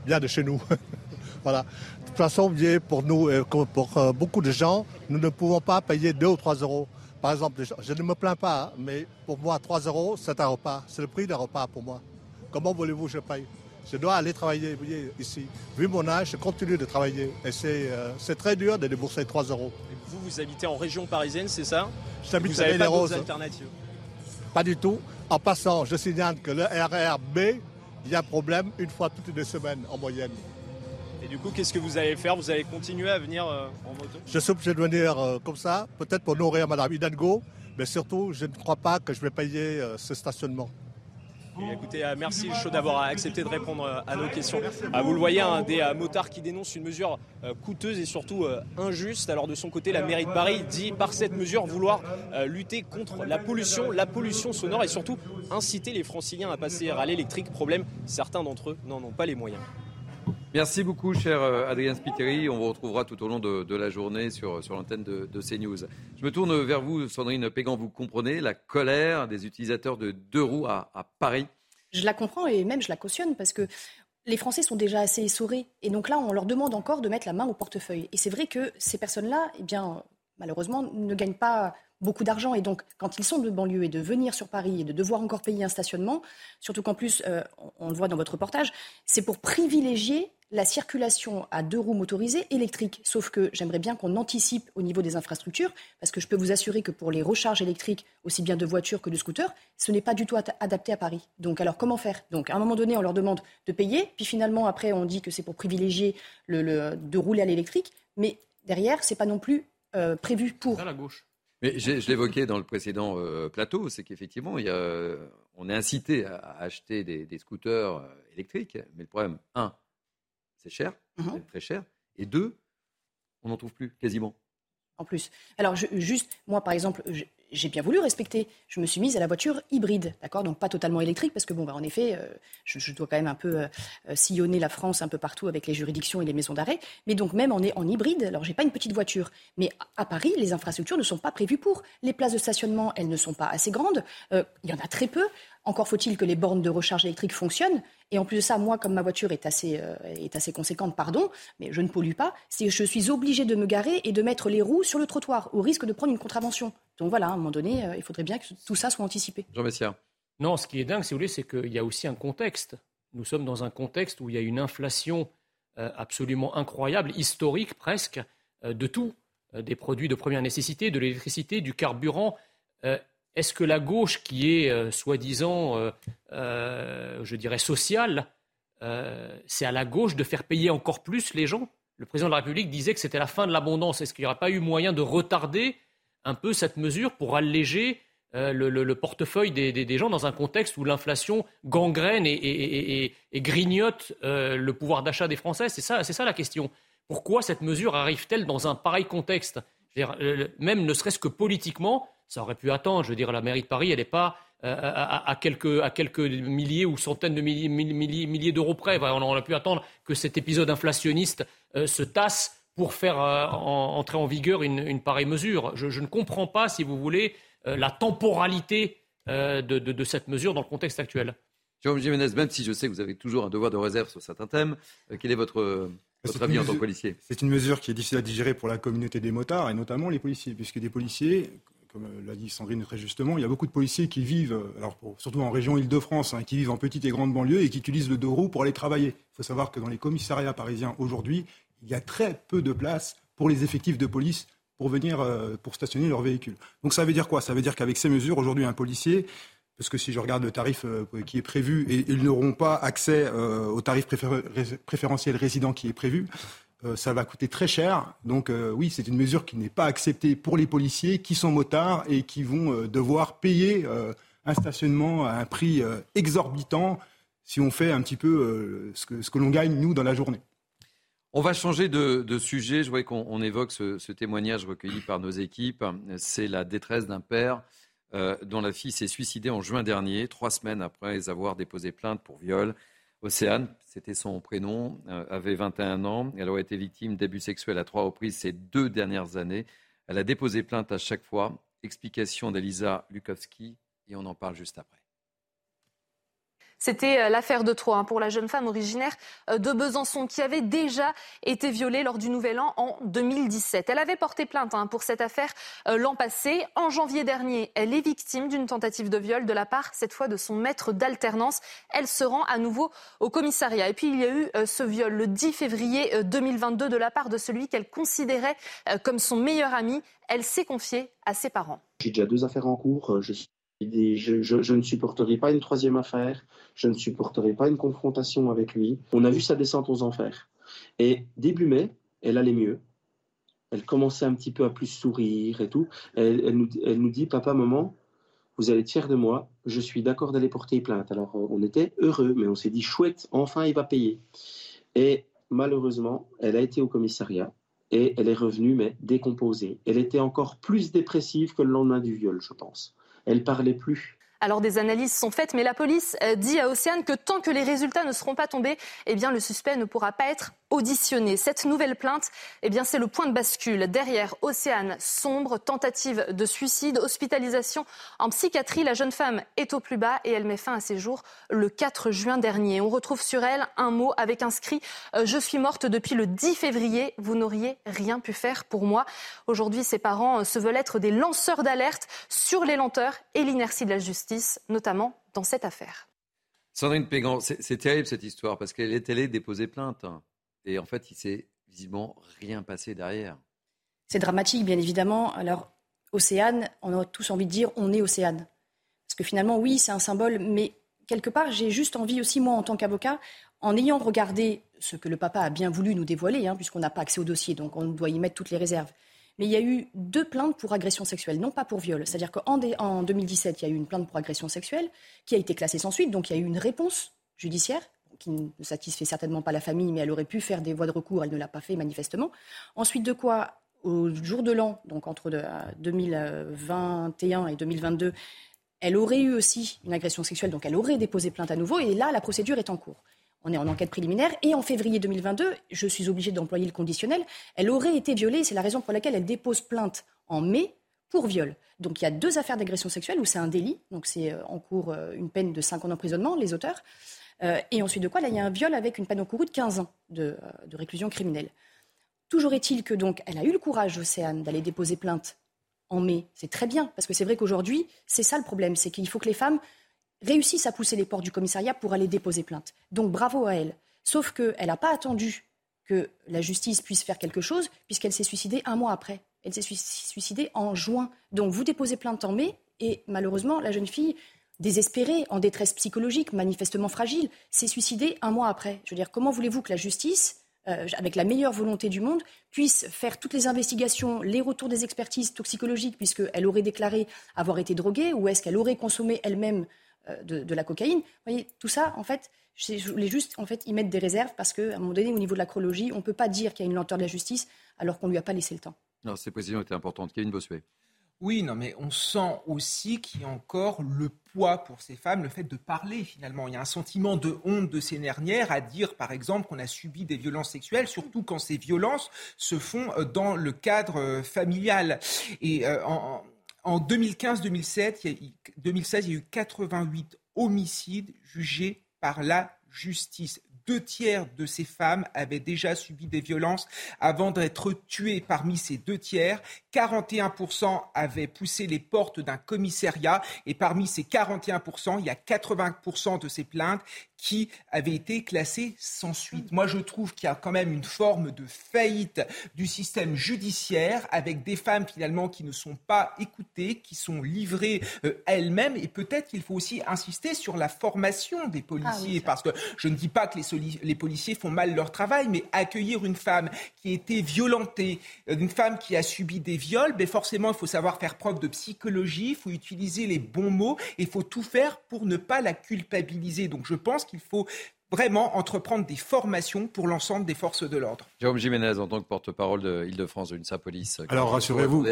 bien de chez nous. voilà. De toute façon, pour nous, euh, pour beaucoup de gens, nous ne pouvons pas payer 2 ou 3 euros. Par exemple, je ne me plains pas, mais pour moi, 3 euros, c'est un repas. C'est le prix d'un repas pour moi. Comment voulez-vous que je paye? Je dois aller travailler ici. Vu mon âge, je continue de travailler. Et c'est euh, très dur de débourser 3 euros. vous, vous habitez en région parisienne, c'est ça? J'habite à les Roses. Pas du tout. En passant, je signale que le RRB, il y a un problème une fois toutes les semaines en moyenne. Et du coup, qu'est-ce que vous allez faire? Vous allez continuer à venir euh, en moto? Je suis obligé de venir euh, comme ça, peut-être pour nourrir Madame Hidalgo, mais surtout, je ne crois pas que je vais payer ce stationnement écoutez, euh, merci chaud d'avoir accepté de répondre euh, à nos questions. Vous le voyez, un des euh, motards qui dénonce une mesure coûteuse et surtout injuste. Alors de son côté, la mairie de Paris dit par cette mesure vouloir lutter contre la pollution, la pollution sonore et surtout inciter les franciliens à passer à l'électrique. Problème, certains d'entre eux n'en ont pas les moyens. Merci beaucoup, cher euh, Adrien Spiteri. On vous retrouvera tout au long de, la journée sur, sur l'antenne de, CNews. Je me tourne vers vous, Sandrine Pégan. Vous comprenez la colère des utilisateurs de deux roues à, Paris? Je la comprends et même je la cautionne parce que les Français sont déjà assez essorés. Et donc là, on leur demande encore de mettre la main au portefeuille. Et c'est vrai que ces personnes-là, eh bien, malheureusement, ne gagnent pas beaucoup d'argent. Et donc, quand ils sont de banlieue et de venir sur Paris et de devoir encore payer un stationnement, surtout qu'en plus, euh, on, le voit dans votre reportage, c'est pour privilégier la circulation à deux roues motorisées électriques. Sauf que j'aimerais bien qu'on anticipe au niveau des infrastructures, parce que je peux vous assurer que pour les recharges électriques, aussi bien de voitures que de scooters, ce n'est pas du tout adapté à Paris. Donc alors comment faire? Donc à un moment donné, on leur demande de payer, puis finalement après on dit que c'est pour privilégier le, de rouler à l'électrique, mais derrière, c'est pas non plus euh, prévu pour. À la gauche. Mais je, l'évoquais dans le précédent euh, plateau, c'est qu'effectivement, on est incité à, acheter des, des, scooters euh, électriques, mais le problème, un, c'est cher, mhm. très cher. Et deux, on n'en trouve plus quasiment. En plus. Alors, juste, moi, par exemple, j'ai bien voulu respecter. Je me suis mise à la voiture hybride, d'accord Donc pas totalement électrique, parce que, bon, bah, en effet, euh, je, dois quand même un peu euh, euh, sillonner la France un peu partout avec les juridictions et les maisons d'arrêt. Mais donc, même en, en hybride, alors j'ai pas une petite voiture. Mais à Paris, les infrastructures ne sont pas prévues pour. Les places de stationnement, elles ne sont pas assez grandes. Il y en a très peu. Encore faut-il que les bornes de recharge électrique fonctionnent. Et en plus de ça, moi, comme ma voiture est assez, euh, est assez conséquente, pardon, mais je ne pollue pas, c'est je suis obligée de me garer et de mettre les roues sur le trottoir, au risque de prendre une contravention. Donc voilà, à un moment donné, euh, il faudrait bien que tout ça soit anticipé. Jean Messia. Non, ce qui est dingue, si vous voulez, c'est qu'il y a aussi un contexte. Nous sommes dans un contexte où il y a une inflation euh, absolument incroyable, historique presque, de tout, des produits de première nécessité, de l'électricité, du carburant. Est-ce que la gauche, qui est euh, soi-disant, euh, euh, je dirais, sociale, c'est à la gauche de faire payer encore plus les gens? Le président de la République disait que c'était la fin de l'abondance. Est-ce qu'il n'y aurait pas eu moyen de retarder un peu cette mesure pour alléger le, portefeuille des, gens dans un contexte où l'inflation gangrène et, grignote le pouvoir d'achat des Français? C'est ça, ça la question. Pourquoi cette mesure arrive-t-elle dans un pareil contexte? Même ne serait-ce que politiquement, ça aurait pu attendre. Je veux dire, la mairie de Paris, elle n'est pas euh, à, quelques, à quelques milliers ou centaines de milliers, milliers, d'euros près. on aurait pu attendre que cet épisode inflationniste euh, se tasse pour faire euh, entrer en vigueur une, pareille mesure. Je, ne comprends pas, si vous voulez, la temporalité de, cette mesure dans le contexte actuel. Jérôme Jiménez, même si je sais que vous avez toujours un devoir de réserve sur certains thèmes, quel est votre, votre avis en tant que policier? C'est une mesure qui est difficile à digérer pour la communauté des motards et notamment les policiers, puisque des policiers, comme euh, l'a dit Sandrine très justement, il y a beaucoup de policiers qui vivent, euh, surtout en région Île-de-France, hein, qui vivent en petites et grandes banlieues et qui utilisent le deux roues pour aller travailler. Il faut savoir que dans les commissariats parisiens aujourd'hui, il y a très peu de place pour les effectifs de police pour venir euh, pour stationner leur véhicule. Donc ça veut dire quoi? Ça veut dire qu'avec ces mesures, aujourd'hui, un policier, parce que si je regarde le tarif qui est prévu, ils n'auront pas accès au tarif préférentiel résident qui est prévu, euh, ça va coûter très cher. Donc euh, oui, c'est une mesure qui n'est pas acceptée pour les policiers qui sont motards et qui vont euh, devoir payer un stationnement à un prix exorbitant si on fait un petit peu ce que, ce que l'on gagne, nous, dans la journée. On va changer de, sujet. Je voudrais qu'on évoque ce, témoignage recueilli par nos équipes. C'est la détresse d'un père dont la fille s'est suicidée en juin dernier, trois semaines après avoir déposé plainte pour viol. Océane, c'était son prénom, euh, avait 21 ans. Elle aurait été victime d'abus sexuels à trois reprises ces deux dernières années. Elle a déposé plainte à chaque fois. Explication d'Elisa Lukowski et on en parle juste après. C'était euh, l'affaire de trop hein, pour la jeune femme originaire euh, de Besançon qui avait déjà été violée lors du Nouvel An en 2017. Elle avait porté plainte hein, pour cette affaire euh, l'an passé. En janvier dernier, elle est victime d'une tentative de viol de la part, cette fois, de son maître d'alternance. Elle se rend à nouveau au commissariat. Et puis, il y a eu ce viol le 10 février 2022 de la part de celui qu'elle considérait comme son meilleur ami. Elle s'est confiée à ses parents. J'ai déjà deux affaires en cours. Je, ne supporterai pas une troisième affaire, je ne supporterai pas une confrontation avec lui. On a vu sa descente aux enfers. Et début mai, elle allait mieux. Elle commençait un petit peu à plus sourire et tout. Elle, nous, dit, papa, maman, vous allez être fiers de moi, je suis d'accord d'aller porter plainte. Alors on était heureux, mais on s'est dit, chouette, enfin il va payer. Et malheureusement, elle a été au commissariat et elle est revenue, mais décomposée. Elle était encore plus dépressive que le lendemain du viol, je pense elle parlait plus. Alors des analyses sont faites, mais la police euh, dit à Océane que tant que les résultats ne seront pas tombés, eh bien le suspect ne pourra pas être auditionné. Cette nouvelle plainte, eh bien c'est le point de bascule. Derrière Océane sombre, tentative de suicide, hospitalisation en psychiatrie. La jeune femme est au plus bas et elle met fin à ses jours le 4 juin dernier. On retrouve sur elle un mot avec inscrit euh, Je suis morte depuis le 10 février. Vous n'auriez rien pu faire pour moi. Aujourd'hui, ses parents euh, se veulent être des lanceurs d'alerte sur les lenteurs et l'inertie de la justice notamment dans cette affaire. Sandrine Pégan, c'est terrible cette histoire parce qu'elle est allée déposer plainte. Et en fait, il s'est visiblement rien passé derrière. C'est dramatique, bien évidemment. Alors, Océane, on a tous envie de dire on est Océane. Parce que finalement, oui, c'est un symbole, mais quelque part, j'ai juste envie aussi, moi, en tant qu'avocat, en ayant regardé ce que le papa a bien voulu nous dévoiler, hein, puisqu'on n'a pas accès au dossier, donc on doit y mettre toutes les réserves mais il y a eu deux plaintes pour agression sexuelle, non pas pour viol. C'est-à-dire qu'en en 2017, il y a eu une plainte pour agression sexuelle qui a été classée sans suite, donc il y a eu une réponse judiciaire qui ne satisfait certainement pas la famille, mais elle aurait pu faire des voies de recours, elle ne l'a pas fait manifestement. Ensuite de quoi, au jour de l'an, donc entre 2021 et 2022, elle aurait eu aussi une agression sexuelle, donc elle aurait déposé plainte à nouveau, et là, la procédure est en cours on est en enquête préliminaire, et en février 2022, je suis obligée d'employer le conditionnel, elle aurait été violée, c'est la raison pour laquelle elle dépose plainte en mai pour viol. Donc il y a deux affaires d'agression sexuelle où c'est un délit, donc c'est euh, en cours euh, une peine de 5 ans d'emprisonnement, les auteurs, euh, et ensuite de quoi, là, il y a un viol avec une peine encourue de 15 ans de, réclusion criminelle. Toujours est-il que donc elle a eu le courage, Océane, d'aller déposer plainte en mai. C'est très bien, parce que c'est vrai qu'aujourd'hui, c'est ça le problème, c'est qu'il faut que les femmes réussissent à pousser les portes du commissariat pour aller déposer plainte. Donc bravo à elle. Sauf qu'elle n'a pas attendu que la justice puisse faire quelque chose, puisqu'elle s'est suicidée un mois après. Elle s'est suicidée en juin. Donc vous déposez plainte en mai, et malheureusement, la jeune fille, désespérée, en détresse psychologique, manifestement fragile, s'est suicidée un mois après. Je veux dire, comment voulez-vous que la justice, euh, avec la meilleure volonté du monde, puisse faire toutes les investigations, les retours des expertises toxicologiques, puisqu'elle aurait déclaré avoir été droguée, ou est-ce qu'elle aurait consommé elle-même euh, de, la cocaïne? Vous voyez, tout ça, en fait, je voulais juste en fait, y mettre des réserves parce qu'à un moment donné, au niveau de la chronologie, on ne peut pas dire qu'il y a une lenteur de la justice alors qu'on ne lui a pas laissé le temps. Non, ces précisions étaient importantes. Kevin Bossuet. Oui, non, mais on sent aussi qu'il y a encore le poids pour ces femmes, le fait de parler finalement. Il y a un sentiment de honte de ces dernières à dire, par exemple, qu'on a subi des violences sexuelles, surtout quand ces violences se font euh, dans le cadre euh, familial. Et euh, en, en 2015-2016, il y a eu 88 homicides jugés par la justice deux tiers de ces femmes avaient déjà subi des violences avant d'être tuées. Parmi ces deux tiers, 41% avaient poussé les portes d'un commissariat et parmi ces 41%, il y a 80% de ces plaintes qui avaient été classées sans suite. Moi, je trouve qu'il y a quand même une forme de faillite du système judiciaire avec des femmes finalement qui ne sont pas écoutées, qui sont livrées euh, elles-mêmes. Et peut-être qu'il faut aussi insister sur la formation des policiers, ah parce que je ne dis pas que les, les, policiers font mal leur travail, mais accueillir une femme qui a été violentée, euh, une femme qui a subi des viols, ben forcément, il faut savoir faire preuve de psychologie, il faut utiliser les bons mots, et il faut tout faire pour ne pas la culpabiliser. Donc je pense qu'il faut vraiment entreprendre des formations pour l'ensemble des forces de l'ordre. Jérôme Jiménez, en tant que porte-parole de Île-de-France de l'UNSA Police. Alors rassurez-vous.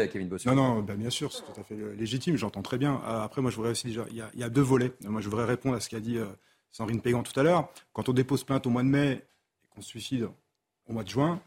Non, non, ben, bien sûr, c'est tout à fait légitime, j'entends très bien. Euh, après, moi, je voudrais aussi déjà, il y, a, deux volets. Moi, je voudrais répondre à ce qu'a dit euh, Sandrine Pégan tout à l'heure. Quand on dépose plainte au mois de mai et qu'on se suicide au mois de juin,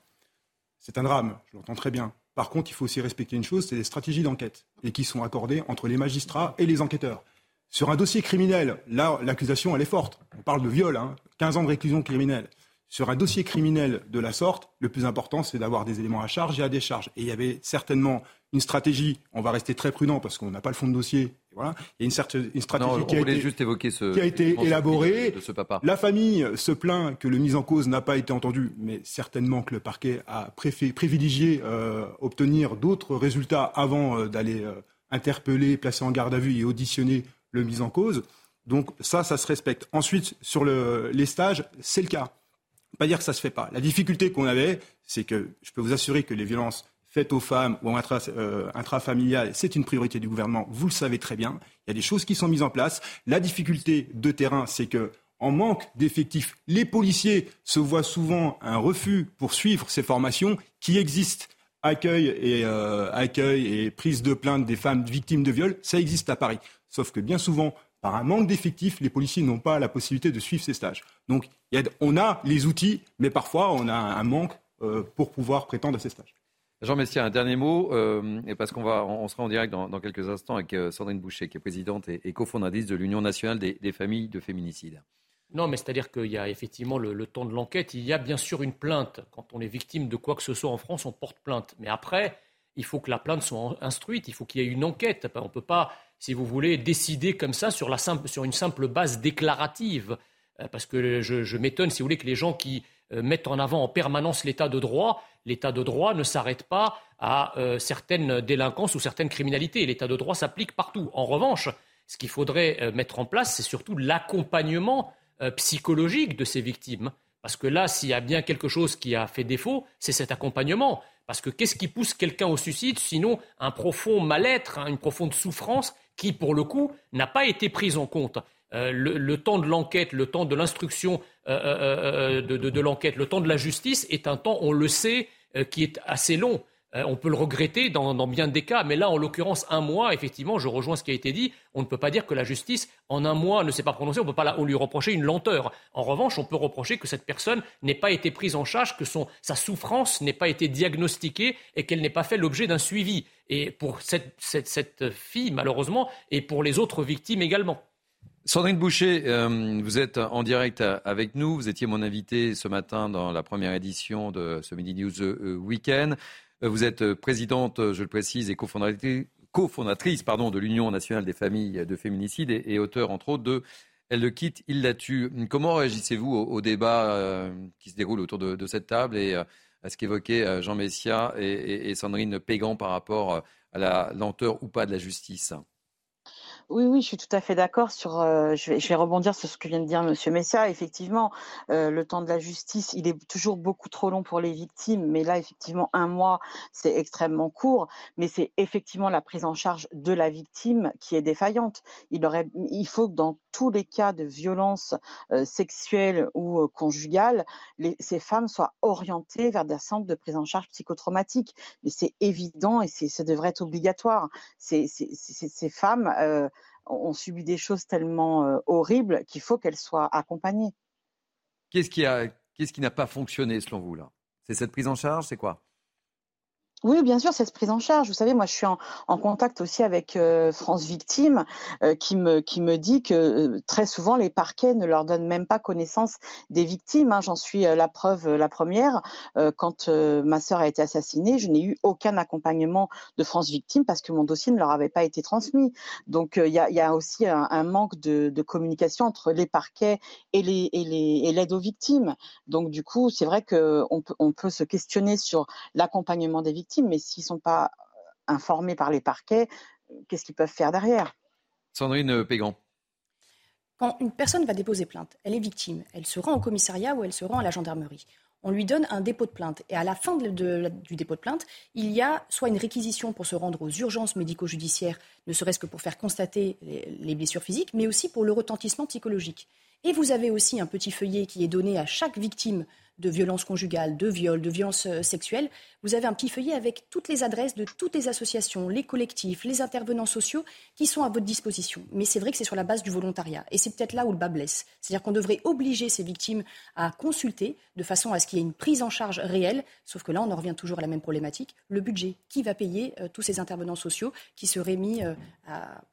c'est un drame, je l'entends très bien. Par contre, il faut aussi respecter une chose, c'est les stratégies d'enquête et qui sont accordées entre les magistrats et les enquêteurs. Sur un dossier criminel, là, l'accusation, elle est forte. On parle de viol, hein, 15 ans de réclusion criminelle. Sur un dossier criminel de la sorte, le plus important, c'est d'avoir des éléments à charge et à décharge. Et il y avait certainement une stratégie, on va rester très prudent parce qu'on n'a pas le fond de dossier. Voilà. Il y a une, certaine, une stratégie qui, a été, juste évoquer ce, qui, a été, élaborée. De ce papa. La famille se plaint que le mise en cause n'a pas été entendu, mais certainement que le parquet a privilégié euh, obtenir d'autres résultats avant euh, d'aller euh, interpeller, placer en garde à vue et auditionner le mise en cause. Donc ça, ça se respecte. Ensuite, sur le, les stages, c'est le cas. Pas dire que ça se fait pas. La difficulté qu'on avait, c'est que je peux vous assurer que les violences faites aux femmes ou euh, intrafamiliales, c'est une priorité du gouvernement. Vous le savez très bien. Il y a des choses qui sont mises en place. La difficulté de terrain, c'est que en manque d'effectifs, les policiers se voient souvent un refus pour suivre ces formations qui existent accueil et, euh, accueil et prise de plainte des femmes victimes de viol, ça existe à Paris. Sauf que bien souvent, par un manque d'effectifs, les policiers n'ont pas la possibilité de suivre ces stages. Donc on a les outils, mais parfois on a un manque euh, pour pouvoir prétendre à ces stages. Jean Messia, un dernier mot, euh, et parce qu'on va, on sera en direct dans, quelques instants avec euh, Sandrine Boucher, qui est présidente et, cofondatrice de l'Union nationale des, familles de féminicides. Non, mais c'est-à-dire qu'il y a effectivement le, le temps de l'enquête. Il y a bien sûr une plainte. Quand on est victime de quoi que ce soit en France, on porte plainte. Mais après, il faut que la plainte soit instruite, il faut qu'il y ait une enquête. On ne peut pas si vous voulez, décider comme ça sur, une simple base déclarative. Euh, parce que je, m'étonne, si vous voulez, que les gens qui euh, mettent en avant en permanence l'état de droit, l'état de droit ne s'arrête pas à euh, certaines délinquances ou certaines criminalités. L'état de droit s'applique partout. En revanche, ce qu'il faudrait mettre en place, c'est surtout l'accompagnement psychologique de ces victimes. Parce que là, s'il y a bien quelque chose qui a fait défaut, c'est cet accompagnement. Parce que qu'est-ce qui pousse quelqu'un au suicide sinon un profond mal-être, hein, une profonde souffrance qui, pour le coup, n'a pas été prise en compte. Euh, le, temps de l'enquête, le temps de l'instruction euh, euh, de, l'enquête, le temps de la justice est un temps, on le sait, qui est assez long. Euh, on peut le regretter dans, bien des cas, mais là, en l'occurrence, un mois, effectivement, je rejoins ce qui a été dit, on ne peut pas dire que la justice, en un mois, ne s'est pas prononcée, on ne peut pas lui reprocher une lenteur. En revanche, on peut reprocher que cette personne n'ait pas été prise en charge, que sa souffrance n'ait pas été diagnostiquée et qu'elle n'ait pas fait l'objet d'un suivi. Et pour cette, fille, malheureusement, et pour les autres victimes également. Sandrine Boucher, euh, vous êtes en direct avec nous. Vous étiez mon invité ce matin dans la première édition de ce Midi News euh, Weekend. Euh, vous êtes euh, présidente, euh, je le précise, et cofondatrice, pardon, de l'Union nationale des familles de féminicides et, auteur, entre autres, de Elle le quitte, il la tue. Comment réagissez-vous au, débat qui se déroule autour de, cette table et à ce qu'évoquaient Jean Messia et, Sandrine Pégan par rapport à la lenteur ou pas de la justice? Oui, oui, je suis tout à fait d'accord sur. Euh, je, vais, rebondir sur ce que vient de dire Monsieur Messia. Effectivement, euh, le temps de la justice, il est toujours beaucoup trop long pour les victimes, mais là, effectivement, un mois, c'est extrêmement court. Mais c'est effectivement la prise en charge de la victime qui est défaillante. Il faut que dans tous les cas de violence euh, sexuelle ou conjugale, ces femmes soient orientées vers des centres de prise en charge psychotraumatique. Mais c'est évident et ça devrait être obligatoire. Ces, femmes ont subi des choses tellement euh, horribles qu'il faut qu'elles soient accompagnées. Qu'est-ce qui, qu'est-ce qui n'a pas fonctionné selon vous là? C'est cette prise en charge C'est quoi? Oui, bien sûr, cette prise en charge. Vous savez, moi, je suis en, contact aussi avec euh, France Victime, euh, qui, me, qui me dit que euh, très souvent, les parquets ne leur donnent même pas connaissance des victimes. Hein. J'en suis la preuve la première. quand ma sœur a été assassinée, je n'ai eu aucun accompagnement de France Victime parce que mon dossier ne leur avait pas été transmis. Donc, il y a, a, aussi un, un manque de, de, communication entre les parquets et l'aide les, et les, et aux victimes. Donc, du coup, c'est vrai qu'on peut, on peut se questionner sur l'accompagnement des victimes mais s'ils ne sont pas euh, informés par les parquets, qu'est-ce qu'ils peuvent faire derrière? Sandrine Pégan. Quand une personne va déposer plainte, elle est victime, elle se rend au commissariat ou elle se rend à la gendarmerie. On lui donne un dépôt de plainte. Et à la fin de, de, du dépôt de plainte, il y a soit une réquisition pour se rendre aux urgences médico-judiciaires, ne serait-ce que pour faire constater les, les blessures physiques, mais aussi pour le retentissement psychologique. Et vous avez aussi un petit feuillet qui est donné à chaque victime de violences conjugales, de viols, de violences euh, sexuelles, vous avez un petit feuillet avec toutes les adresses de toutes les associations, les collectifs, les intervenants sociaux qui sont à votre disposition. Mais c'est vrai que c'est sur la base du volontariat. Et c'est peut-être là où le bas blesse. C'est-à-dire qu'on devrait obliger ces victimes à consulter de façon à ce qu'il y ait une prise en charge réelle. Sauf que là, on en revient toujours à la même problématique. Le budget. Qui va payer euh, tous ces intervenants sociaux qui seraient mis euh,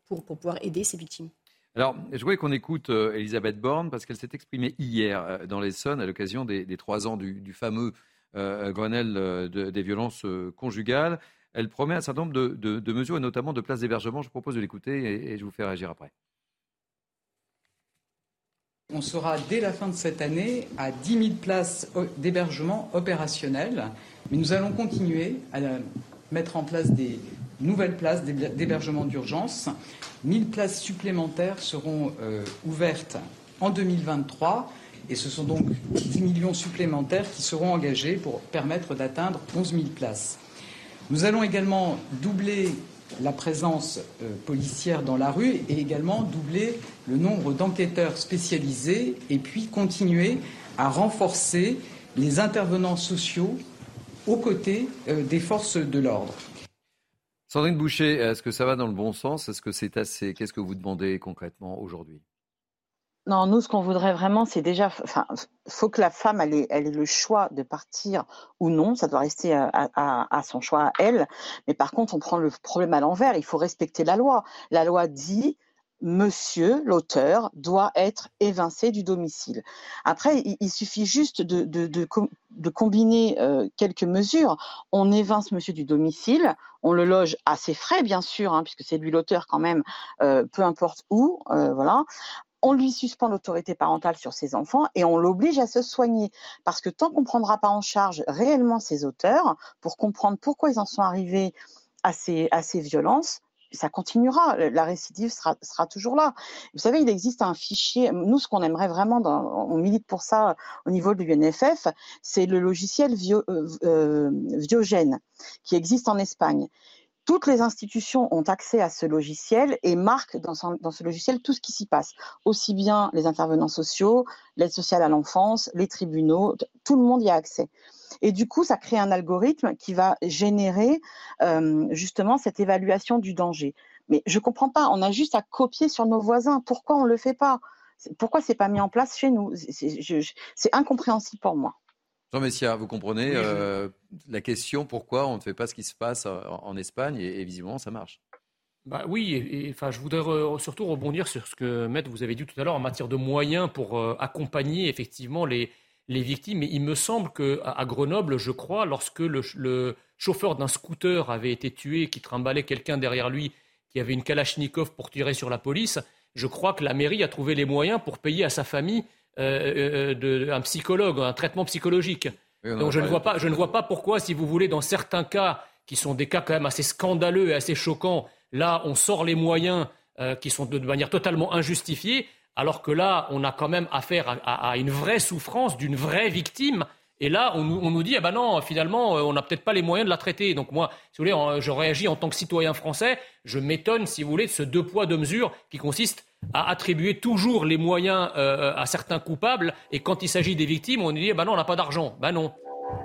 pour pouvoir aider ces victimes? Alors, je voulais qu'on écoute euh, Elisabeth Borne parce qu'elle s'est exprimée hier euh, dans l'Essonne à l'occasion des, trois ans du, fameux euh, Grenelle de, des violences conjugales. Elle promet un certain nombre de, mesures et notamment de places d'hébergement. Je propose de l'écouter et je vous fais réagir après. On sera dès la fin de cette année à 10 000 places d'hébergement opérationnelles, mais nous allons continuer à mettre en place des nouvelles places d'hébergement d'urgence. 1000 places supplémentaires seront euh, ouvertes en 2023 et ce sont donc 10 millions supplémentaires qui seront engagés pour permettre d'atteindre 11 000 places. Nous allons également doubler la présence euh, policière dans la rue et également doubler le nombre d'enquêteurs spécialisés et puis continuer à renforcer les intervenants sociaux aux côtés euh, des forces de l'ordre. Sandrine Boucher, est-ce que ça va dans le bon sens? Est-ce que c'est assez? Qu'est-ce que vous demandez concrètement aujourd'hui? Non, nous, ce qu'on voudrait vraiment, c'est déjà, enfin, faut que la femme ait, le choix de partir ou non. Ça doit rester à, à, son choix à elle. Mais par contre, on prend le problème à l'envers. Il faut respecter la loi. La loi dit monsieur, l'auteur, doit être évincé du domicile. Après, il, suffit juste de combiner euh, quelques mesures. On évince monsieur du domicile, on le loge à ses frais, bien sûr, hein, puisque c'est lui l'auteur quand même, euh, peu importe où, euh, voilà on lui suspend l'autorité parentale sur ses enfants et on l'oblige à se soigner. Parce que tant qu'on ne prendra pas en charge réellement ses auteurs, pour comprendre pourquoi ils en sont arrivés à ces, à ces violences, ça continuera. La récidive sera, toujours là. Vous savez, il existe un fichier. Nous, ce qu'on aimerait vraiment, on milite pour ça au niveau du UNFF, c'est le logiciel euh, euh, Viogène qui existe en Espagne. Toutes les institutions ont accès à ce logiciel et marquent dans ce logiciel tout ce qui s'y passe, aussi bien les intervenants sociaux, l'aide sociale à l'enfance, les tribunaux, tout le monde y a accès. Et du coup, ça crée un algorithme qui va générer euh, justement cette évaluation du danger. Mais je ne comprends pas, on a juste à copier sur nos voisins. Pourquoi on ne le fait pas? Pourquoi c'est pas mis en place chez nous? C'est incompréhensible pour moi. Jean Messia, vous comprenez euh, la question pourquoi on ne fait pas ce qui se passe en, en Espagne et, et, visiblement ça marche. Bah oui, et, et, enfin, je voudrais re, surtout rebondir sur ce que Maître vous avez dit tout à l'heure en matière de moyens pour euh, accompagner effectivement les, les victimes. Mais il me semble qu'à Grenoble, je crois, lorsque le, le chauffeur d'un scooter avait été tué, qui trimballait quelqu'un derrière lui, qui avait une Kalachnikov pour tirer sur la police, je crois que la mairie a trouvé les moyens pour payer à sa famille euh, euh de, un psychologue, un traitement psychologique. Donc je ne, vois pas, je ne vois pas pourquoi, si vous voulez, dans certains cas, qui sont des cas quand même assez scandaleux et assez choquants, là, on sort les moyens euh, qui sont de, manière totalement injustifiées, alors que là, on a quand même affaire à, une vraie souffrance d'une vraie victime. Et là, on, nous dit, ah ben non, finalement, euh, on n'a peut-être pas les moyens de la traiter. Donc moi, si vous voulez, je réagis en tant que citoyen français. Je m'étonne, si vous voulez, de ce deux poids, deux mesures qui consiste à attribuer toujours les moyens euh, à certains coupables. Et quand il s'agit des victimes, on nous dit, ah ben non, on n'a pas d'argent. Ben non.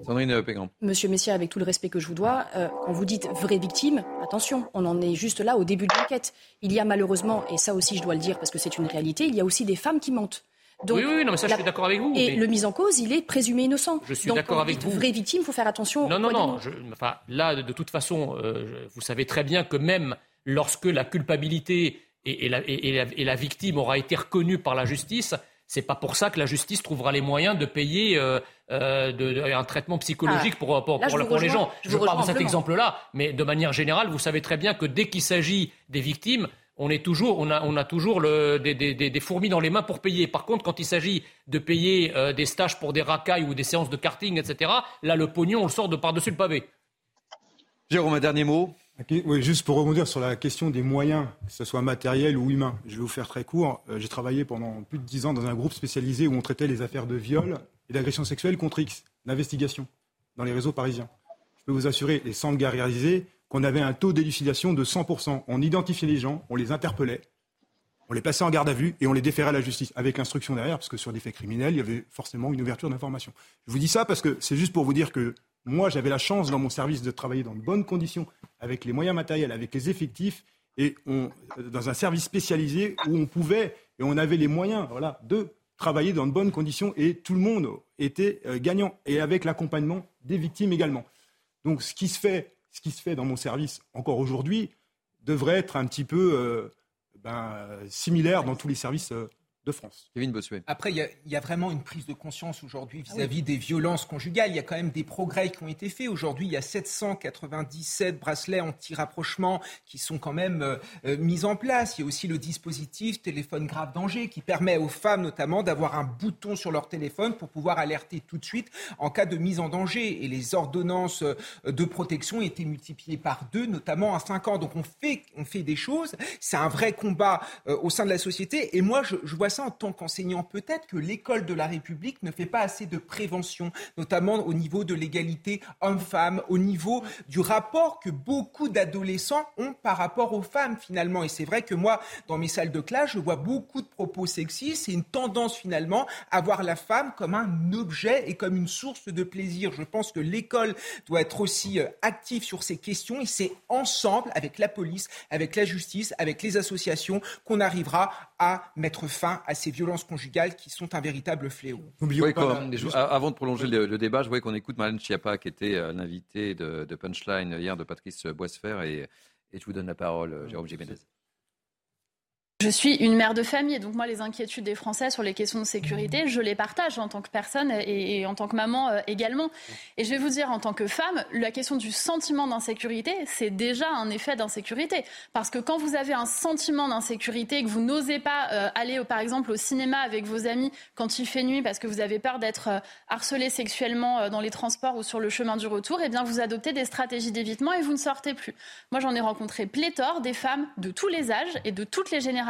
Sandrine Monsieur Messia, avec tout le respect que je vous dois, euh, quand vous dites vraie victime, attention, on en est juste là au début de l'enquête. Il y a malheureusement, et ça aussi je dois le dire parce que c'est une réalité, il y a aussi des femmes qui mentent. oui, oui, non, mais ça, je suis d'accord avec vous. Et le mis en cause, il est présumé innocent. Je suis d'accord avec vous. Vraie victime, il faut faire attention. Non, non, non. enfin, là, de, toute façon, euh, vous savez très bien que même lorsque la culpabilité et, la, victime aura été reconnue par la justice, c'est pas pour ça que la justice trouvera les moyens de payer euh, euh, un traitement psychologique ah, pour, pour, pour, les gens. Je, parle de cet exemple-là, mais de manière générale, vous savez très bien que dès qu'il s'agit des victimes, on, est toujours, on, a, on a toujours le, des, des, des, fourmis dans les mains pour payer. Par contre, quand il s'agit de payer euh, des stages pour des racailles ou des séances de karting, etc., là, le pognon, on le sort de par-dessus le pavé. Jérôme, un dernier mot oui, juste pour rebondir sur la question des moyens, que ce soit matériel ou humain. Je vais vous faire très court. Euh, j'ai travaillé pendant plus de dix ans dans un groupe spécialisé où on traitait les affaires de viol et d'agression sexuelle contre X, l'investigation, dans les réseaux parisiens. Je peux vous assurer, les centres réalisés, qu'on avait un taux d'élucidation de 100%. On identifiait les gens, on les interpellait, on les plaçait en garde à vue et on les déférait à la justice, avec l'instruction derrière, parce que sur des faits criminels, il y avait forcément une ouverture d'information. Je vous dis ça parce que c'est juste pour vous dire que moi, j'avais la chance dans mon service de travailler dans de bonnes conditions, avec les moyens matériels, avec les effectifs, et dans un service spécialisé où on pouvait et on avait les moyens voilà, de travailler dans de bonnes conditions et tout le monde était euh, gagnant et avec l'accompagnement des victimes également. Donc ce qui se fait, dans mon service encore aujourd'hui devrait être un petit peu euh, ben, similaire dans tous les services euh, France. Kevin Bossuet. Après, il y, a vraiment une prise de conscience aujourd'hui ah vis-à-vis des violences conjugales. Il y a quand même des progrès qui ont été faits. Aujourd'hui, il y a 797 bracelets anti-rapprochement qui sont quand même euh, euh, mis en place. Il y a aussi le dispositif téléphone grave danger qui permet aux femmes notamment d'avoir un bouton sur leur téléphone pour pouvoir alerter tout de suite en cas de mise en danger. Et les ordonnances euh, de protection ont été multipliées par deux, notamment à 5 ans. Donc on fait, on fait des choses. C'est un vrai combat au sein de la société. Et moi, je, je vois ça en tant qu'enseignant, peut-être que l'école de la République ne fait pas assez de prévention, notamment au niveau de l'égalité homme-femme, au niveau du rapport que beaucoup d'adolescents ont par rapport aux femmes finalement. Et c'est vrai que moi, dans mes salles de classe, je vois beaucoup de propos sexistes. C'est une tendance finalement à voir la femme comme un objet et comme une source de plaisir. Je pense que l'école doit être aussi euh, active sur ces questions et c'est ensemble, avec la police, avec la justice, avec les associations, qu'on arrivera à mettre fin à ces violences conjugales qui sont un véritable fléau. avant de prolonger le, débat, je voyais qu'on écoute Marlène Schiappa, qui était euh, l'invité de, Punchline hier de Patrice Boissefer, et, et je vous donne la parole, euh, Jérôme Jiménez. Je suis une mère de famille, donc moi les inquiétudes des Français sur les questions de sécurité, je les partage en tant que personne et, en tant que maman euh, également. Et je vais vous dire, en tant que femme, la question du sentiment d'insécurité, c'est déjà un effet d'insécurité. Parce que quand vous avez un sentiment d'insécurité et que vous n'osez pas euh, aller, par exemple, au cinéma avec vos amis quand il fait nuit parce que vous avez peur d'être euh, harcelé sexuellement dans les transports ou sur le chemin du retour, eh bien vous adoptez des stratégies d'évitement et vous ne sortez plus. Moi j'en ai rencontré pléthore des femmes de tous les âges et de toutes les générations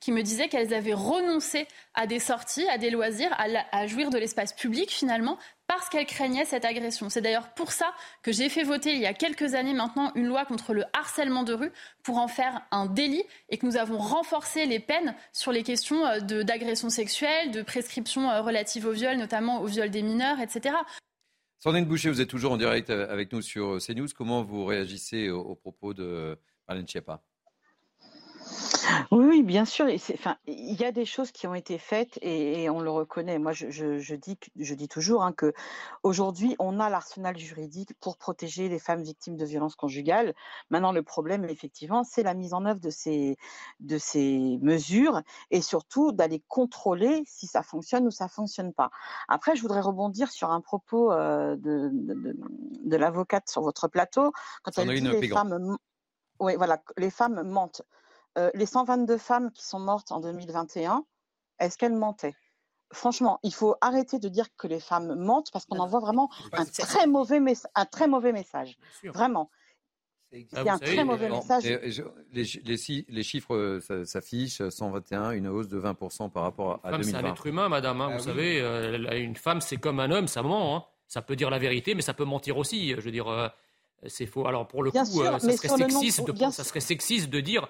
qui me disaient qu'elles avaient renoncé à des sorties, à des loisirs, à, jouir de l'espace public finalement, parce qu'elles craignaient cette agression. C'est d'ailleurs pour ça que j'ai fait voter il y a quelques années maintenant une loi contre le harcèlement de rue pour en faire un délit et que nous avons renforcé les peines sur les questions euh, d'agression sexuelle, de prescription euh, relative au viol, notamment au viol des mineurs, etc. Sandrine Boucher, vous êtes toujours en direct euh, avec nous sur CNews. Comment vous réagissez aux, propos de Marlène Schiappa? Oui, oui, bien sûr. il y a des choses qui ont été faites et, on le reconnaît. Moi, je, dis, je dis toujours hein, que aujourd'hui, on a l'arsenal juridique pour protéger les femmes victimes de violences conjugales. Maintenant, le problème, effectivement, c'est la mise en œuvre de ces, de ces mesures et surtout d'aller contrôler si ça fonctionne ou ça fonctionne pas. Après, je voudrais rebondir sur un propos euh, de, de, l'avocate sur votre plateau quand elle dit les femmes, oui, voilà, les femmes mentent. Euh, les 122 femmes qui sont mortes en 2021, est-ce qu'elles mentaient? Franchement, il faut arrêter de dire que les femmes mentent parce qu'on envoie vraiment un très, mauvais un très mauvais message. Vraiment. C'est un très mauvais message. les, les, chiffres euh, s'affichent 121, une hausse de 20% par rapport à, 2020. C'est un être humain, madame. Hein, ah vous savez, euh, une femme, c'est comme un homme, ça ment. Hein. Ça peut dire la vérité, mais ça peut mentir aussi. Je veux dire, euh, c'est faux. Alors pour le coup, ça, serait sexiste de, ça serait sexiste de dire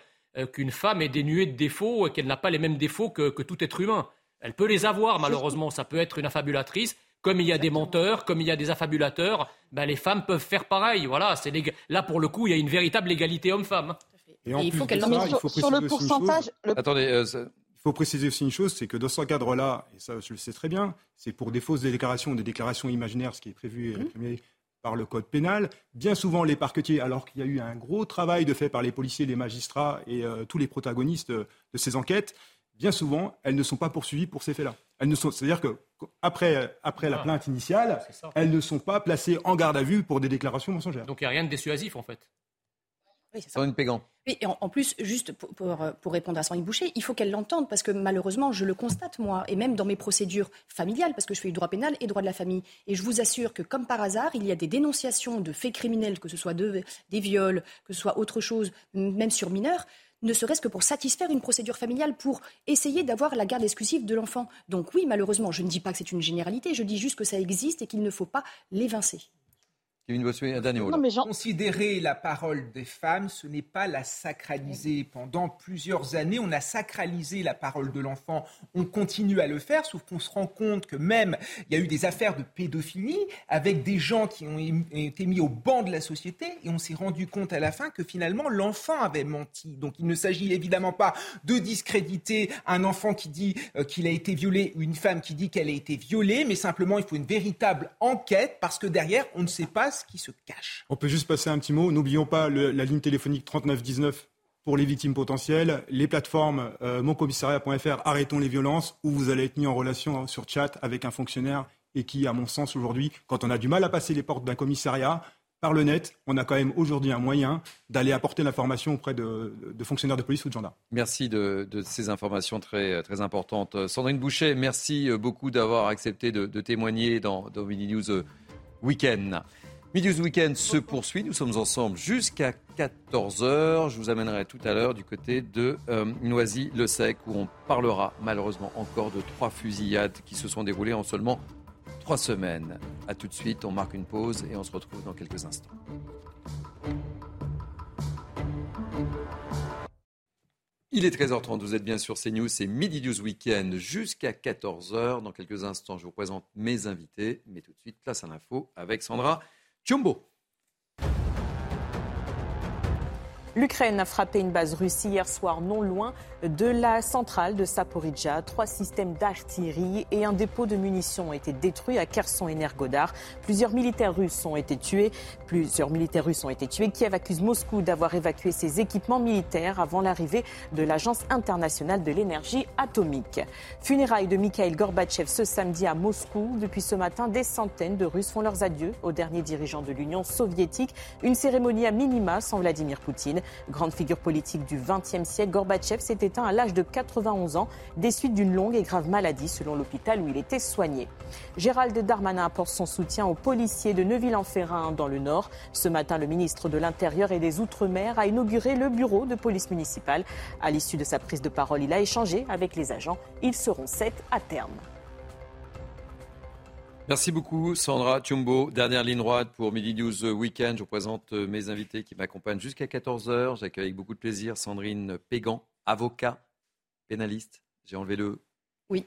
qu'une femme est dénuée de défauts et qu'elle n'a pas les mêmes défauts que, que tout être humain. Elle peut les avoir, malheureusement. Ça peut être une affabulatrice comme il y a des menteurs, comme il y a des affabulateurs, ben les femmes peuvent faire pareil. Voilà, c'est là pour le coup, il y a une véritable égalité homme-femme. Et en il faut qu'elle sur, le pourcentage. Attendez. Euh, il faut préciser aussi une chose, c'est que dans ce cadre-là, et ça je le sais très bien, c'est pour des fausses déclarations, des déclarations imaginaires, ce qui est prévu mmh. Par le code pénal. Bien souvent, les parquetiers, alors qu'il y a eu un gros travail de fait par les policiers, les magistrats et euh, tous les protagonistes de ces enquêtes, bien souvent, elles ne sont pas poursuivies pour ces faits-là. Elles ne sont, c'est-à-dire que après, après la ah. plainte initiale, elles ne sont pas placées en garde à vue pour des déclarations mensongères. Donc il n'y a rien de dissuasif en fait. Oui, c'est ça. Et en, plus, juste pour, pour, répondre à Sandrine Boucher, il faut qu'elle l'entende parce que malheureusement, je le constate moi, et même dans mes procédures familiales, parce que je fais du droit pénal et droit de la famille. Et je vous assure que, comme par hasard, il y a des dénonciations de faits criminels, que ce soit de, des viols, que ce soit autre chose, même sur mineurs ne serait-ce que pour satisfaire une procédure familiale, pour essayer d'avoir la garde exclusive de l'enfant. Donc oui, malheureusement, je ne dis pas que c'est une généralité, je dis juste que ça existe et qu'il ne faut pas l'évincer. Considérer la parole des femmes, ce n'est pas la sacraliser. Pendant plusieurs années, on a sacralisé la parole de l'enfant. On continue à le faire, sauf qu'on se rend compte que même il y a eu des affaires de pédophilie avec des gens qui ont été mis au banc de la société et on s'est rendu compte à la fin que finalement l'enfant avait menti. Donc il ne s'agit évidemment pas de discréditer un enfant qui dit euh, qu'il a été violé ou une femme qui dit qu'elle a été violée, mais simplement il faut une véritable enquête parce que derrière on ne sait pas qui se cache. On peut juste passer un petit mot. N'oublions pas la ligne téléphonique 3919 pour les victimes potentielles, les plateformes euh, moncommissariat.fr, arrêtons les violences, où vous allez être mis en relation sur chat avec un fonctionnaire et qui, à mon sens, aujourd'hui, quand on a du mal à passer les portes d'un commissariat, par le net, on a quand même aujourd'hui un moyen d'aller apporter l'information auprès de, fonctionnaires de police ou de gendarmes. Merci de, ces informations très, très importantes. Sandrine Boucher, merci beaucoup d'avoir accepté de, témoigner dans, dans Mini News euh, Weekend. Midi Weekend se poursuit. Nous sommes ensemble jusqu'à 14h. Je vous amènerai tout à l'heure du côté de euh, Noisy-le-Sec où on parlera malheureusement encore de trois fusillades qui se sont déroulées en seulement trois semaines. A tout de suite, on marque une pause et on se retrouve dans quelques instants. Il est 13h30, vous êtes bien sur CNews, c'est Midi News Weekend jusqu'à 14h. Dans quelques instants, je vous présente mes invités, mais tout de suite, place à l'info avec Sandra Jumbo L'Ukraine a frappé une base russe hier soir non loin de la centrale de Saporidja. Trois systèmes d'artillerie et un dépôt de munitions ont été détruits à Kherson et Nergodar. Plusieurs militaires russes ont été tués. Plusieurs militaires russes ont été tués. Kiev accuse Moscou d'avoir évacué ses équipements militaires avant l'arrivée de l'Agence internationale de l'énergie atomique. Funérailles de Mikhail Gorbatchev ce samedi à Moscou. Depuis ce matin, des centaines de Russes font leurs adieux aux derniers dirigeants de l'Union soviétique. Une cérémonie à minima sans Vladimir Poutine. Grande figure politique du XXe siècle, Gorbatchev s'est éteint à l'âge de 91 ans des suites d'une longue et grave maladie selon l'hôpital où il était soigné. Gérald Darmanin apporte son soutien aux policiers de Neuville-en-Ferrin dans le Nord. Ce matin, le ministre de l'Intérieur et des Outre-mer a inauguré le bureau de police municipale. À l'issue de sa prise de parole, il a échangé avec les agents. Ils seront sept à terme. Merci beaucoup Sandra Chumbo. Dernière ligne droite pour Midi News Weekend. Je vous présente euh, mes invités qui m'accompagnent jusqu'à 14h. J'accueille avec beaucoup de plaisir Sandrine Pégan, avocat, pénaliste. J'ai enlevé le... Oui,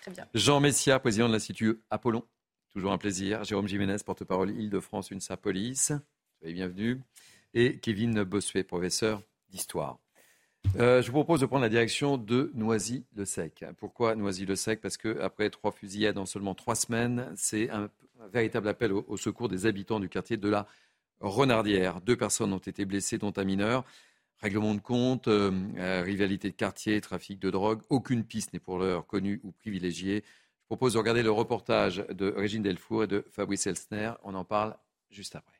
très bien. Jean Messia, président de l'Institut Apollon. Toujours un plaisir. Jérôme Jiménez, porte-parole Île-de-France, UNSA Police. Soyez bienvenue. Et Kevin Bossuet, professeur d'histoire. Euh, je vous propose de prendre la direction de Noisy-le-Sec. Pourquoi Noisy-le-Sec? Parce qu'après trois fusillades en seulement trois semaines, c'est un, véritable appel au, secours des habitants du quartier de la Renardière. Deux personnes ont été blessées, dont un mineur. Règlement de compte, euh, euh, rivalité de quartier, trafic de drogue, aucune piste n'est pour l'heure connue ou privilégiée. Je propose de regarder le reportage de Régine Delfour et de Fabrice Elsner. On en parle juste après.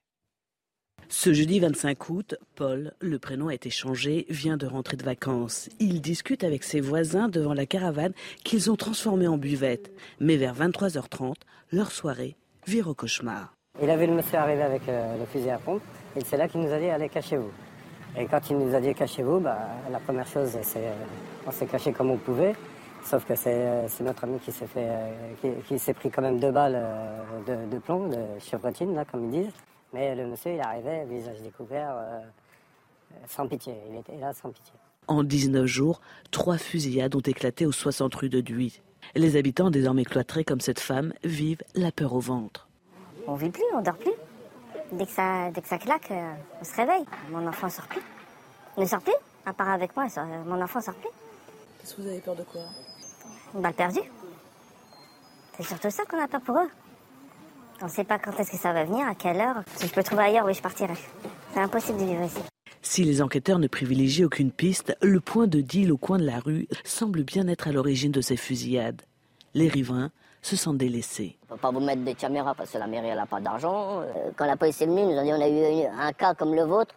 Ce jeudi 25 août, Paul, le prénom a été changé, vient de rentrer de vacances. Il discute avec ses voisins devant la caravane qu'ils ont transformée en buvette. Mais vers 23h30, leur soirée vire au cauchemar. Il a vu le monsieur arriver avec euh, le fusil à pompe. Et c'est là qu'il nous a dit allez, cachez-vous. Et quand il nous a dit cachez-vous, bah, la première chose, c'est on s'est caché comme on pouvait. Sauf que c'est notre ami qui s'est fait, qui, s'est pris quand même deux balles de, plomb, de chevrotine, là, comme ils disent. Mais le monsieur, il arrivait, visage découvert, sans pitié. Il était là sans pitié. En 19 jours, trois fusillades ont éclaté aux 60 rues de Duy. Les habitants, désormais cloîtrés comme cette femme, vivent la peur au ventre. On vit plus, on dort plus. Dès que ça, dès que ça claque, euh, on se réveille. Mon enfant sort plus. Il ne sort plus, à part avec moi, mon enfant sort plus. Qu'est-ce que vous avez peur de quoi? Une balle perdue. C'est surtout ça qu'on a peur pour eux. On ne sait pas quand est-ce que ça va venir, à quelle heure. Si je peux trouver ailleurs, oui, je partirai. C'est impossible de vivre ici. Si les enquêteurs ne privilégient aucune piste, le point de deal au coin de la rue semble bien être à l'origine de ces fusillades. Les riverains se sentent délaissés. On ne peut pas vous mettre des caméras parce que la mairie n'a pas d'argent. Euh, quand la police est venue, nous dit on a eu un cas comme le vôtre.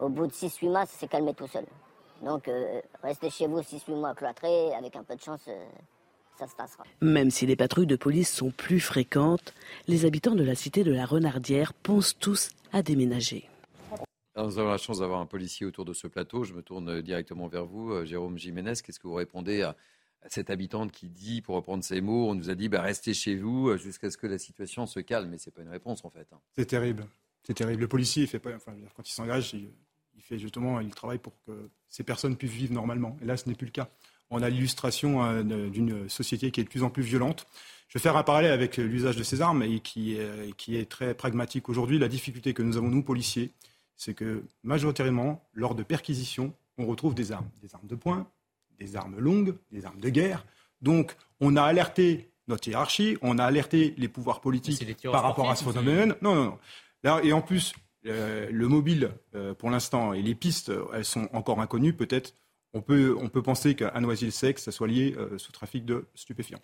Au bout de 6-8 mois, ça s'est calmé tout seul. Donc euh, restez chez vous 6-8 mois cloîtrés, avec un peu de chance, euh, ça se passera. Même si les patrouilles de police sont plus fréquentes, les habitants de la cité de la Renardière pensent tous à déménager. nous avons la chance d'avoir un policier autour de ce plateau. Je me tourne directement vers vous, Jérôme Jiménez. Qu'est-ce que vous répondez à, cette habitante qui dit, pour reprendre ses mots, on nous a dit bah, restez chez vous euh, jusqu'à ce que la situation se calme. Mais ce n'est pas une réponse en fait. Hein. C'est terrible. C'est terrible. Le policier, il fait pas, enfin, quand il s'engage, il, fait justement, il travaille pour que ces personnes puissent vivre normalement. Et là, ce n'est plus le cas. On a l'illustration euh, d'une société qui est de plus en plus violente. Je vais faire un parallèle avec l'usage de ces armes et qui est, qui est très pragmatique aujourd'hui. La difficulté que nous avons, nous, policiers, c'est que majoritairement, lors de perquisitions, on retrouve des armes. Des armes de poing, des armes longues, des armes de guerre. Donc, on a alerté notre hiérarchie, on a alerté les pouvoirs politiques par rapport à ce phénomène. Non, non, non. et en plus, euh, le mobile, euh, pour l'instant, et les pistes, elles sont encore inconnues. Peut-être, on peut, on peut penser qu'à Noisy-le-Sec, ça soit lié euh, sous trafic de stupéfiants.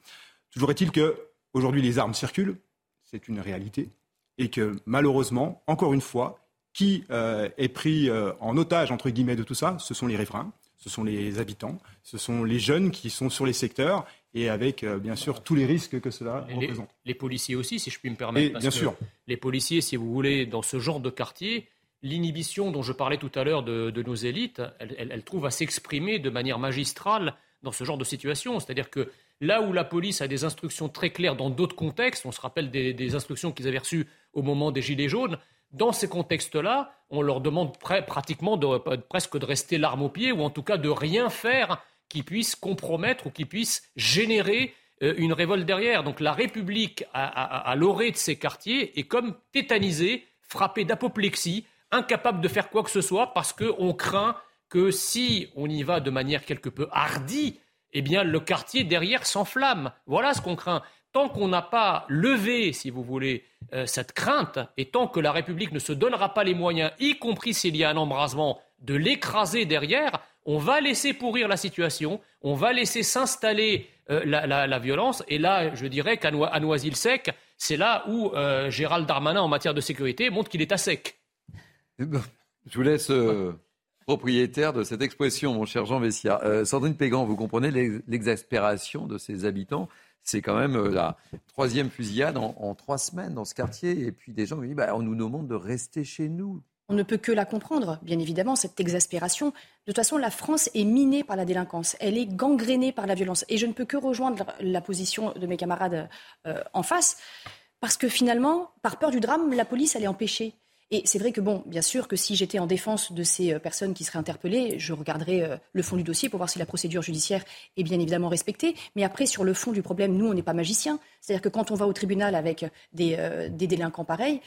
Toujours est-il que aujourd'hui, les armes circulent, c'est une réalité, et que malheureusement, encore une fois, qui est pris en otage entre guillemets de tout ça, ce sont les riverains ce sont les habitants, ce sont les jeunes qui sont sur les secteurs et avec euh, bien sûr tous les risques que cela représente. Les policiers aussi, si je puis me permettre. bien sûr. Les policiers, si vous voulez, dans ce genre de quartier, l'inhibition dont je parlais tout à l'heure de, nos élites, elle, trouve à s'exprimer de manière magistrale dans ce genre de situation. C'est-à-dire que là où la police a des instructions très claires dans d'autres contextes, on se rappelle des, instructions qu'ils avaient reçues au moment des Gilets jaunes, dans ces contextes-là, on leur demande pratiquement presque de rester l'arme au pied ou en tout cas de rien faire qui puisse compromettre ou qui puisse générer euh, une révolte derrière. Donc la République, à, l'orée de ces quartiers, est comme tétanisée, frappée d'apoplexie, incapable de faire quoi que ce soit parce qu'on craint que si on y va de manière quelque peu hardie, eh bien le quartier derrière s'enflamme. Voilà ce qu'on craint tant qu'on n'a pas levé, si vous voulez, euh, cette crainte, et tant que la République ne se donnera pas les moyens, y compris s'il y a un embrasement, de l'écraser derrière, on va laisser pourrir la situation, on va laisser s'installer euh, la, violence. Et là, je dirais qu'à Noisy-le-Sec, c'est là où euh, Gérald Darmanin, en matière de sécurité, montre qu'il est à sec. Eh ben, je vous laisse propriétaire de cette expression, mon cher Jean Vessia. Sandrine Pégan, vous comprenez l'exaspération de ces habitants c'est quand même euh, la troisième fusillade en, trois semaines dans ce quartier. Et puis des gens me disent, bah, on nous demande de rester chez nous. On ne peut que la comprendre, bien évidemment, cette exaspération. De toute façon, la France est minée par la délinquance, elle est gangrénée par la violence. Et je ne peux que rejoindre la position de mes camarades euh, en face, parce que finalement, par peur du drame, la police, elle est empêchée. Et c'est vrai que, bon, bien sûr que si j'étais en défense de ces euh, personnes qui seraient interpellées, je regarderais euh, le fond du dossier pour voir si la procédure judiciaire est bien évidemment respectée. Mais après, sur le fond du problème, nous, on n'est pas magiciens. C'est-à-dire que quand on va au tribunal avec des, euh, délinquants pareils,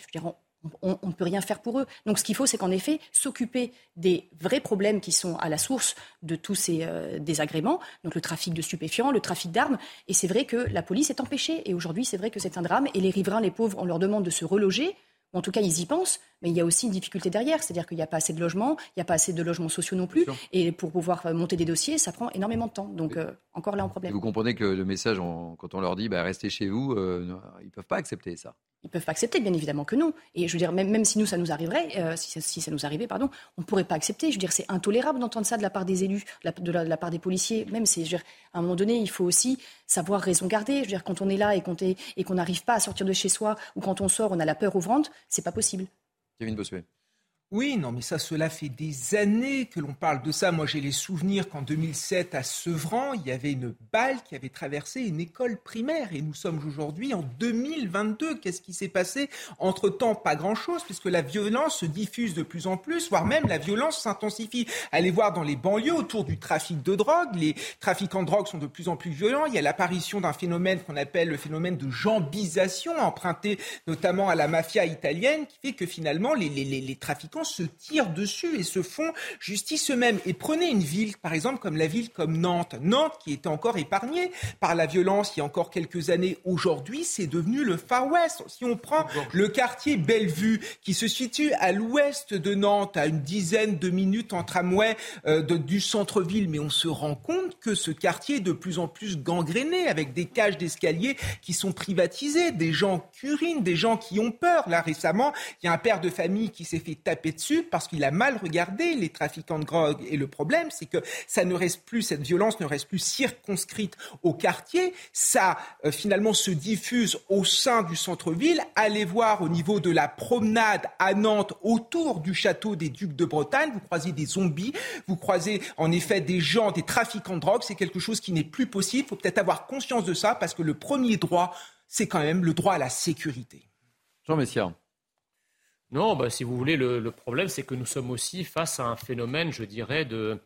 on ne peut rien faire pour eux. Donc ce qu'il faut, c'est qu'en effet, s'occuper des vrais problèmes qui sont à la source de tous ces désagréments, donc le trafic de stupéfiants, le trafic d'armes. Et c'est vrai que la police est empêchée. Et aujourd'hui, c'est vrai que c'est un drame. Et les riverains, les pauvres, on leur demande de se reloger. En tout cas, ils y pensent, mais il y a aussi une difficulté derrière, c'est-à-dire qu'il n'y a pas assez de logements, il n'y a pas assez de logements sociaux non plus, et pour pouvoir euh, monter des dossiers, ça prend énormément de temps. Donc, euh, encore là, en problème. Vous comprenez que le message, quand on leur dit bah, restez chez vous, euh, ils ne peuvent pas accepter ça. Ils ne peuvent pas accepter, bien évidemment que non. Et je veux dire, même, même si nous, ça nous arriverait, si, ça nous arrivait, pardon, on ne pourrait pas accepter. Je veux dire, c'est intolérable d'entendre ça de la part des élus, de la, part des policiers. Même, c'est, à un moment donné, il faut aussi savoir raison garder. Je veux dire, quand on est là et qu'on n'arrive pas à sortir de chez soi, ou quand on sort, on a la peur au ventre, c'est pas possible. Kevin Bossuet. Oui, non, mais ça, cela fait des années que l'on parle de ça. Moi, j'ai les souvenirs qu'en 2007, à Sevran, il y avait une balle qui avait traversé une école primaire. Et nous sommes aujourd'hui en 2022. Qu'est-ce qui s'est passé? Entre-temps, pas grand-chose, puisque la violence se diffuse de plus en plus, voire même la violence s'intensifie. Allez voir dans les banlieues autour du trafic de drogue. Les trafiquants de drogue sont de plus en plus violents. Il y a l'apparition d'un phénomène qu'on appelle le phénomène de jambisation, emprunté notamment à la mafia italienne, qui fait que finalement, les, les, les trafiquants se tirent dessus et se font justice eux-mêmes. Et prenez une ville, par exemple, comme la ville comme Nantes. Nantes, qui était encore épargnée par la violence il y a encore quelques années, aujourd'hui, c'est devenu le Far West. Si on prend le quartier Bellevue, qui se situe à l'ouest de Nantes, à une dizaine de minutes en tramway euh, du centre-ville, mais on se rend compte que ce quartier est de plus en plus gangréné, avec des cages d'escalier qui sont privatisées, des gens curinent, des gens qui ont peur. Là, récemment, il y a un père de famille qui s'est fait taper dessus parce qu'il a mal regardé les trafiquants de drogue. Et le problème, c'est que ça ne reste plus, cette violence ne reste plus circonscrite au quartier. Ça, euh, finalement, se diffuse au sein du centre-ville. Allez voir au niveau de la promenade à Nantes, autour du château des Ducs de Bretagne. Vous croisez des zombies, vous croisez en effet des gens, des trafiquants de drogue. C'est quelque chose qui n'est plus possible. Il faut peut-être avoir conscience de ça parce que le premier droit, c'est quand même le droit à la sécurité. Jean Messia. Non, bah, si vous voulez, le, problème, c'est que nous sommes aussi face à un phénomène, je dirais, de,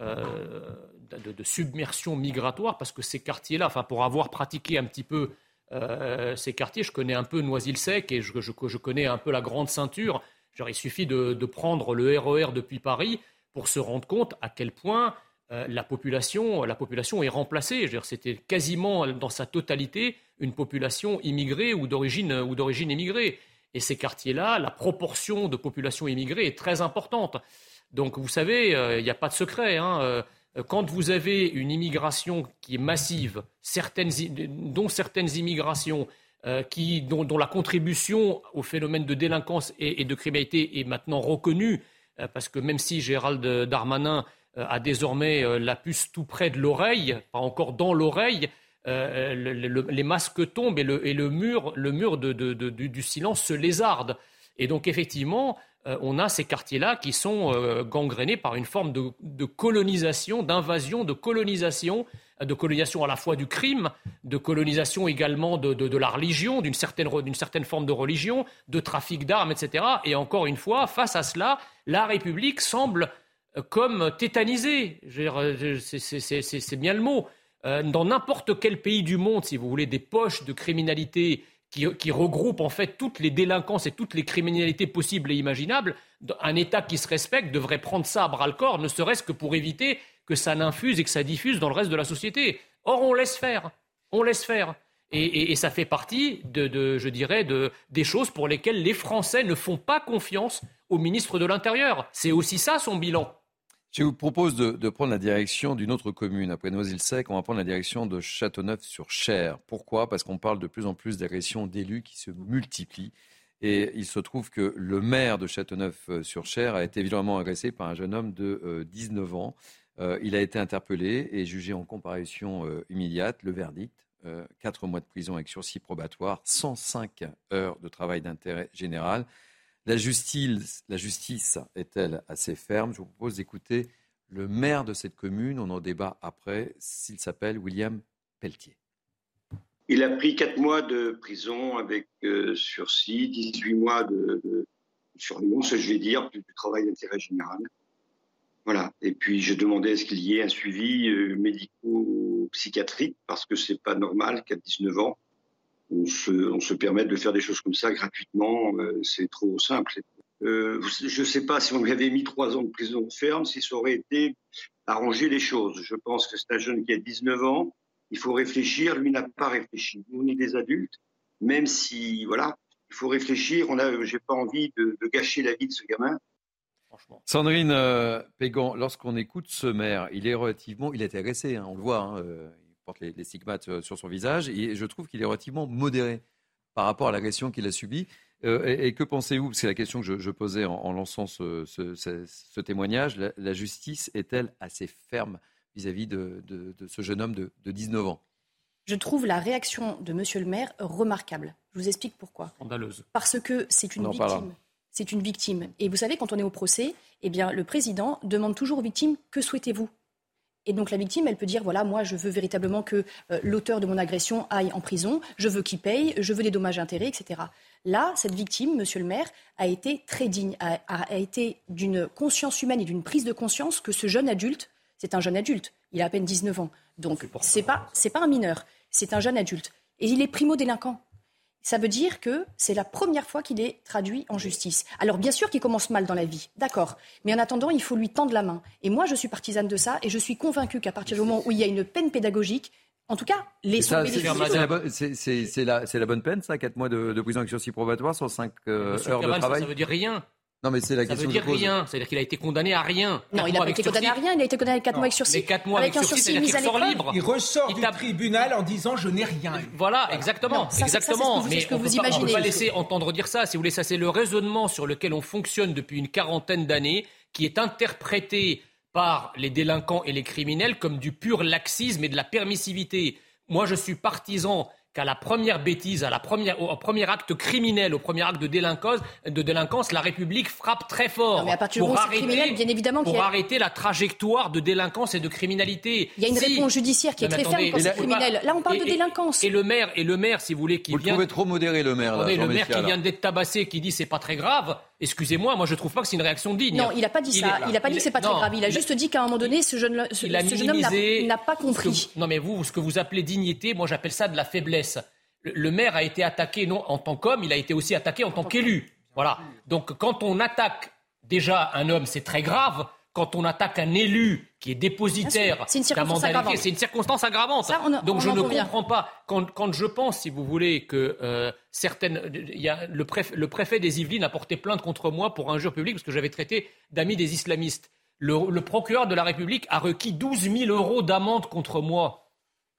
euh, de, submersion migratoire, parce que ces quartiers-là, enfin, pour avoir pratiqué un petit peu euh, ces quartiers, je connais un peu Noisy-le-Sec et je, connais un peu la grande ceinture. Il suffit de, prendre le RER e depuis Paris pour se rendre compte à quel point euh, la, population, la population est remplacée. C'était quasiment dans sa totalité une population immigrée ou d'origine immigrée. Et ces quartiers-là, la proportion de population immigrée est très importante. Donc vous savez, euh, il n'y a pas de secret. Hein, euh, quand vous avez une immigration qui est massive, dont certaines immigrations euh, dont, la contribution au phénomène de délinquance et, de criminalité est maintenant reconnue, parce que même si Gérald Darmanin a désormais la puce tout près de l'oreille, pas encore dans l'oreille, euh, les masques tombent et le, mur, le mur du, silence se lézarde. Et donc effectivement, euh, on a ces quartiers-là qui sont euh, gangrénés par une forme de, colonisation, d'invasion, de colonisation, de colonisation à la fois du crime, de colonisation également de, la religion, d'une certaine, certaine forme de religion, de trafic d'armes, etc. Et encore une fois, face à cela, la République semble comme tétanisée. C'est bien le mot. Euh, dans n'importe quel pays du monde, si vous voulez, des poches de criminalité qui, regroupent en fait toutes les délinquances et toutes les criminalités possibles et imaginables, un État qui se respecte devrait prendre ça à bras le corps, ne serait-ce que pour éviter que ça n'infuse et que ça diffuse dans le reste de la société. Or, on laisse faire. On laisse faire. Et, ça fait partie, de, je dirais, de, des choses pour lesquelles les Français ne font pas confiance au ministre de l'Intérieur. C'est aussi ça son bilan. Je vous propose de, prendre la direction d'une autre commune. Après Noisy-le-Sec, on va prendre la direction de Châteauneuf-sur-Cher. Pourquoi? Parce qu'on parle de plus en plus d'agressions d'élus qui se multiplient. Et il se trouve que le maire de Châteauneuf-sur-Cher a été violemment agressé par un jeune homme de 19 euh, ans. Euh, il a été interpellé et jugé en comparution euh, immédiate. Le verdict, 4 mois de prison avec sursis probatoire, 105 heures de travail d'intérêt général. La justice, est-elle assez ferme? Je vous propose d'écouter le maire de cette commune. On en débat après. S'il s'appelle William Pelletier. Il a pris 4 mois de prison avec euh, sursis, 18 mois de, de surveillance, je vais dire, du, travail d'intérêt général. Voilà. Et puis, je demandais est-ce qu'il y ait un suivi euh, médico-psychiatrique, parce que c'est pas normal qu'à 19 ans, on se, permet de faire des choses comme ça gratuitement. Euh, c'est trop simple. Euh, je ne sais pas si on lui avait mis trois ans de prison ferme, si ça aurait été arranger les choses. Je pense que c'est un jeune qui a 19 ans. Il faut réfléchir. Lui n'a pas réfléchi. Nous, on est des adultes. Même si, voilà, il faut réfléchir. On a, j'ai pas envie de, gâcher la vie de ce gamin. Sandrine euh, Pégan, lorsqu'on écoute ce maire, il est relativement, il été agressé, hein, on le voit. Hein, porte les, stigmates euh, sur son visage. Et je trouve qu'il est relativement modéré par rapport à l'agression qu'il a subie. Euh, et, que pensez-vous? C'est la question que je, posais en, lançant ce, témoignage. La, justice est-elle assez ferme vis-à-vis de, ce jeune homme de, 19 ans? Je trouve la réaction de Monsieur le maire remarquable. Je vous explique pourquoi. Scandaleuse. Parce que c'est une victime. c'est une victime. Et vous savez, quand on est au procès, eh bien, le président demande toujours aux victimes que souhaitez-vous? Et donc la victime, elle peut dire, voilà, moi je veux véritablement que euh, l'auteur de mon agression aille en prison, je veux qu'il paye, je veux des dommages intérêts, etc. Là, cette victime, monsieur le maire, a été très digne, a, a été d'une conscience humaine et d'une prise de conscience que ce jeune adulte, c'est un jeune adulte, il a à peine 19 ans. Donc c'est pas, c'est pas un mineur, c'est un jeune adulte. Et il est primo-délinquant ça veut dire que c'est la première fois qu'il est traduit en justice. Alors bien sûr qu'il commence mal dans la vie, d'accord, mais en attendant, il faut lui tendre la main. Et moi, je suis partisane de ça, et je suis convaincue qu'à partir du moment où il y a une peine pédagogique, en tout cas, les C'est la, la, bonne peine, ça 4 mois de, de prison avec sursis probatoire sur 5 euh, heures de travail Ça veut dire rien. Non, mais c'est la ça question veut dire rien. C'est-à-dire qu'il a été condamné à rien. Non, il n'a pas été condamné à rien. Il a été condamné à 4 mois avec sursis. Mais 4 mois avec, avec sursis, c'est-à-dire qu'il sort libre. Il ressort du tribunal en disant je n'ai rien. Voilà, exactement. Non, ça, exactement. Ça, ce que mais vous, on ce que vous ne peut pas laisser entendre dire ça. Si vous voulez, ça c'est le raisonnement sur lequel on fonctionne depuis une quarantaine d'années, qui est interprété par les délinquants et les criminels comme du pur laxisme et de la permissivité. Moi, je suis partisan qu'à la première bêtise, à la première, au, premier acte criminel, au premier acte de délinquance, de délinquance la République frappe très fort non, mais à partir pour, où arrêter, criminel, bien évidemment pour a... arrêter la trajectoire de délinquance et de criminalité. Il y a une si... réponse judiciaire qui est très ferme quand c'est criminel. Là, on parle et, de délinquance. Et le maire, et le maire, si vous voulez, qui vous vient... Vous trouvez trop modéré, le maire. Là, le maire qui vient d'être tabassé, qui dit c'est pas très grave. Excusez-moi, moi je trouve pas que c'est une réaction digne. Non, il n'a pas dit il ça. Est, il n'a pas dit que c'est pas non, très grave. Il a juste dit qu'à un moment donné, ce jeune, ce, il a ce jeune homme n'a pas compris. Non, mais vous, ce que vous appelez dignité, moi j'appelle ça de la faiblesse. Le, le, maire a été attaqué non en tant qu'homme, il a été aussi attaqué en tant qu'élu. Voilà. Donc quand on attaque déjà un homme, c'est très grave. Quand on attaque un élu qui est dépositaire d'un mandat c'est une circonstance aggravante. Ça, on, Donc on je ne revient. comprends pas. Quand, quand, je pense, si vous voulez, que euh, certaines, y a le, préfet, le préfet des Yvelines a porté plainte contre moi pour injure publique parce que j'avais traité d'amis des islamistes. Le, le, procureur de la République a requis 12 000 euros d'amende contre moi.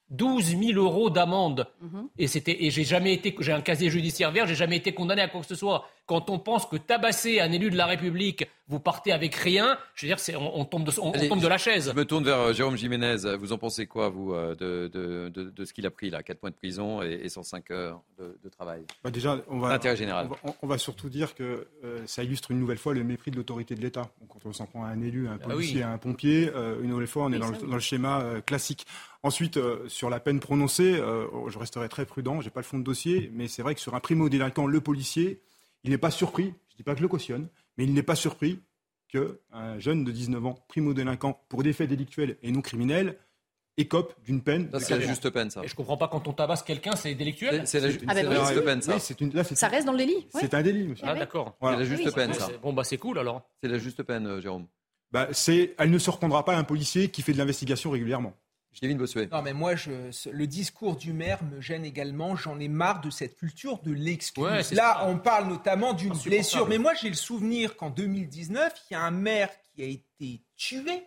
12 000 euros d'amende. Mhm. Mm -hmm. Et c'était, et j'ai jamais été, j'ai un casier judiciaire vert, j'ai jamais été condamné à quoi que ce soit. Quand on pense que tabasser un élu de la République, vous partez avec rien, je veux dire, c'est, on, on, tombe de, on, Allez, on tombe de la chaise. Je me tourne vers euh, Jérôme Jiménez. Vous en pensez quoi, vous, euh, de, de, de, de ce qu'il a pris là 4 mois de prison et, et 105 heures de, travail? Bah Déjà, on va, Intérêt général. On va, on va surtout dire que euh, ça illustre une nouvelle fois le mépris de l'autorité de l'État. Quand on s'en prend à un élu, à un policier, ah oui. à un pompier, euh, une nouvelle fois, on est dans le, dans le, schéma euh, classique. Ensuite, euh, sur la peine prononcée, je resterai très prudent. J'ai pas le fond de dossier, mais c'est vrai que sur un primo délinquant, le policier, il n'est pas surpris. Je dis pas que je le cautionne, mais il n'est pas surpris qu'un jeune de 19 ans, primo-délinquant, pour des faits délictuels et non criminels, écope d'une peine. C'est la juste peine, ça. Et je comprends pas quand on tabasse quelqu'un, c'est délictuel. C'est la, ju Ah, bah la oui. juste peine, ça. Oui, une, là, Ça reste dans le délit. ouais. C'est un délit, monsieur. Ah, d'accord. C'est la juste Oui, peine, ça. Bon, bah, c'est cool alors. C'est la juste peine, euh, Jérôme. Bah, c'est, elle ne se reprendra pas à un policier qui fait de l'investigation régulièrement. Kevin Bossuet. Non, mais moi, je, le discours du maire me gêne également. J'en ai marre de cette culture de l'excuse. Ouais, Là, ça. on parle notamment d'une blessure. Mais moi, j'ai le souvenir qu'en 2019, il y a un maire qui a été tué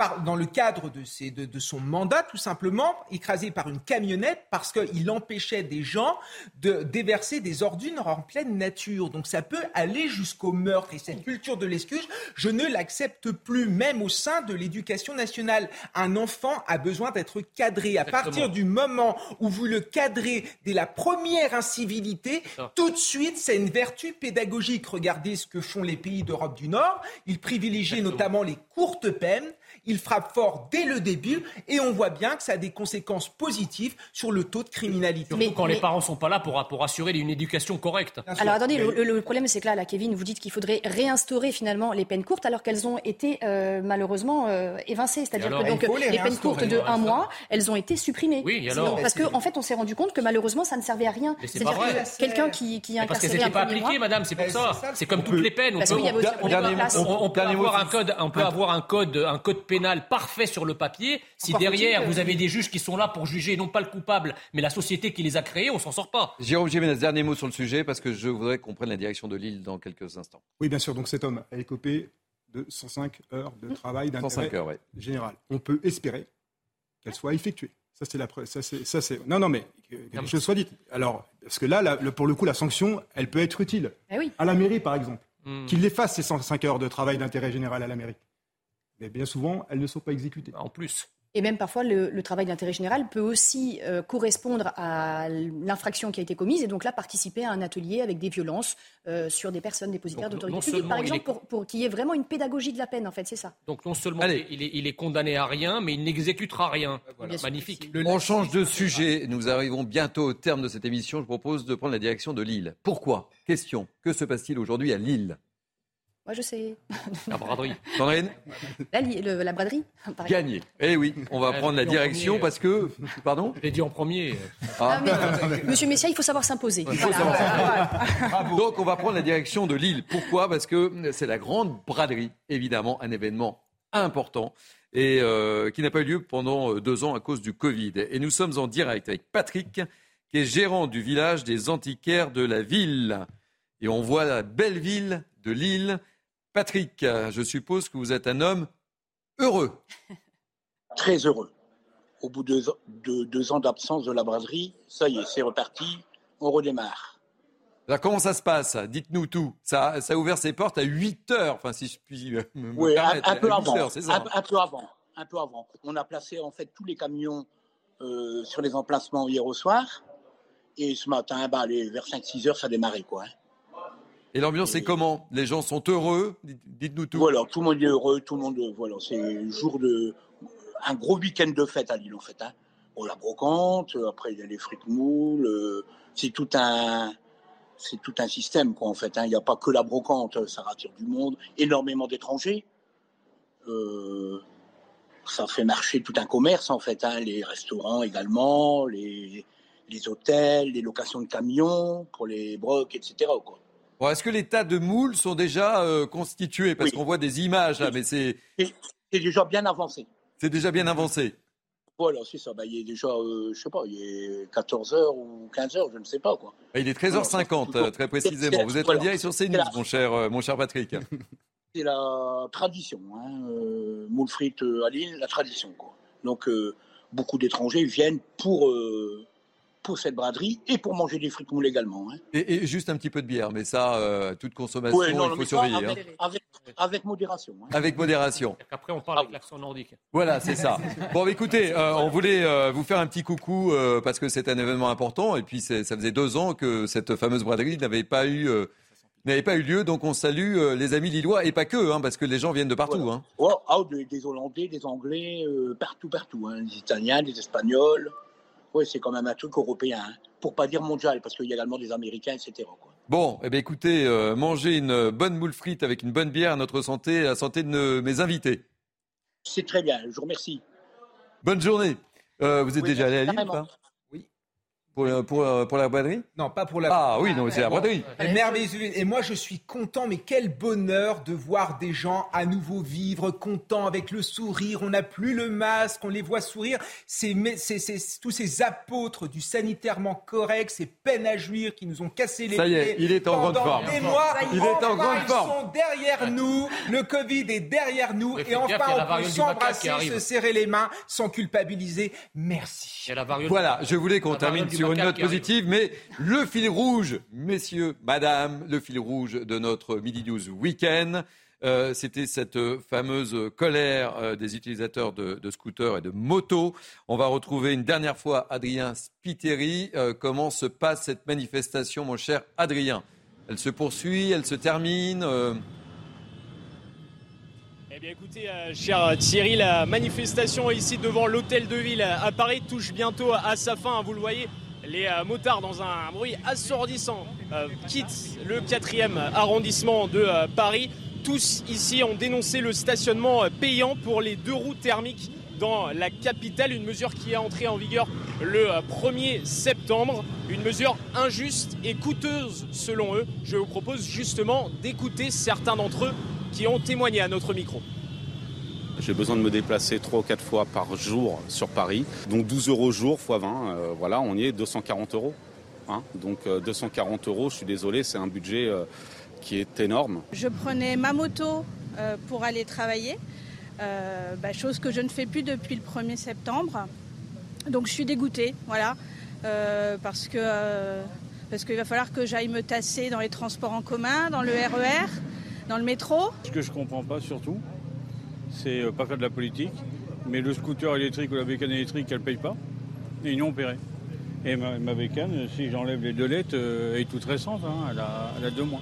par- dans le cadre de, ses- de- de son mandat, tout simplement, écrasé par une camionnette parce qu'il empêchait des gens de déverser des ordures en pleine nature. Donc ça peut aller jusqu'au meurtre. Et cette culture de l'excuse, je ne l'accepte plus, même au sein de l'éducation nationale. Un enfant a besoin d'être cadré. À Exactement. partir du moment où vous le cadrez dès la première incivilité, tout de suite, c'est une vertu pédagogique. Regardez ce que font les pays d'Europe du Nord. Ils privilégient Exactement. notamment les courtes peines. Ils frappent fort dès le début et on voit bien que ça a des conséquences positives sur le taux de criminalité. Surtout Mais- quand les parents sont pas là pour, pour assurer une éducation correcte. Alors attendez, Mais- le, problème c'est que là, là, Kevin, vous dites qu'il faudrait réinstaurer finalement les peines courtes alors qu'elles ont été euh, malheureusement euh, évincées. C'est-à-dire que donc Il les les peines courtes de un mois, elles ont été supprimées. Oui, alors donc- Parce qu'en en fait, on s'est rendu compte que malheureusement, ça ne servait à rien. C'est-à-dire que quelqu'un qui, qui parce qu'elles n'étaient pas appliquées, mois, madame, c'est pour ça. c'est comme toutes les peines. On peut avoir un code, un code pénal parfait sur le papier. Si derrière vous avez des juges qui sont là pour juger non pas le coupable, mais la société qui les a créés, on s'en sort pas. Jérôme Jiménez, dernier mot sur le sujet, parce que je voudrais qu'on prenne la direction de l'île dans quelques instants. Oui, bien sûr. Donc cet homme a écopé de 105 heures de travail 105 d'intérêt général. On peut espérer qu'elle soit effectuée. Ça, c'est la pre- ça, c'est, non, non, mais que, que Non, les choses soient dites. Alors, parce que là, la- le- pour le coup, la sanction, elle peut être utile. Eh oui. À la mairie, par exemple. Hmm. Qu'il les fasse, ces 105 heures de travail d'intérêt général à la mairie. Mais bien souvent, elles ne sont pas exécutées. En plus. Et même parfois, le, travail d'intérêt général peut aussi euh, correspondre à l'infraction qui a été commise et donc là participer à un atelier avec des violences euh, sur des personnes dépositaires d'autorité publique, par exemple, pour, qu'il y ait vraiment une pédagogie de la peine, en fait, c'est ça. Donc non seulement il est, il, est, condamné à rien, mais il n'exécutera rien. Magnifique. On change de sujet. Nous arrivons bientôt au terme de cette émission. Je propose de prendre la direction de Lille. Pourquoi? Question. Que se passe-t-il aujourd'hui à Lille? Moi, je sais. La braderie. Sandrine la, la, braderie. Gagné. Eh oui, on va prendre la direction parce que. Pardon Je l'ai dit en premier. Ah. Monsieur Messia, il faut savoir s'imposer. Donc, on va prendre la direction de Lille. Pourquoi? Parce que c'est la grande braderie, évidemment, un événement important et euh, qui n'a pas eu lieu pendant euh, deux ans à cause du Covid. Et nous sommes en direct avec Patrick, qui est gérant du village des antiquaires de la ville. Et on voit la belle ville de Lille. Patrick, je suppose que vous êtes un homme heureux. Très heureux. Au bout de deux, ans d'absence de la braderie, ça y est, c'est reparti, on redémarre. comment ça se passe? Dites-nous tout. Ça, ça, a ouvert ses portes à 8 heures, enfin si je puis me oui, un, peu avant, un, peu avant. Un peu avant. On a placé en fait tous les camions euh, sur les emplacements hier au soir. Et ce matin, bah, vers 5-6 heures, ça a démarré. Quoi, hein. Et l'ambiance est comment? Les gens sont heureux? Dites-nous tout. Voilà, tout le monde est heureux, tout le monde, voilà, c'est jour de, un gros week-end de fête à Lille en fait. Hein. On la brocante, après il y a les frites moules, euh, c'est tout un, c'est tout un système quoi en fait. Hein. Il n'y a pas que la brocante, ça rattire du monde, énormément d'étrangers. Euh, ça fait marcher tout un commerce en fait, hein. les restaurants également, les, les hôtels, les locations de camions pour les brocs, etc. Quoi. Est-ce que les tas de moules sont déjà euh, constitués? Parce qu'on voit des images là, mais c'est. C'est déjà bien avancé. C'est déjà bien avancé. Voilà, c'est ça. Bah, il est déjà, euh, je sais pas, il est 14h ou 15h, je ne sais pas. quoi. Bah, il est 13h50, euh, très précisément. Vous êtes en direct sur CNews, mon cher, mon cher Patrick. C'est la tradition. Hein, moule frites à Lille, la tradition. Quoi. Donc, beaucoup d'étrangers viennent pour pour cette braderie et pour manger des frites moules également. Hein. Et, juste un petit peu de bière, mais ça, euh, toute consommation, il faut surveiller. Avec, hein. avec, modération. Hein. Avec modération. Après, on parle avec l'accent nordique. Voilà, c'est ça. bon, écoutez, euh, on voulait euh, vous faire un petit coucou parce que c'est un événement important et puis ça faisait deux ans que cette fameuse braderie n'avait pas eu n'avait pas eu lieu. Donc on salue les amis lillois et pas que, hein, parce que les gens viennent de partout. Hein. Oh, des, Hollandais, des Anglais, partout, partout. Hein, des Italiens, des Espagnols. Oui, c'est quand même un truc européen, hein. pour pas dire mondial, parce qu'il y a également des Américains, etc. Bon, eh bien, écoutez, euh, manger une bonne moule frite avec une bonne bière à notre santé, à la santé de mes invités. C'est très bien, je vous remercie. Bonne journée. Euh, vous êtes déjà allé à Lille pour, pour, euh, pour, la braderie Non, pas pour la Ah oui, non, c'est la braderie. Merveilleux. Et moi, je suis content, mais quel bonheur de voir des gens à nouveau vivre, contents, avec le sourire. On n'a plus le masque, on les voit sourire. C'est tous ces apôtres du sanitairement correct, ces peines à jouir qui nous ont cassé les Ça y est, il est en grande forme. Des mois, il est en grande forme. Ils sont derrière nous. Le Covid est derrière nous. Et enfin, on peut s'embrasser, se serrer les mains sans culpabiliser. Merci. Voilà, je voulais qu'on termine sur une note positive, mais le fil rouge, messieurs, madame, le fil rouge de notre Midi News Weekend, euh, c'était cette fameuse colère euh, des utilisateurs de, scooters et de motos. On va retrouver une dernière fois Adrien Spiteri. Euh, comment se passe cette manifestation, mon cher Adrien? Elle se poursuit, elle se termine eh bien écoutez, cher Thierry, la manifestation ici devant l'hôtel de ville à Paris touche bientôt à sa fin. Vous le voyez, les euh, motards, dans un bruit assourdissant, euh, quittent le 4e arrondissement de euh, Paris. Tous ici ont dénoncé le stationnement payant pour les deux roues thermiques dans la capitale, une mesure qui est entrée en vigueur le 1er septembre, une mesure injuste et coûteuse selon eux. Je vous propose justement d'écouter certains d'entre eux qui ont témoigné à notre micro. J'ai besoin de me déplacer 3 ou 4 fois par jour sur Paris. Donc 12 euros jour x 20, euh, voilà, on y est 240 euros. Hein. Donc 240 euh, euros, je suis désolé, c'est un budget euh, qui est énorme. Je prenais ma moto pour aller travailler, bah, chose que je ne fais plus depuis le 1er septembre. Donc je suis dégoûtée, voilà, parce que parce qu'il va falloir que j'aille me tasser dans les transports en commun, dans le RER, dans le métro. Ce que je comprends pas surtout, c'est euh, pas que de la politique, Mais le scooter électrique ou la bécane électrique, elle ne paye pas. Et ont opéré. Et ma, bécane, si j'enlève les deux lettres, euh, elle est toute récente, hein, elle, a, elle a deux mois.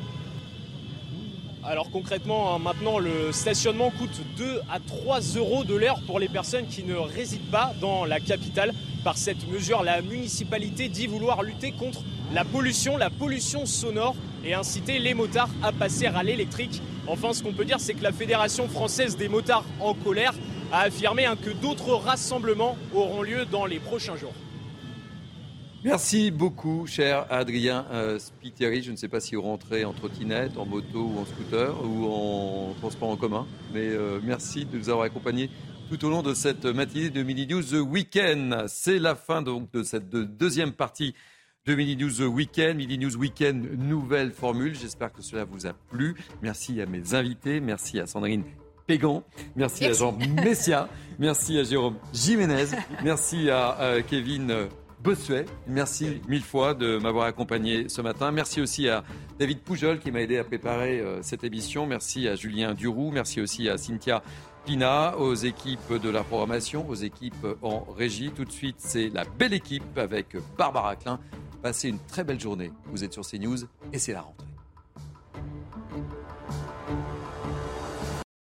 Alors concrètement, hein, maintenant, le stationnement coûte 2 à 3 euros de l'heure pour les personnes qui ne résident pas dans la capitale. Par cette mesure, la municipalité dit vouloir lutter contre la pollution, la pollution sonore et inciter les motards à passer à l'électrique. Enfin, ce qu'on peut dire, c'est que la Fédération française des motards en colère a affirmé hein, que d'autres rassemblements auront lieu dans les prochains jours. Merci beaucoup, cher Adrien euh, Spiteri. Je ne sais pas si vous rentrez en trottinette, en moto ou en scooter ou en transport en commun, mais euh, merci de nous avoir accompagnés tout au long de cette matinée de Mini News The Weekend. C'est la fin donc de cette deuxième partie de Mini News The Weekend. Mini News Weekend, nouvelle formule. J'espère que cela vous a plu. Merci à mes invités. Merci à Sandrine Pégan. Merci, à Jean Messia. Merci à Jérôme Jiménez. Merci à euh, Kevin. Bossuet. Merci mille fois de m'avoir accompagné ce matin. Merci aussi à David Poujol qui m'a aidé à préparer euh, cette émission. Merci à Julien Duroux. Merci aussi à Cynthia aux équipes de la programmation, aux équipes en régie. Tout de suite, c'est la belle équipe avec Barbara Klein. Passez une très belle journée. Vous êtes sur CNews et c'est la rentrée.